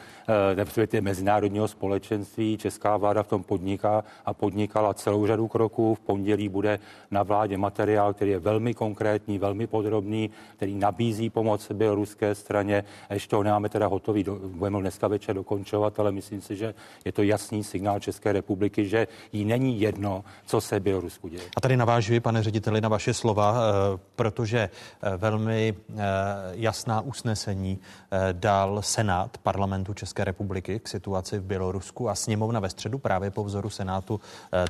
respektive mezinárodního společenství. Česká vláda v tom podniká a podnikala celou řadu kroků. V pondělí bude na vládě materiál, který je velmi konkrétní, velmi podrobný, který nabízí pomoc běloruské straně. Ještě ho nemáme teda hotový, budeme dneska večer dokončovat, ale myslím si, že je to jasný signál České republiky, že jí není jedno, co se Bělorusku děje. A tady navážuji, pane řediteli, na vaše slova, eh, protože eh, velmi eh, jasná usnesení dal Senát parlamentu České republiky k situaci v Bělorusku a sněmovna ve středu právě po vzoru Senátu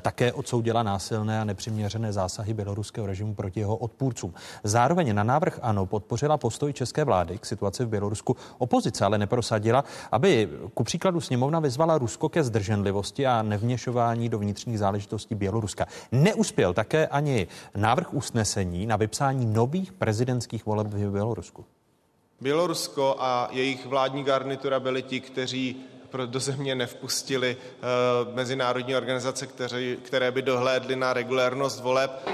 také odsoudila násilné a nepřiměřené zásahy běloruského režimu proti jeho odpůrcům. Zároveň na návrh ANO podpořila postoj české vlády k situaci v Bělorusku. Opozice ale neprosadila, aby ku příkladu sněmovna vyzvala Rusko ke zdrženlivosti a nevněšování do vnitřních záležitostí Běloruska. Neuspěl také ani návrh usnesení na vypsání nových prezidentských voleb v Bělorusku. Bělorusko a jejich vládní garnitura byli ti, kteří do země nevpustili uh, mezinárodní organizace, které, které by dohlédly na regulérnost voleb.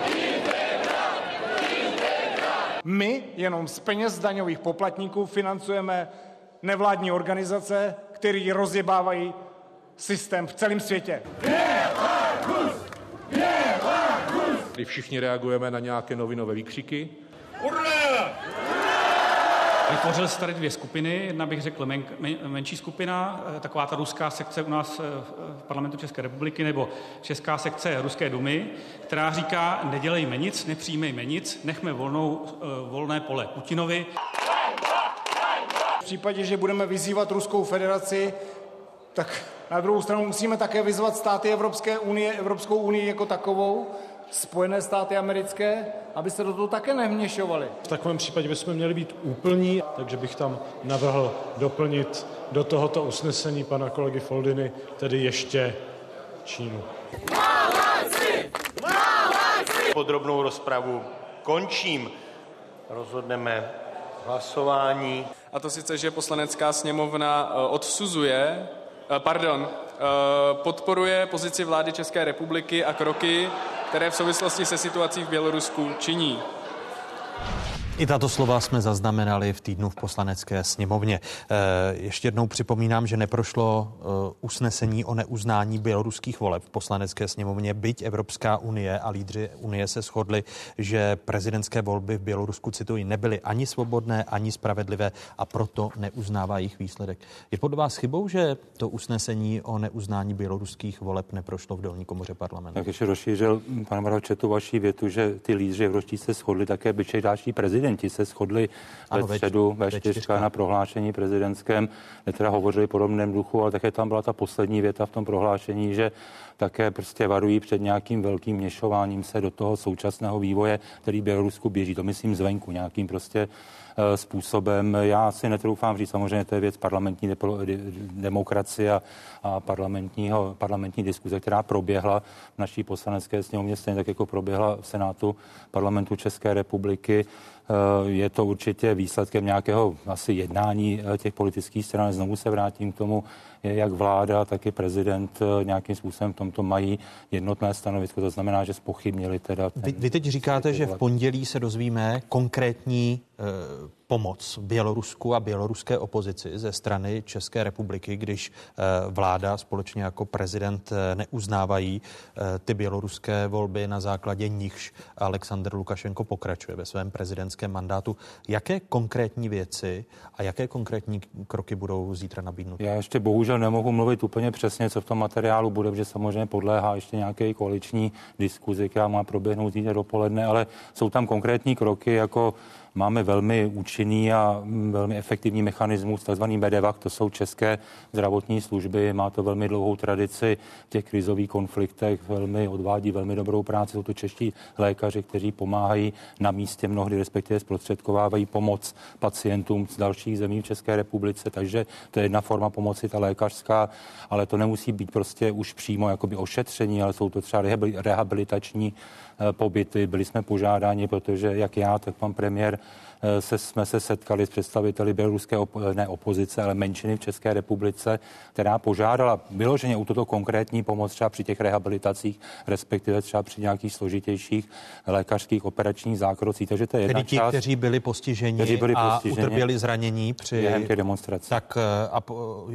My jenom z peněz daňových poplatníků financujeme nevládní organizace, které rozjebávají systém v celém světě. Kdy všichni reagujeme na nějaké novinové výkřiky. Vytvořily se tady dvě skupiny. Jedna bych řekl men, men, menší skupina, eh, taková ta ruská sekce u nás eh, v parlamentu České republiky, nebo česká sekce Ruské dumy, která říká, nedělejme nic, nepřijmejme nic, nechme volnou, eh, volné pole Putinovi. V případě, že budeme vyzývat Ruskou federaci, tak na druhou stranu musíme také vyzvat státy Evropské unie, Evropskou unii jako takovou, Spojené státy americké, aby se do toho také nevměšovali. V takovém případě bychom měli být úplní, takže bych tam navrhl doplnit do tohoto usnesení pana kolegy Foldiny, tedy ještě Čínu. Podrobnou rozpravu končím. Rozhodneme hlasování. A to sice, že poslanecká sněmovna eh, odsuzuje, eh, pardon, eh, podporuje pozici vlády České republiky a kroky, které v souvislosti se situací v Bělorusku činí. I tato slova jsme zaznamenali v týdnu v poslanecké sněmovně. Eh, ještě jednou připomínám, že neprošlo eh, usnesení o neuznání běloruských voleb v poslanecké sněmovně, byť Evropská unie a lídři unie se shodli, že prezidentské volby v Bělorusku, cituji, nebyly ani svobodné, ani spravedlivé a proto neuznává jejich výsledek. Je podle vás chybou, že to usnesení o neuznání běloruských voleb neprošlo v dolní komoře parlamentu? Tak ještě rozšířil, pane Maroče, tu vaší větu, že ty lídři evropští se shodli také, byť další prezident prezidenti se shodli ano, ve středu ve čtyřka na prohlášení prezidentském, kde teda hovořili podobném duchu, ale také tam byla ta poslední věta v tom prohlášení, že také prostě varují před nějakým velkým měšováním se do toho současného vývoje, který Bělorusku běží. To myslím zvenku, nějakým prostě eh, způsobem. Já si netroufám říct, samozřejmě to je věc parlamentní demokracie a, a parlamentního, parlamentní diskuze, která proběhla v naší poslanecké sněmovně, stejně tak jako proběhla v Senátu parlamentu České republiky. Eh, je to určitě výsledkem nějakého asi jednání eh, těch politických stran. Znovu se vrátím k tomu, jak vláda, tak i prezident eh, nějakým způsobem v tomto mají jednotné stanovisko. To znamená, že spochybnili teda. Ten, vy, vy teď říkáte, že v pondělí se dozvíme konkrétní pomoc Bělorusku a běloruské opozici ze strany České republiky, když e, vláda společně jako prezident e, neuznávají e, ty běloruské volby, na základě nichž Aleksandr Lukašenko pokračuje ve svém prezidentském mandátu. Jaké konkrétní věci a jaké konkrétní kroky budou zítra nabídnuty? Já ještě bohužel bohužel nemohu mluvit úplně přesně, co v tom materiálu bude, protože samozřejmě podléhá ještě nějaké koaliční diskuzi, která má proběhnout zítra dopoledne, ale jsou tam konkrétní kroky, jako Máme velmi účinný a velmi efektivní mechanismus, takzvaný MEDEVAC, to jsou české zdravotní služby, má to velmi dlouhou tradici v těch krizových konfliktech, velmi odvádí velmi dobrou práci, jsou to čeští lékaři, kteří pomáhají na místě mnohdy, respektive zprostředkovávají pomoc pacientům z dalších zemí v České republice, takže to je jedna forma pomoci, ta lékařská, ale to nemusí být prostě už přímo jakoby ošetření, ale jsou to třeba rehabilitační Eh, pobyty. Byli jsme požádáni, protože jak já, tak pan premiér se jsme se setkali s představiteli běloruské op- ne opozice, ale menšiny v České republice, která požádala vyloženě u toto konkrétní pomoc třeba při těch rehabilitacích, respektive třeba při nějakých složitějších lékařských operačních zákrocích. Takže to je jedna Tedy ti, část, kteří byli postiženi, kteří byli a postiženi utrpěli zranění při... během těch demonstrací. Tak eh, a po-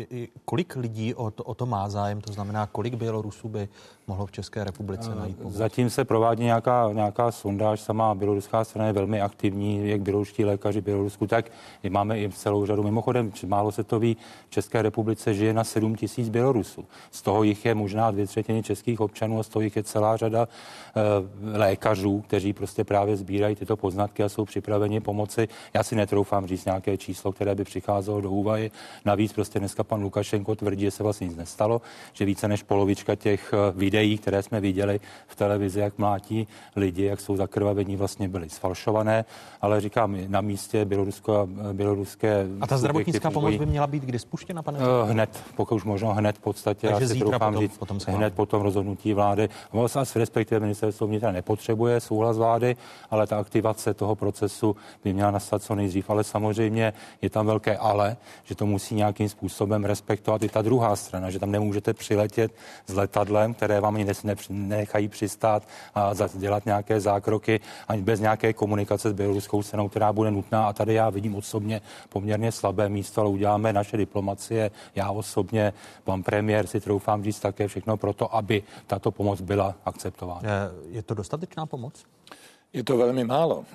kolik lidí o to, o to má zájem? To znamená, kolik Bělorusů by mohlo v České republice najít pomoc? Zatím se provádí nějaká, nějaká sondáž, sama běloruská strana je velmi aktivní, jak běloruští lékaři v Bělorusku, tak máme i celou řadu. Mimochodem, málo se to ví, v České republice žije na 7 tisíc Bělorusů. Z toho jich je možná dvě třetiny českých občanů a z toho jich je celá řada eh, lékařů, kteří prostě právě sbírají tyto poznatky a jsou připraveni pomoci. Já si netroufám říct nějaké číslo, které by přicházelo do úvahy. Navíc prostě dneska pan Lukašenko tvrdí, že se vlastně nic nestalo, že více než polovička těch eh, videí, které jsme viděli v televizi, jak mlátí lidi, jak jsou zakrvavení, vlastně byly sfalšované, ale říkám, na místě Bělorusko eh, běloruské... A ta zdravotnická pomoc by měla být kdy spuštěna, pane? Eh, Hned, pokud už možno hned v podstatě. Takže já si zítra potom- říct, potom hned po tom rozhodnutí vlády. Vlastně respektive ministerstvo vnitra nepotřebuje souhlas vlády, ale ta aktivace toho procesu by měla nastat co nejdřív. Ale samozřejmě je tam velké ale, že to musí nějakým způsobem respektovat i ta druhá strana, že tam nemůžete přiletět s letadlem, které vám ani nechají přistát a dělat nějaké zákroky ani bez nějaké komunikace s běloruskou stranou, která bude nutná. A tady já vidím osobně poměrně slabé místo, ale uděláme naše diplomacie, já osobně, pan premiér si troufám říct také všechno pro to, aby tato pomoc byla akceptována. Je to dostatečná pomoc? Je to velmi málo.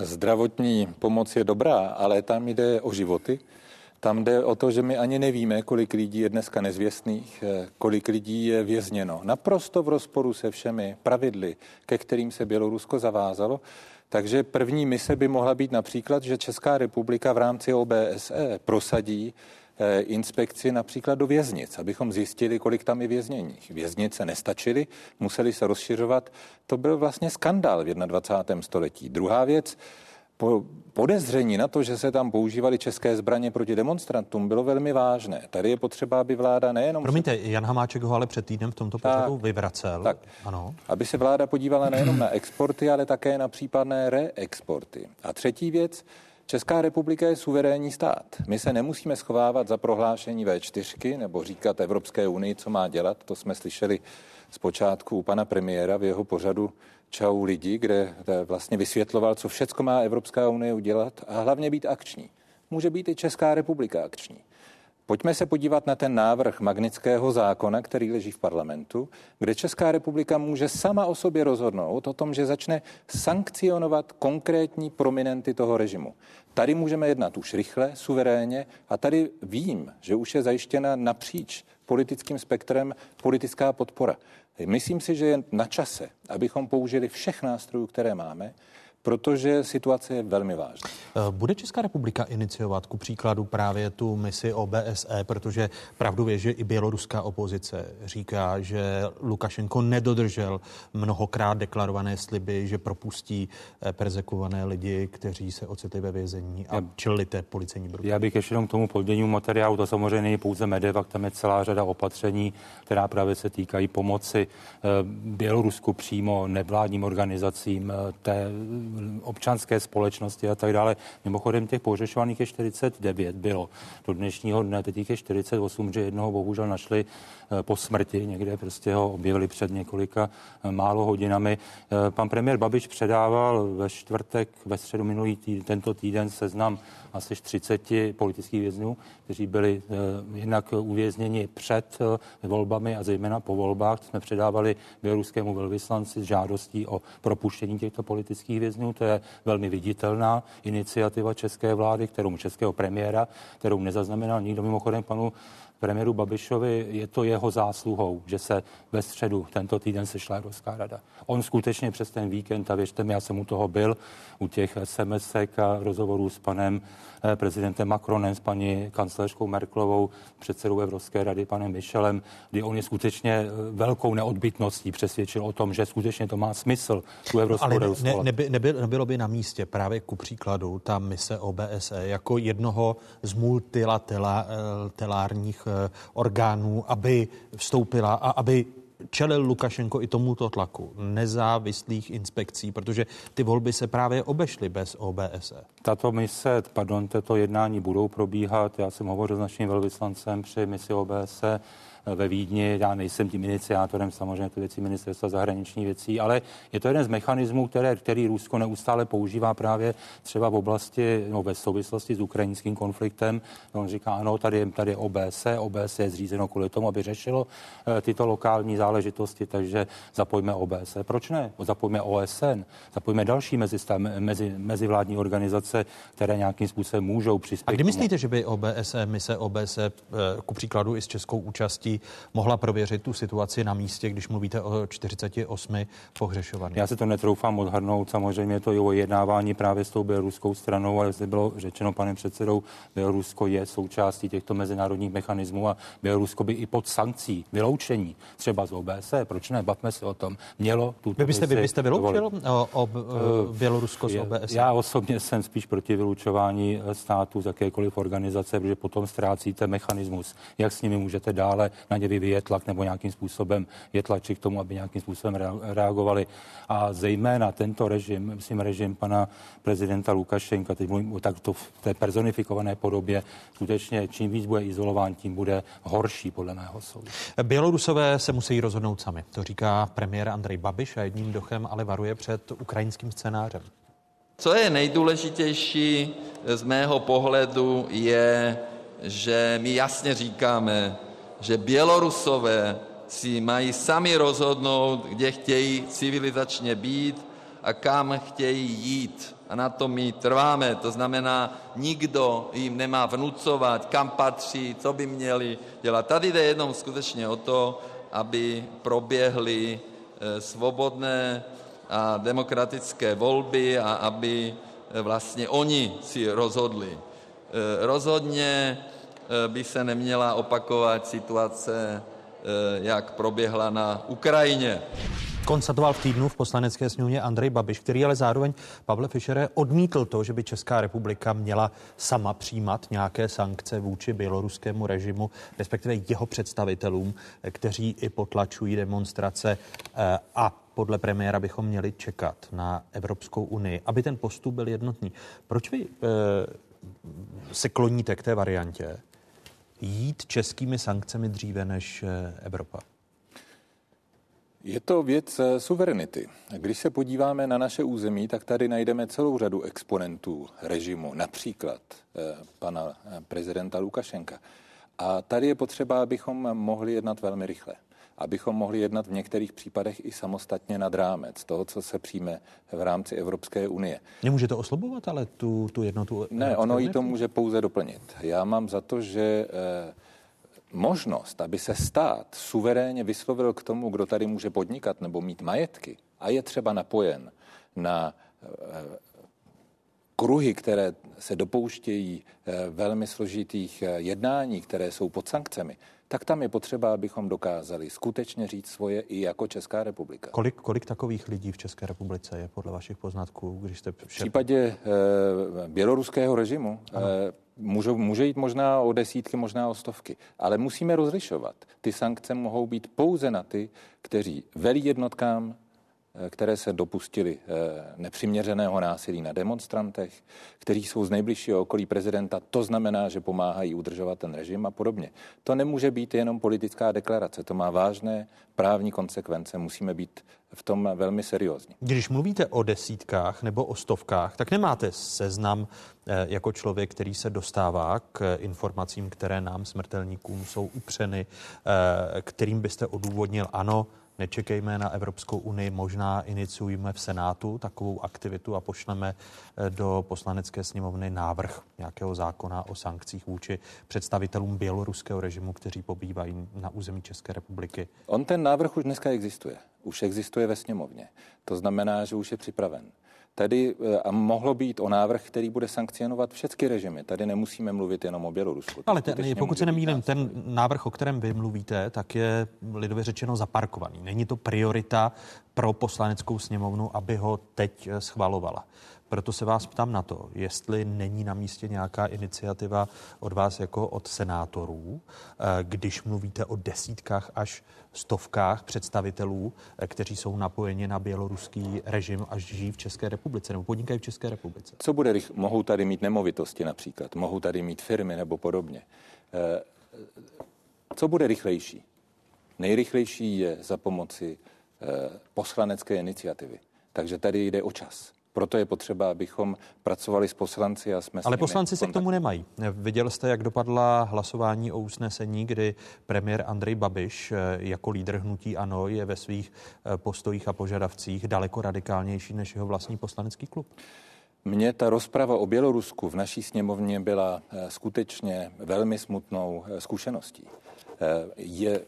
Zdravotní pomoc je dobrá, ale tam jde o životy. Tam jde o to, že my ani nevíme, kolik lidí je dneska nezvěstných, eh, kolik lidí je vězněno. Naprosto v rozporu se všemi pravidly, ke kterým se Bělorusko zavázalo. Takže první mise by mohla být například, že Česká republika v rámci OBSE prosadí eh, inspekci například do věznic, abychom zjistili, kolik tam je vězněních. Věznice nestačily, museli se rozšiřovat. To byl vlastně skandál v 21. století. Druhá věc, po podezření na to, že se tam používaly české zbraně proti demonstrantům, bylo velmi vážné. Tady je potřeba, aby vláda nejenom... Promiňte, Jan Hamáček ho ale před týdnem v tomto pořadu vyvracel. Tak. Ano. Aby se vláda podívala nejenom na exporty, ale také na případné reexporty. A třetí věc, Česká republika je suverénní stát. My se nemusíme schovávat za prohlášení V4 nebo říkat Evropské unii, co má dělat. To jsme slyšeli zpočátku u pana premiéra v jeho pořadu Čau lidi, kde vlastně vysvětloval, co všecko má Evropská unie udělat a hlavně být akční. Může být i Česká republika akční. Pojďme se podívat na ten návrh magnického zákona, který leží v parlamentu, kde Česká republika může sama o sobě rozhodnout o tom, že začne sankcionovat konkrétní prominenty toho režimu. Tady můžeme jednat už rychle, suverénně a tady vím, že už je zajištěna napříč politickým spektrem politická podpora. Myslím si, že je na čase, abychom použili všech nástrojů, které máme, protože situace je velmi vážná. Eh, Bude Česká republika iniciovat ku příkladu právě tu misi OBSE, protože pravdu je, že i běloruská opozice říká, že Lukašenko nedodržel mnohokrát deklarované sliby, že propustí eh, perzekované lidi, kteří se ocitli ve vězení a čelili té policejní brutalitě. Já bych ještě jenom k tomu poddělnímu materiálu, to samozřejmě není pouze Medevak, tam je celá řada opatření, která právě se týkají pomoci eh, Bělorusku přímo nevládním organizacím, té občanské společnosti a tak dále. Mimochodem těch pohřešovaných je 49 bylo do dnešního dne, teď je 48, že jednoho bohužel našli po smrti, někde prostě ho objevili před několika eh, málo hodinami. Eh, Pan premiér Babiš předával ve čtvrtek, ve středu minulý týden, tento týden seznam asi 30 politických vězňů, kteří byli eh, jednak uvězněni před eh, volbami a zejména po volbách. Jsme předávali běloruskému velvyslanci s žádostí o propuštění těchto politických vězňů. To je velmi viditelná iniciativa české vlády, kterou českého premiéra, kterou nezaznamenal nikdo mimochodem panu premiéru Babišovi, je to jeho zásluhou, že se ve středu tento týden sešla Evropská rada. On skutečně přes ten víkend, a věřte mi, já jsem u toho byl, u těch sms a rozhovorů s panem eh, prezidentem Macronem, s paní kancléřkou Merklovou, předsedou Evropské rady, panem Michelem, kdy on je skutečně eh, velkou neodbitností přesvědčil o tom, že skutečně to má smysl tu Evropskou Ale radu ne, svolat. neby, neby, nebylo by na místě právě ku příkladu ta mise OBSE jako jednoho z multilaterálních orgánů, aby vstoupila a aby čelil Lukašenko i tomuto tlaku nezávislých inspekcí, protože ty volby se právě obešly bez OBSE. Tato mise, pardon, tato jednání budou probíhat. Já jsem hovořil s naším velvyslancem při misi OBSE ve Vídni. Já nejsem tím iniciátorem samozřejmě ty věci ministerstva zahraničních věcí, ale je to jeden z mechanismů, které, který Rusko neustále používá právě třeba v oblasti, no ve souvislosti s ukrajinským konfliktem. On říká, ano, tady je, tady je OBSE, OBSE je zřízeno kvůli tomu, aby řešilo uh, tyto lokální záležitosti, takže zapojme OBSE. Proč ne? Zapojme OSN, zapojme další mezistav, mezi, mezivládní organizace, které nějakým způsobem můžou přispět. A kdy myslíte, že by OBSE, mise OBSE, eh, ku příkladu i s českou účastí, mohla prověřit tu situaci na místě, když mluvíte o 48 pohřešovaných? Já se to netroufám odhadnout, samozřejmě je to i o jednávání právě s tou běloruskou stranou, ale zde bylo řečeno panem předsedou, Bělorusko je součástí těchto mezinárodních mechanismů a Bělorusko by i pod sankcí vyloučení, třeba z OBSE, proč ne, bavme se o tom, mělo tu. Vy byste, vy byste vyloučil o, o, o Bělorusko z OBSE? Já osobně jsem spíš proti vylučování států z jakékoliv organizace, protože potom ztrácíte mechanismus, jak s nimi můžete dále na ně vyvíjet tlak nebo nějakým způsobem je tlačit k tomu, aby nějakým způsobem reagovali. A zejména tento režim, myslím režim pana prezidenta Lukašenka, teď mluvím o takto v té personifikované podobě, skutečně čím víc bude izolován, tím bude horší podle mého soudu. Bělorusové se musí rozhodnout sami, to říká premiér Andrej Babiš a jedním dochem ale varuje před ukrajinským scénářem. Co je nejdůležitější z mého pohledu je, že my jasně říkáme, že Bělorusové si mají sami rozhodnout, kde chtějí civilizačně být a kam chtějí jít. A na to my trváme. To znamená, nikdo jim nemá vnucovat, kam patří, co by měli dělat. Tady jde jenom skutečně o to, aby proběhly svobodné a demokratické volby a aby vlastně oni si rozhodli. Rozhodně by se neměla opakovat situace, jak proběhla na Ukrajině. Konstatoval v týdnu v poslanecké sněmovně Andrej Babiš, který ale zároveň Pavle Fischere odmítl to, že by Česká republika měla sama přijímat nějaké sankce vůči běloruskému režimu, respektive jeho představitelům, kteří i potlačují demonstrace a podle premiéra bychom měli čekat na Evropskou unii, aby ten postup byl jednotný. Proč vy se kloníte k té variantě, jít českými sankcemi dříve než Evropa? Je to věc suverenity. Když se podíváme na naše území, tak tady najdeme celou řadu exponentů režimu, například pana prezidenta Lukašenka. A tady je potřeba, abychom mohli jednat velmi rychle abychom mohli jednat v některých případech i samostatně nad rámec toho, co se přijme v rámci Evropské unie. Nemůže to oslabovat, ale tu, tu jednotu? Ne, ono jí to může pouze doplnit. Já mám za to, že eh, možnost, aby se stát suverénně vyslovil k tomu, kdo tady může podnikat nebo mít majetky a je třeba napojen na eh, kruhy, které se dopouštějí eh, velmi složitých eh, jednání, které jsou pod sankcemi, tak tam je potřeba, abychom dokázali skutečně říct svoje i jako Česká republika. Kolik, kolik takových lidí v České republice je podle vašich poznatků, když jste... V případě e, běloruského režimu e, můžou, může jít možná o desítky, možná o stovky, ale musíme rozlišovat. Ty sankce mohou být pouze na ty, kteří velí jednotkám které se dopustili nepřiměřeného násilí na demonstrantech, kteří jsou z nejbližšího okolí prezidenta, to znamená, že pomáhají udržovat ten režim a podobně. To nemůže být jenom politická deklarace, to má vážné právní konsekvence, musíme být v tom velmi seriózní. Když mluvíte o desítkách nebo o stovkách, tak nemáte seznam jako člověk, který se dostává k informacím, které nám smrtelníkům jsou upřeny, kterým byste odůvodnil ano, nečekejme na Evropskou unii, možná iniciujeme v Senátu takovou aktivitu a pošleme do poslanecké sněmovny návrh nějakého zákona o sankcích vůči představitelům běloruského režimu, kteří pobývají na území České republiky. On ten návrh už dneska existuje. Už existuje ve sněmovně. To znamená, že už je připraven. Tady a mohlo být o návrh, který bude sankcionovat všechny režimy. Tady nemusíme mluvit jenom o Bělorusku. Ale ten, pokud se nemýlím, ten návrh, o kterém vy mluvíte, tak je lidově řečeno zaparkovaný. Není to priorita pro poslaneckou sněmovnu, aby ho teď schvalovala. Proto se vás ptám na to, jestli není na místě nějaká iniciativa od vás jako od senátorů, eh, když mluvíte o desítkách až stovkách představitelů, eh, kteří jsou napojeni na běloruský režim až žijí v České republice nebo podnikají v České republice. Co bude, mohou tady mít nemovitosti například, mohou tady mít firmy nebo podobně. Eh, co bude rychlejší? Nejrychlejší je za pomoci poslanecké iniciativy. Takže tady jde o čas. Proto je potřeba, abychom pracovali s poslanci a jsme Ale poslanci se k tomu nemají. Viděl jste, jak dopadla hlasování o usnesení, kdy premiér Andrej Babiš eh, jako lídr hnutí ANO je ve svých eh, postojích a požadavcích daleko radikálnější než jeho vlastní poslanecký klub? Mně ta rozprava o Bělorusku v naší sněmovně byla eh, skutečně velmi smutnou zkušeností. Je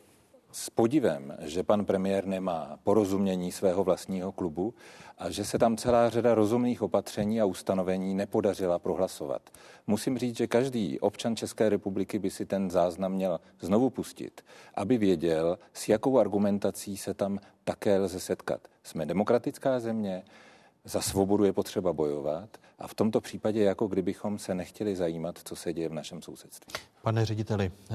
s podivem, že pan premiér nemá porozumění svého vlastního klubu a že se tam celá řada rozumných opatření a ustanovení nepodařila prohlasovat. Musím říct, že každý občan České republiky by si ten záznam měl znovu pustit, aby věděl, s jakou argumentací se tam také lze setkat. Jsme demokratická země, za svobodu je potřeba bojovat a v tomto případě jako kdybychom se nechtěli zajímat, co se děje v našem sousedství. Pane řediteli, eh,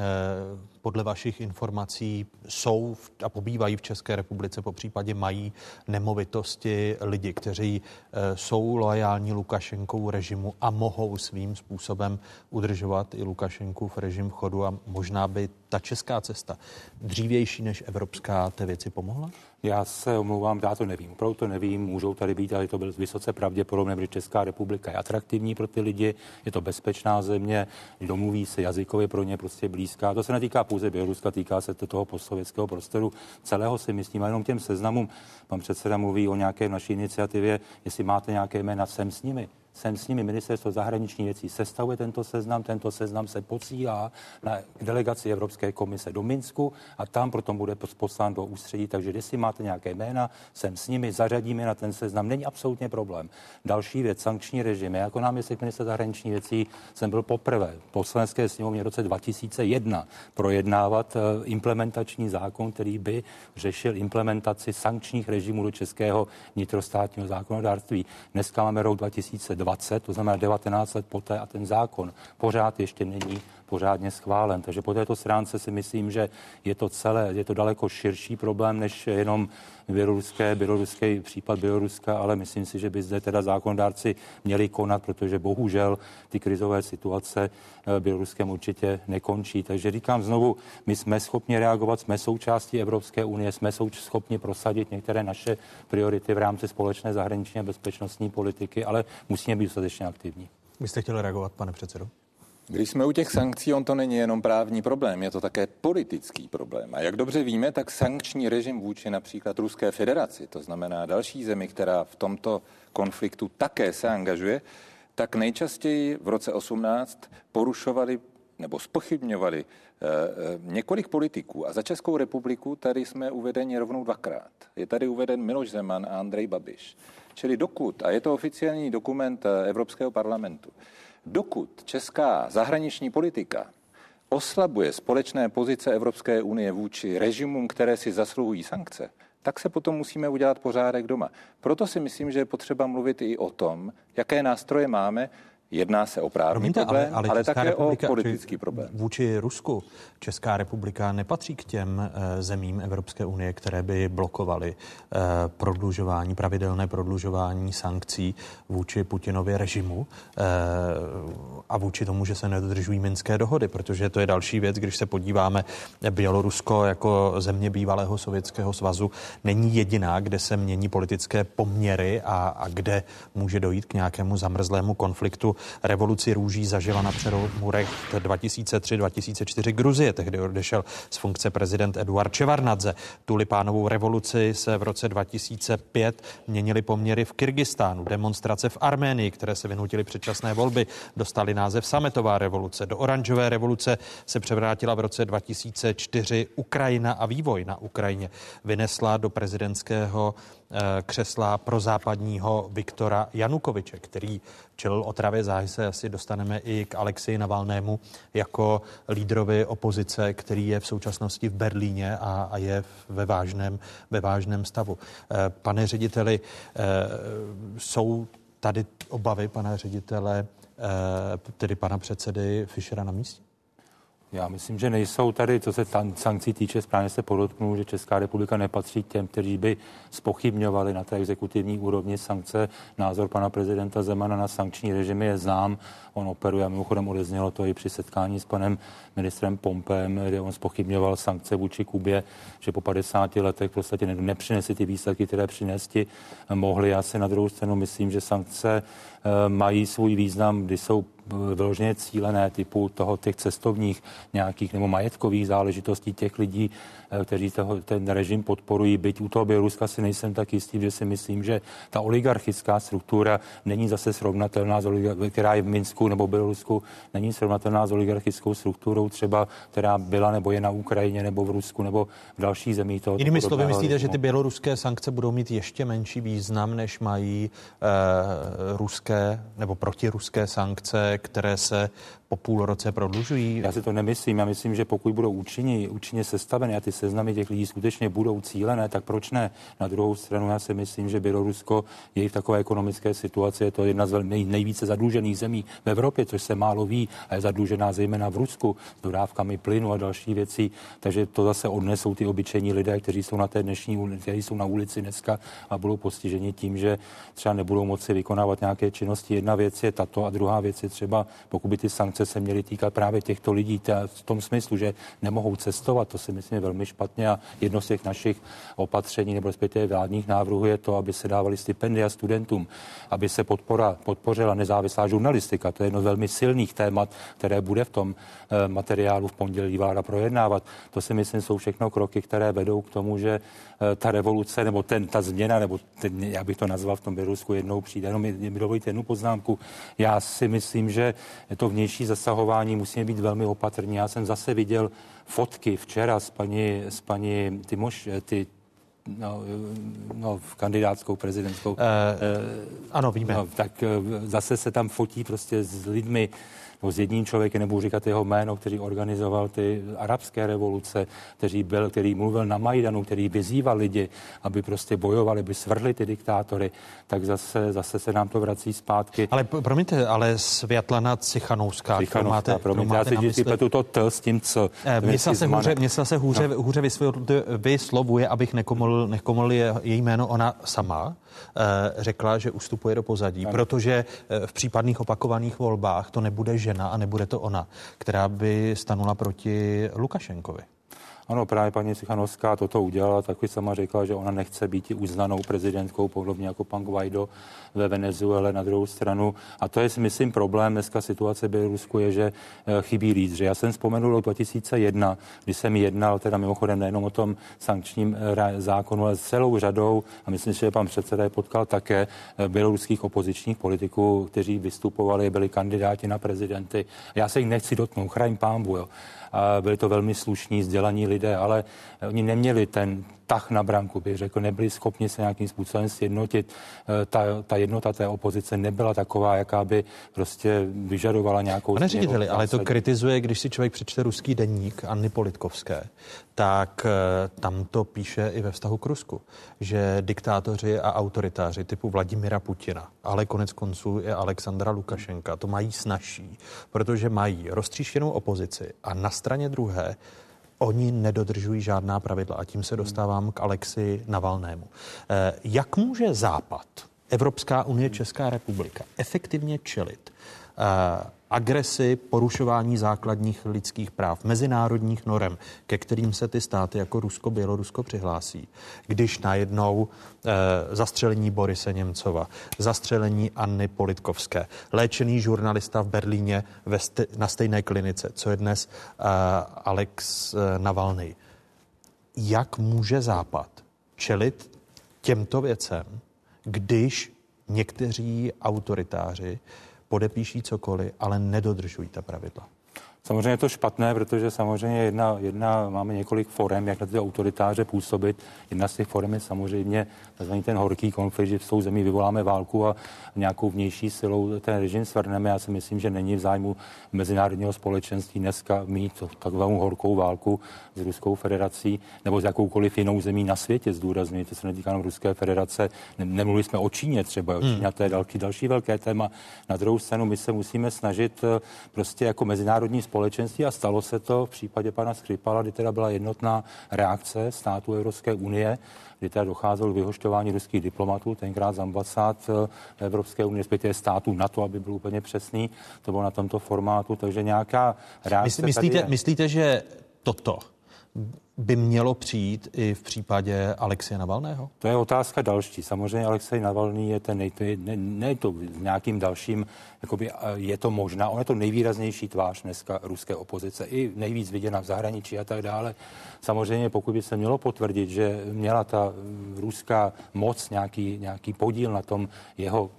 podle vašich informací jsou a pobývají v České republice, po případě mají nemovitosti lidi, kteří eh, jsou loajální Lukašenkou režimu a mohou svým způsobem udržovat i Lukašenkův režim v chodu a možná by ta česká cesta dřívější než evropská té věci pomohla? Já se omlouvám, já to nevím. Opravdu to nevím, můžou tady být, ale to byl vysoce pravděpodobné, protože Česká republika je atraktivní pro ty lidi, je to bezpečná země, domluví se jazykově pro ně prostě blízká. To se netýká pouze Běloruska, týká se to toho postsovětského prostoru celého si myslím. A jenom těm seznamům, pan předseda mluví o nějaké naší iniciativě, jestli máte nějaké jména, jsem s nimi jsem s nimi ministerstvo zahraniční věcí sestavuje tento seznam, tento seznam se posílá na delegaci Evropské komise do Minsku a tam potom bude poslán do ústředí, takže jestli máte nějaké jména, jsem s nimi, zařadíme na ten seznam, není absolutně problém. Další věc, sankční režim. Já jako náměstek ministra zahraniční věcí jsem byl poprvé v poslanecké sněmovně v roce 2001 projednávat eh, implementační zákon, který by řešil implementaci sankčních režimů do českého vnitrostátního zákonodárství. Dneska máme rok 2020 20, to znamená 19 let poté a ten zákon pořád ještě není pořádně schválen. Takže po této stránce si myslím, že je to celé, je to daleko širší problém než jenom běloruské, běloruský případ Běloruska, ale myslím si, že by zde teda zákonodárci měli konat, protože bohužel ty krizové situace eh, Běloruskem určitě nekončí. Takže říkám znovu, my jsme schopni reagovat, jsme součástí Evropské unie, jsme schopni prosadit některé naše priority v rámci společné zahraniční a bezpečnostní politiky, ale musíme být dostatečně aktivní. Vy jste chtěli reagovat, pane předsedo? Když jsme u těch sankcí, on to není jenom právní problém, je to také politický problém. A jak dobře víme, tak sankční režim vůči například Ruské federaci, to znamená další zemi, která v tomto konfliktu také se angažuje, tak nejčastěji v roce 18 porušovali nebo spochybňovali e, několik politiků. A za Českou republiku tady jsme uvedeni rovnou dvakrát. Je tady uveden Miloš Zeman a Andrej Babiš. Čili dokud, a je to oficiální dokument eh, Evropského parlamentu, Dokud česká zahraniční politika oslabuje společné pozice Evropské unie vůči režimům, které si zasluhují sankce, tak se potom musíme udělat pořádek doma. Proto si myslím, že je potřeba mluvit i o tom, jaké nástroje máme, Jedná se o právní Promiňte, problém, ale, ale, ale také o politický problém. Vůči Rusku Česká republika nepatří k těm uh, zemím Evropské unie, které by blokovaly uh, prodlužování, pravidelné prodlužování sankcí vůči Putinově režimu uh, a vůči tomu, že se nedodržují minské dohody, protože to je další věc, když se podíváme, Bělorusko jako země bývalého Sovětského svazu není jediná, kde se mění politické poměry a, a kde může dojít k nějakému zamrzlému konfliktu revoluci růží zažila na přelomurech 2003-2004 Gruzie. Tehdy odešel z funkce prezident Eduard Čevarnadze. Tulipánovou revoluci se v roce 2005 měnily poměry v Kyrgyzstánu. Demonstrace v Arménii, které se vynutily předčasné volby, dostali název Sametová revoluce. Do oranžové revoluce se převrátila v roce 2004 Ukrajina a vývoj na Ukrajině. Vynesla do prezidentského křesla pro západního Viktora Janukoviče, který čelil otravě záhy se asi dostaneme i k Alexeji Navalnému jako lídrovi opozice, který je v současnosti v Berlíně a, a je ve vážném, ve vážném stavu. Eh, pane řediteli, eh, jsou tady obavy pana ředitele, tedy pana předsedy Fischera na místě? Já myslím, že nejsou tady, co se tam sankcí týče, správně se podotknul, že Česká republika nepatří těm, kteří by spochybňovali na té exekutivní úrovni sankce. Názor pana prezidenta Zemana na sankční režimy je znám. On operuje a mimochodem odeznělo to i při setkání s panem ministrem Pompem, kde on spochybňoval sankce vůči Kubě, že po 50 letech v podstatě nepřinesly ty výsledky, které přinesti mohly. Já si na druhou stranu myslím, že sankce eh, mají svůj význam, kdy jsou vyloženě cílené typu toho těch cestovních nějakých nebo majetkových záležitostí těch lidí, eh, kteří toho, ten režim podporují. Byť u toho Běloruska si nejsem tak jistý, že si myslím, že ta oligarchická struktura není zase srovnatelná, s která je v Minsku nebo Bělorusku, není srovnatelná s oligarchickou strukturou třeba, která byla nebo je na Ukrajině nebo v Rusku nebo v dalších zemích. Toho Jinými slovy, myslíte, že ty běloruské sankce budou mít ještě menší význam, než mají uh, ruské nebo protiruské sankce, které se po půl roce prodlužují? Já si to nemyslím. Já myslím, že pokud budou účinně, účinně sestaveny a ty seznamy těch lidí skutečně budou cílené, tak proč ne? Na druhou stranu já si myslím, že Bělorusko je v takové ekonomické situaci. Je to jedna z nej, nejvíce zadlužených zemí v Evropě, což se málo ví a je zadlužená zejména v Rusku s dodávkami plynu a další věcí. Takže to zase odnesou ty obyčejní lidé, kteří jsou na té dnešní kteří jsou na ulici dneska a budou postiženi tím, že třeba nebudou moci vykonávat nějaké činnosti. Jedna věc je tato a druhá věc je třeba, pokud by ty sankce se měly týkat právě těchto lidí v tom smyslu, že nemohou cestovat. To si myslím je velmi špatně a jedno z těch našich opatření nebo respektive vládních návrhů je to, aby se dávali stipendia studentům, aby se podpora, podpořila nezávislá žurnalistika. To je jedno z velmi silných témat, které bude v tom eh, materiálu v pondělí vláda projednávat. To si myslím jsou všechno kroky, které vedou k tomu, že eh, ta revoluce nebo ten, ta změna, nebo ten, já bych to nazval v tom Bělorusku jednou přijde. Jenom mi, mi dovolíte jednu poznámku. Já si myslím, že to vnější zasahování musíme být velmi opatrní. Já jsem zase viděl fotky včera s paní, s paní Timoš, ty, no, no, v kandidátskou prezidentskou. Uh, ano, víme. No, tak zase se tam fotí prostě s lidmi, nebo s jedním člověkem, nebudu říkat jeho jméno, který organizoval ty arabské revoluce, který, byl, který mluvil na Majdanu, který vyzýval lidi, aby prostě bojovali, aby svrhli ty diktátory, tak zase, zase se nám to vrací zpátky. Ale promiňte, ale Světlana Cichanouská, Cichanovská, máte, promiňte, já si vždycky pletu to t s tím, co... Eh, mně se zase hůře, mě se hůře, no. hůře vyslovuje, abych nekomol, nekomol její jméno ona sama, eh, řekla, že ustupuje do pozadí, ano. protože eh, v případných opakovaných volbách to nebude žena a nebude to ona, která by stanula proti Lukašenkovi. Ano, právě paní Cichanovská toto udělala, taky sama řekla, že ona nechce být uznanou prezidentkou, podobně jako pan Guaido ve Venezuele na druhou stranu. A to je, myslím, problém dneska situace Bělorusku je, že eh, chybí lídři. Já jsem vzpomenul rok 2001, kdy jsem jednal, teda mimochodem nejenom o tom sankčním eh, zákonu, ale s celou řadou, a myslím, že pan předseda je potkal také eh, běloruských opozičních politiků, kteří vystupovali, byli kandidáti na prezidenty. Já se jich nechci dotknout, chraň pámbu, jo byli to velmi slušní, vzdělaní lidé, ale oni neměli ten tah na branku, bych řekl, nebyli schopni se nějakým způsobem sjednotit. E, ta, ta jednota té opozice nebyla taková, jaká by prostě vyžadovala nějakou... Pane řediteli, ale to kritizuje, když si člověk přečte ruský denník Anny Politkovské, tak e, tam to píše i ve vztahu k Rusku, že diktátoři a autoritáři typu Vladimira Putina, ale konec konců i Alexandra Lukašenka to mají snažší, protože mají roztříštěnou opozici a na straně druhé oni nedodržují žádná pravidla. A tím se dostávám k Alexi Navalnému. Eh, jak může Západ, Evropská unie, Česká republika efektivně čelit eh, agresi, porušování základních lidských práv, mezinárodních norem, ke kterým se ty státy jako Rusko, Bělorusko přihlásí, když najednou e, zastřelení Borise Němcova, zastřelení Anny Politkovské, léčený žurnalista v Berlíně ve st- na stejné klinice, co je dnes e, Alex e, Navalny. Jak může Západ čelit těmto věcem, když někteří autoritáři podepíší cokoliv, ale nedodržují ta pravidla. Samozřejmě je to špatné, protože samozřejmě jedna, jedna, máme několik forem, jak na ty autoritáře působit. Jedna z těch forem je samozřejmě tzv. ten horký konflikt, že v tou zemí vyvoláme válku a nějakou vnější silou ten režim svrneme. Já si myslím, že není v zájmu mezinárodního společenství dneska mít takovou horkou válku s Ruskou federací nebo s jakoukoliv jinou zemí na světě. Zdůrazňuji, to se netýká jenom Ruské federace. Nemluvili jsme o Číně třeba, o Číně, hmm. to je další, další velké téma. Na druhou stranu my se musíme snažit eh, prostě jako mezinárodní společenství a stalo se to v případě pana Skripala, kdy teda byla jednotná reakce států Evropské unie, kdy teda docházelo k vyhošťování ruských diplomatů, tenkrát z ambasád eh, Evropské unie, respektive států NATO, aby byl úplně přesný. To bylo na tomto formátu, takže nějaká reakce. Myslíte, myslíte, že toto by mělo přijít i v případě Alexeje Navalného? To je otázka další. Samozřejmě Alexej Navalný je ten, nej, ne, ne to nějakým dalším, jakoby je to možná, on je to nejvýraznější tvář dneska ruské opozice, i nejvíc viděna v zahraničí a tak dále. Samozřejmě, pokud by se mělo potvrdit, že měla ta ruská moc nějaký, nějaký podíl na tom jeho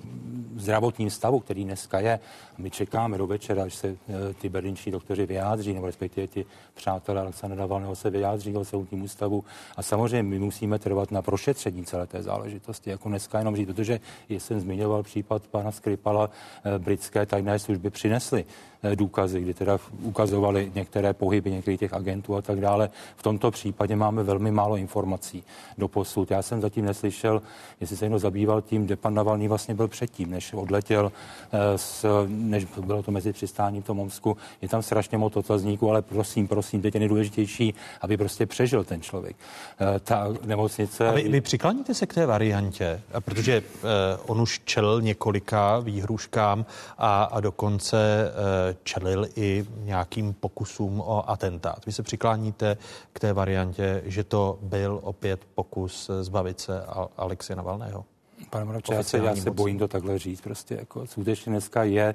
zdravotním stavu, který dneska je, my čekáme do večera, až se eh, ty berlínští doktoři vyjádří, nebo respektive ti přátelé Alexandra Navalného se vyjádří o soudním ústavu. A samozřejmě my musíme trvat na prošetření celé té záležitosti, jako dneska jenom říct, protože jsem zmiňoval případ pana Skripala, eh, britské tajné služby přinesly Eh, důkazy, kdy teda ukazovali některé pohyby některých těch agentů a tak dále. V tomto případě máme velmi málo informací do posud. Já jsem zatím neslyšel, jestli se jenom zabýval tím, kde pan Navalný vlastně byl předtím, než odletěl, eh, s, než bylo to mezi přistáním v tom Omsku. Je tam strašně moc otazníků, ale prosím, prosím, teď je nejdůležitější, aby prostě přežil ten člověk. Eh, ta nemocnice... A vy, vy přikláníte se k té variantě, protože on už čelil několika výhruškám a, a dokonce čelil i nějakým pokusům o atentát. Vy se přikláníte k té variantě, že to byl opět pokus zbavit se Alexie Navalného? Pane Moravče, já se, já se bojím to takhle říct. Prostě jako skutečně dneska je eh,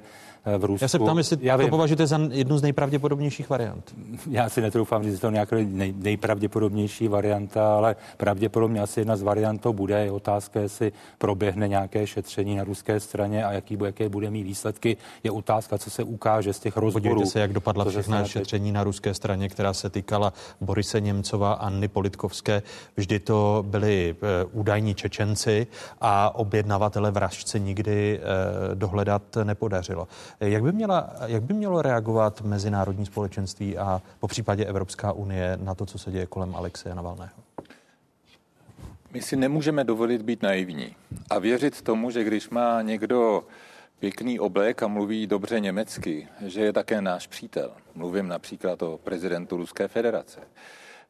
v Rusku. Já se ptám, jestli já to vím, považujete za jednu z nejpravděpodobnějších variant. Já si netroufám říct, že to nějaká nej, nejpravděpodobnější varianta, ale pravděpodobně asi jedna z variant to bude. Je otázka, jestli proběhne nějaké šetření na ruské straně a jaký, jaké bude mít výsledky. Je otázka, co se ukáže z těch rozborů. Podívejte se, jak dopadla všechna šetření na ruské straně, která se týkala Borise Němcova a Anny Politkovské. Vždy to byli e, údajní Čečenci a objednavatele vražce nikdy eh, dohledat nepodařilo. Jak by, měla, jak by mělo reagovat mezinárodní společenství a po případě Evropská unie na to, co se děje kolem Alexeje Navalného? My si nemůžeme dovolit být naivní a věřit tomu, že když má někdo pěkný oblek a mluví dobře německy, že je také náš přítel. Mluvím například o prezidentu Ruské federace.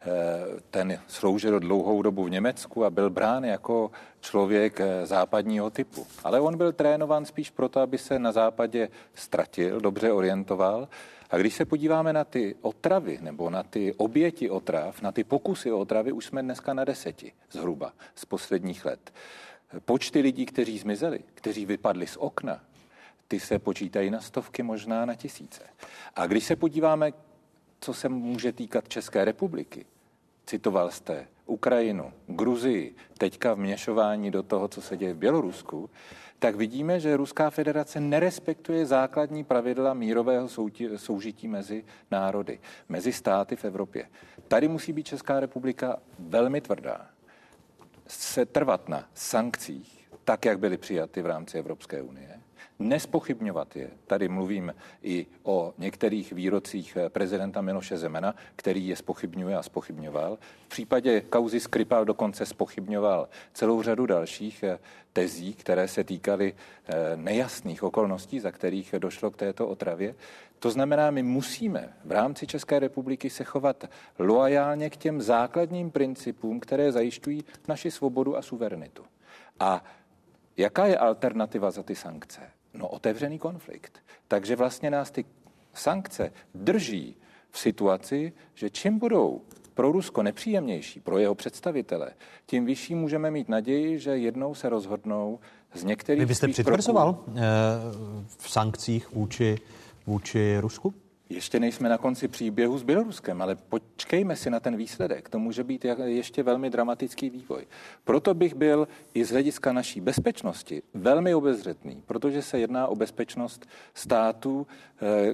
Eh, ten sloužil dlouhou dobu v Německu a byl brán jako člověk eh, západního typu. Ale on byl trénován spíš proto, aby se na západě ztratil, dobře orientoval. A když se podíváme na ty otravy nebo na ty oběti otrav, na ty pokusy o otravy, už jsme dneska na deseti zhruba z posledních let. Počty lidí, kteří zmizeli, kteří vypadli z okna, ty se počítají na stovky, možná na tisíce. A když se podíváme, co se může týkat České republiky, citoval jste Ukrajinu, Gruzii, teďka vměšování do toho, co se děje v Bělorusku, tak vidíme, že Ruská federace nerespektuje základní pravidla mírového soužití mezi národy, mezi státy v Evropě. Tady musí být Česká republika velmi tvrdá. Se trvat na sankcích, tak, jak byly přijaty v rámci Evropské unie, nespochybňovat je. Tady mluvím i o některých výrocích prezidenta Miloše Zemena, který je spochybňuje a spochybňoval. V případě kauzy Skripal dokonce spochybňoval celou řadu dalších eh, tezí, které se týkaly eh, nejasných okolností, za kterých došlo k této otravě. To znamená, my musíme v rámci České republiky se chovat loajálně k těm základním principům, které zajišťují naši svobodu a suverenitu. A jaká je alternativa za ty sankce? No otevřený konflikt. Takže vlastně nás ty sankce drží v situaci, že čím budou pro Rusko nepříjemnější, pro jeho představitele, tím vyšší můžeme mít naději, že jednou se rozhodnou z některých... Vy byste přitvrzoval kroků... Eh, v sankcích vůči, vůči Rusku? Ještě nejsme na konci příběhu s Běloruskem, ale počkejme si na ten výsledek. To může být ještě velmi dramatický vývoj. Proto bych byl i z hlediska naší bezpečnosti velmi obezřetný, protože se jedná o bezpečnost států,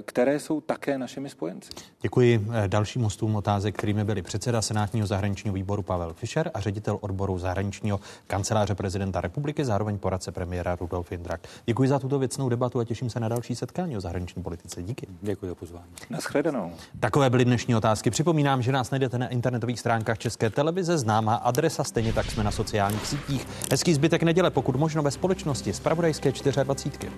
které jsou také našimi spojenci. Děkuji eh, dalším hostům otázek, kterými byli předseda Senátního zahraničního výboru Pavel Fischer a ředitel odboru zahraničního kanceláře prezidenta republiky, zároveň poradce premiéra Rudolf Jindrak. Děkuji za tuto věcnou debatu a těším se na další setkání o zahraniční politice. Díky. Děkuji za pozvání. Naschledanou. Takové byly dnešní otázky. Připomínám, že nás najdete na internetových stránkách České televize, známá adresa, stejně tak jsme na sociálních sítích. Hezký zbytek neděle, pokud možno ve společnosti z Pravodajské 24.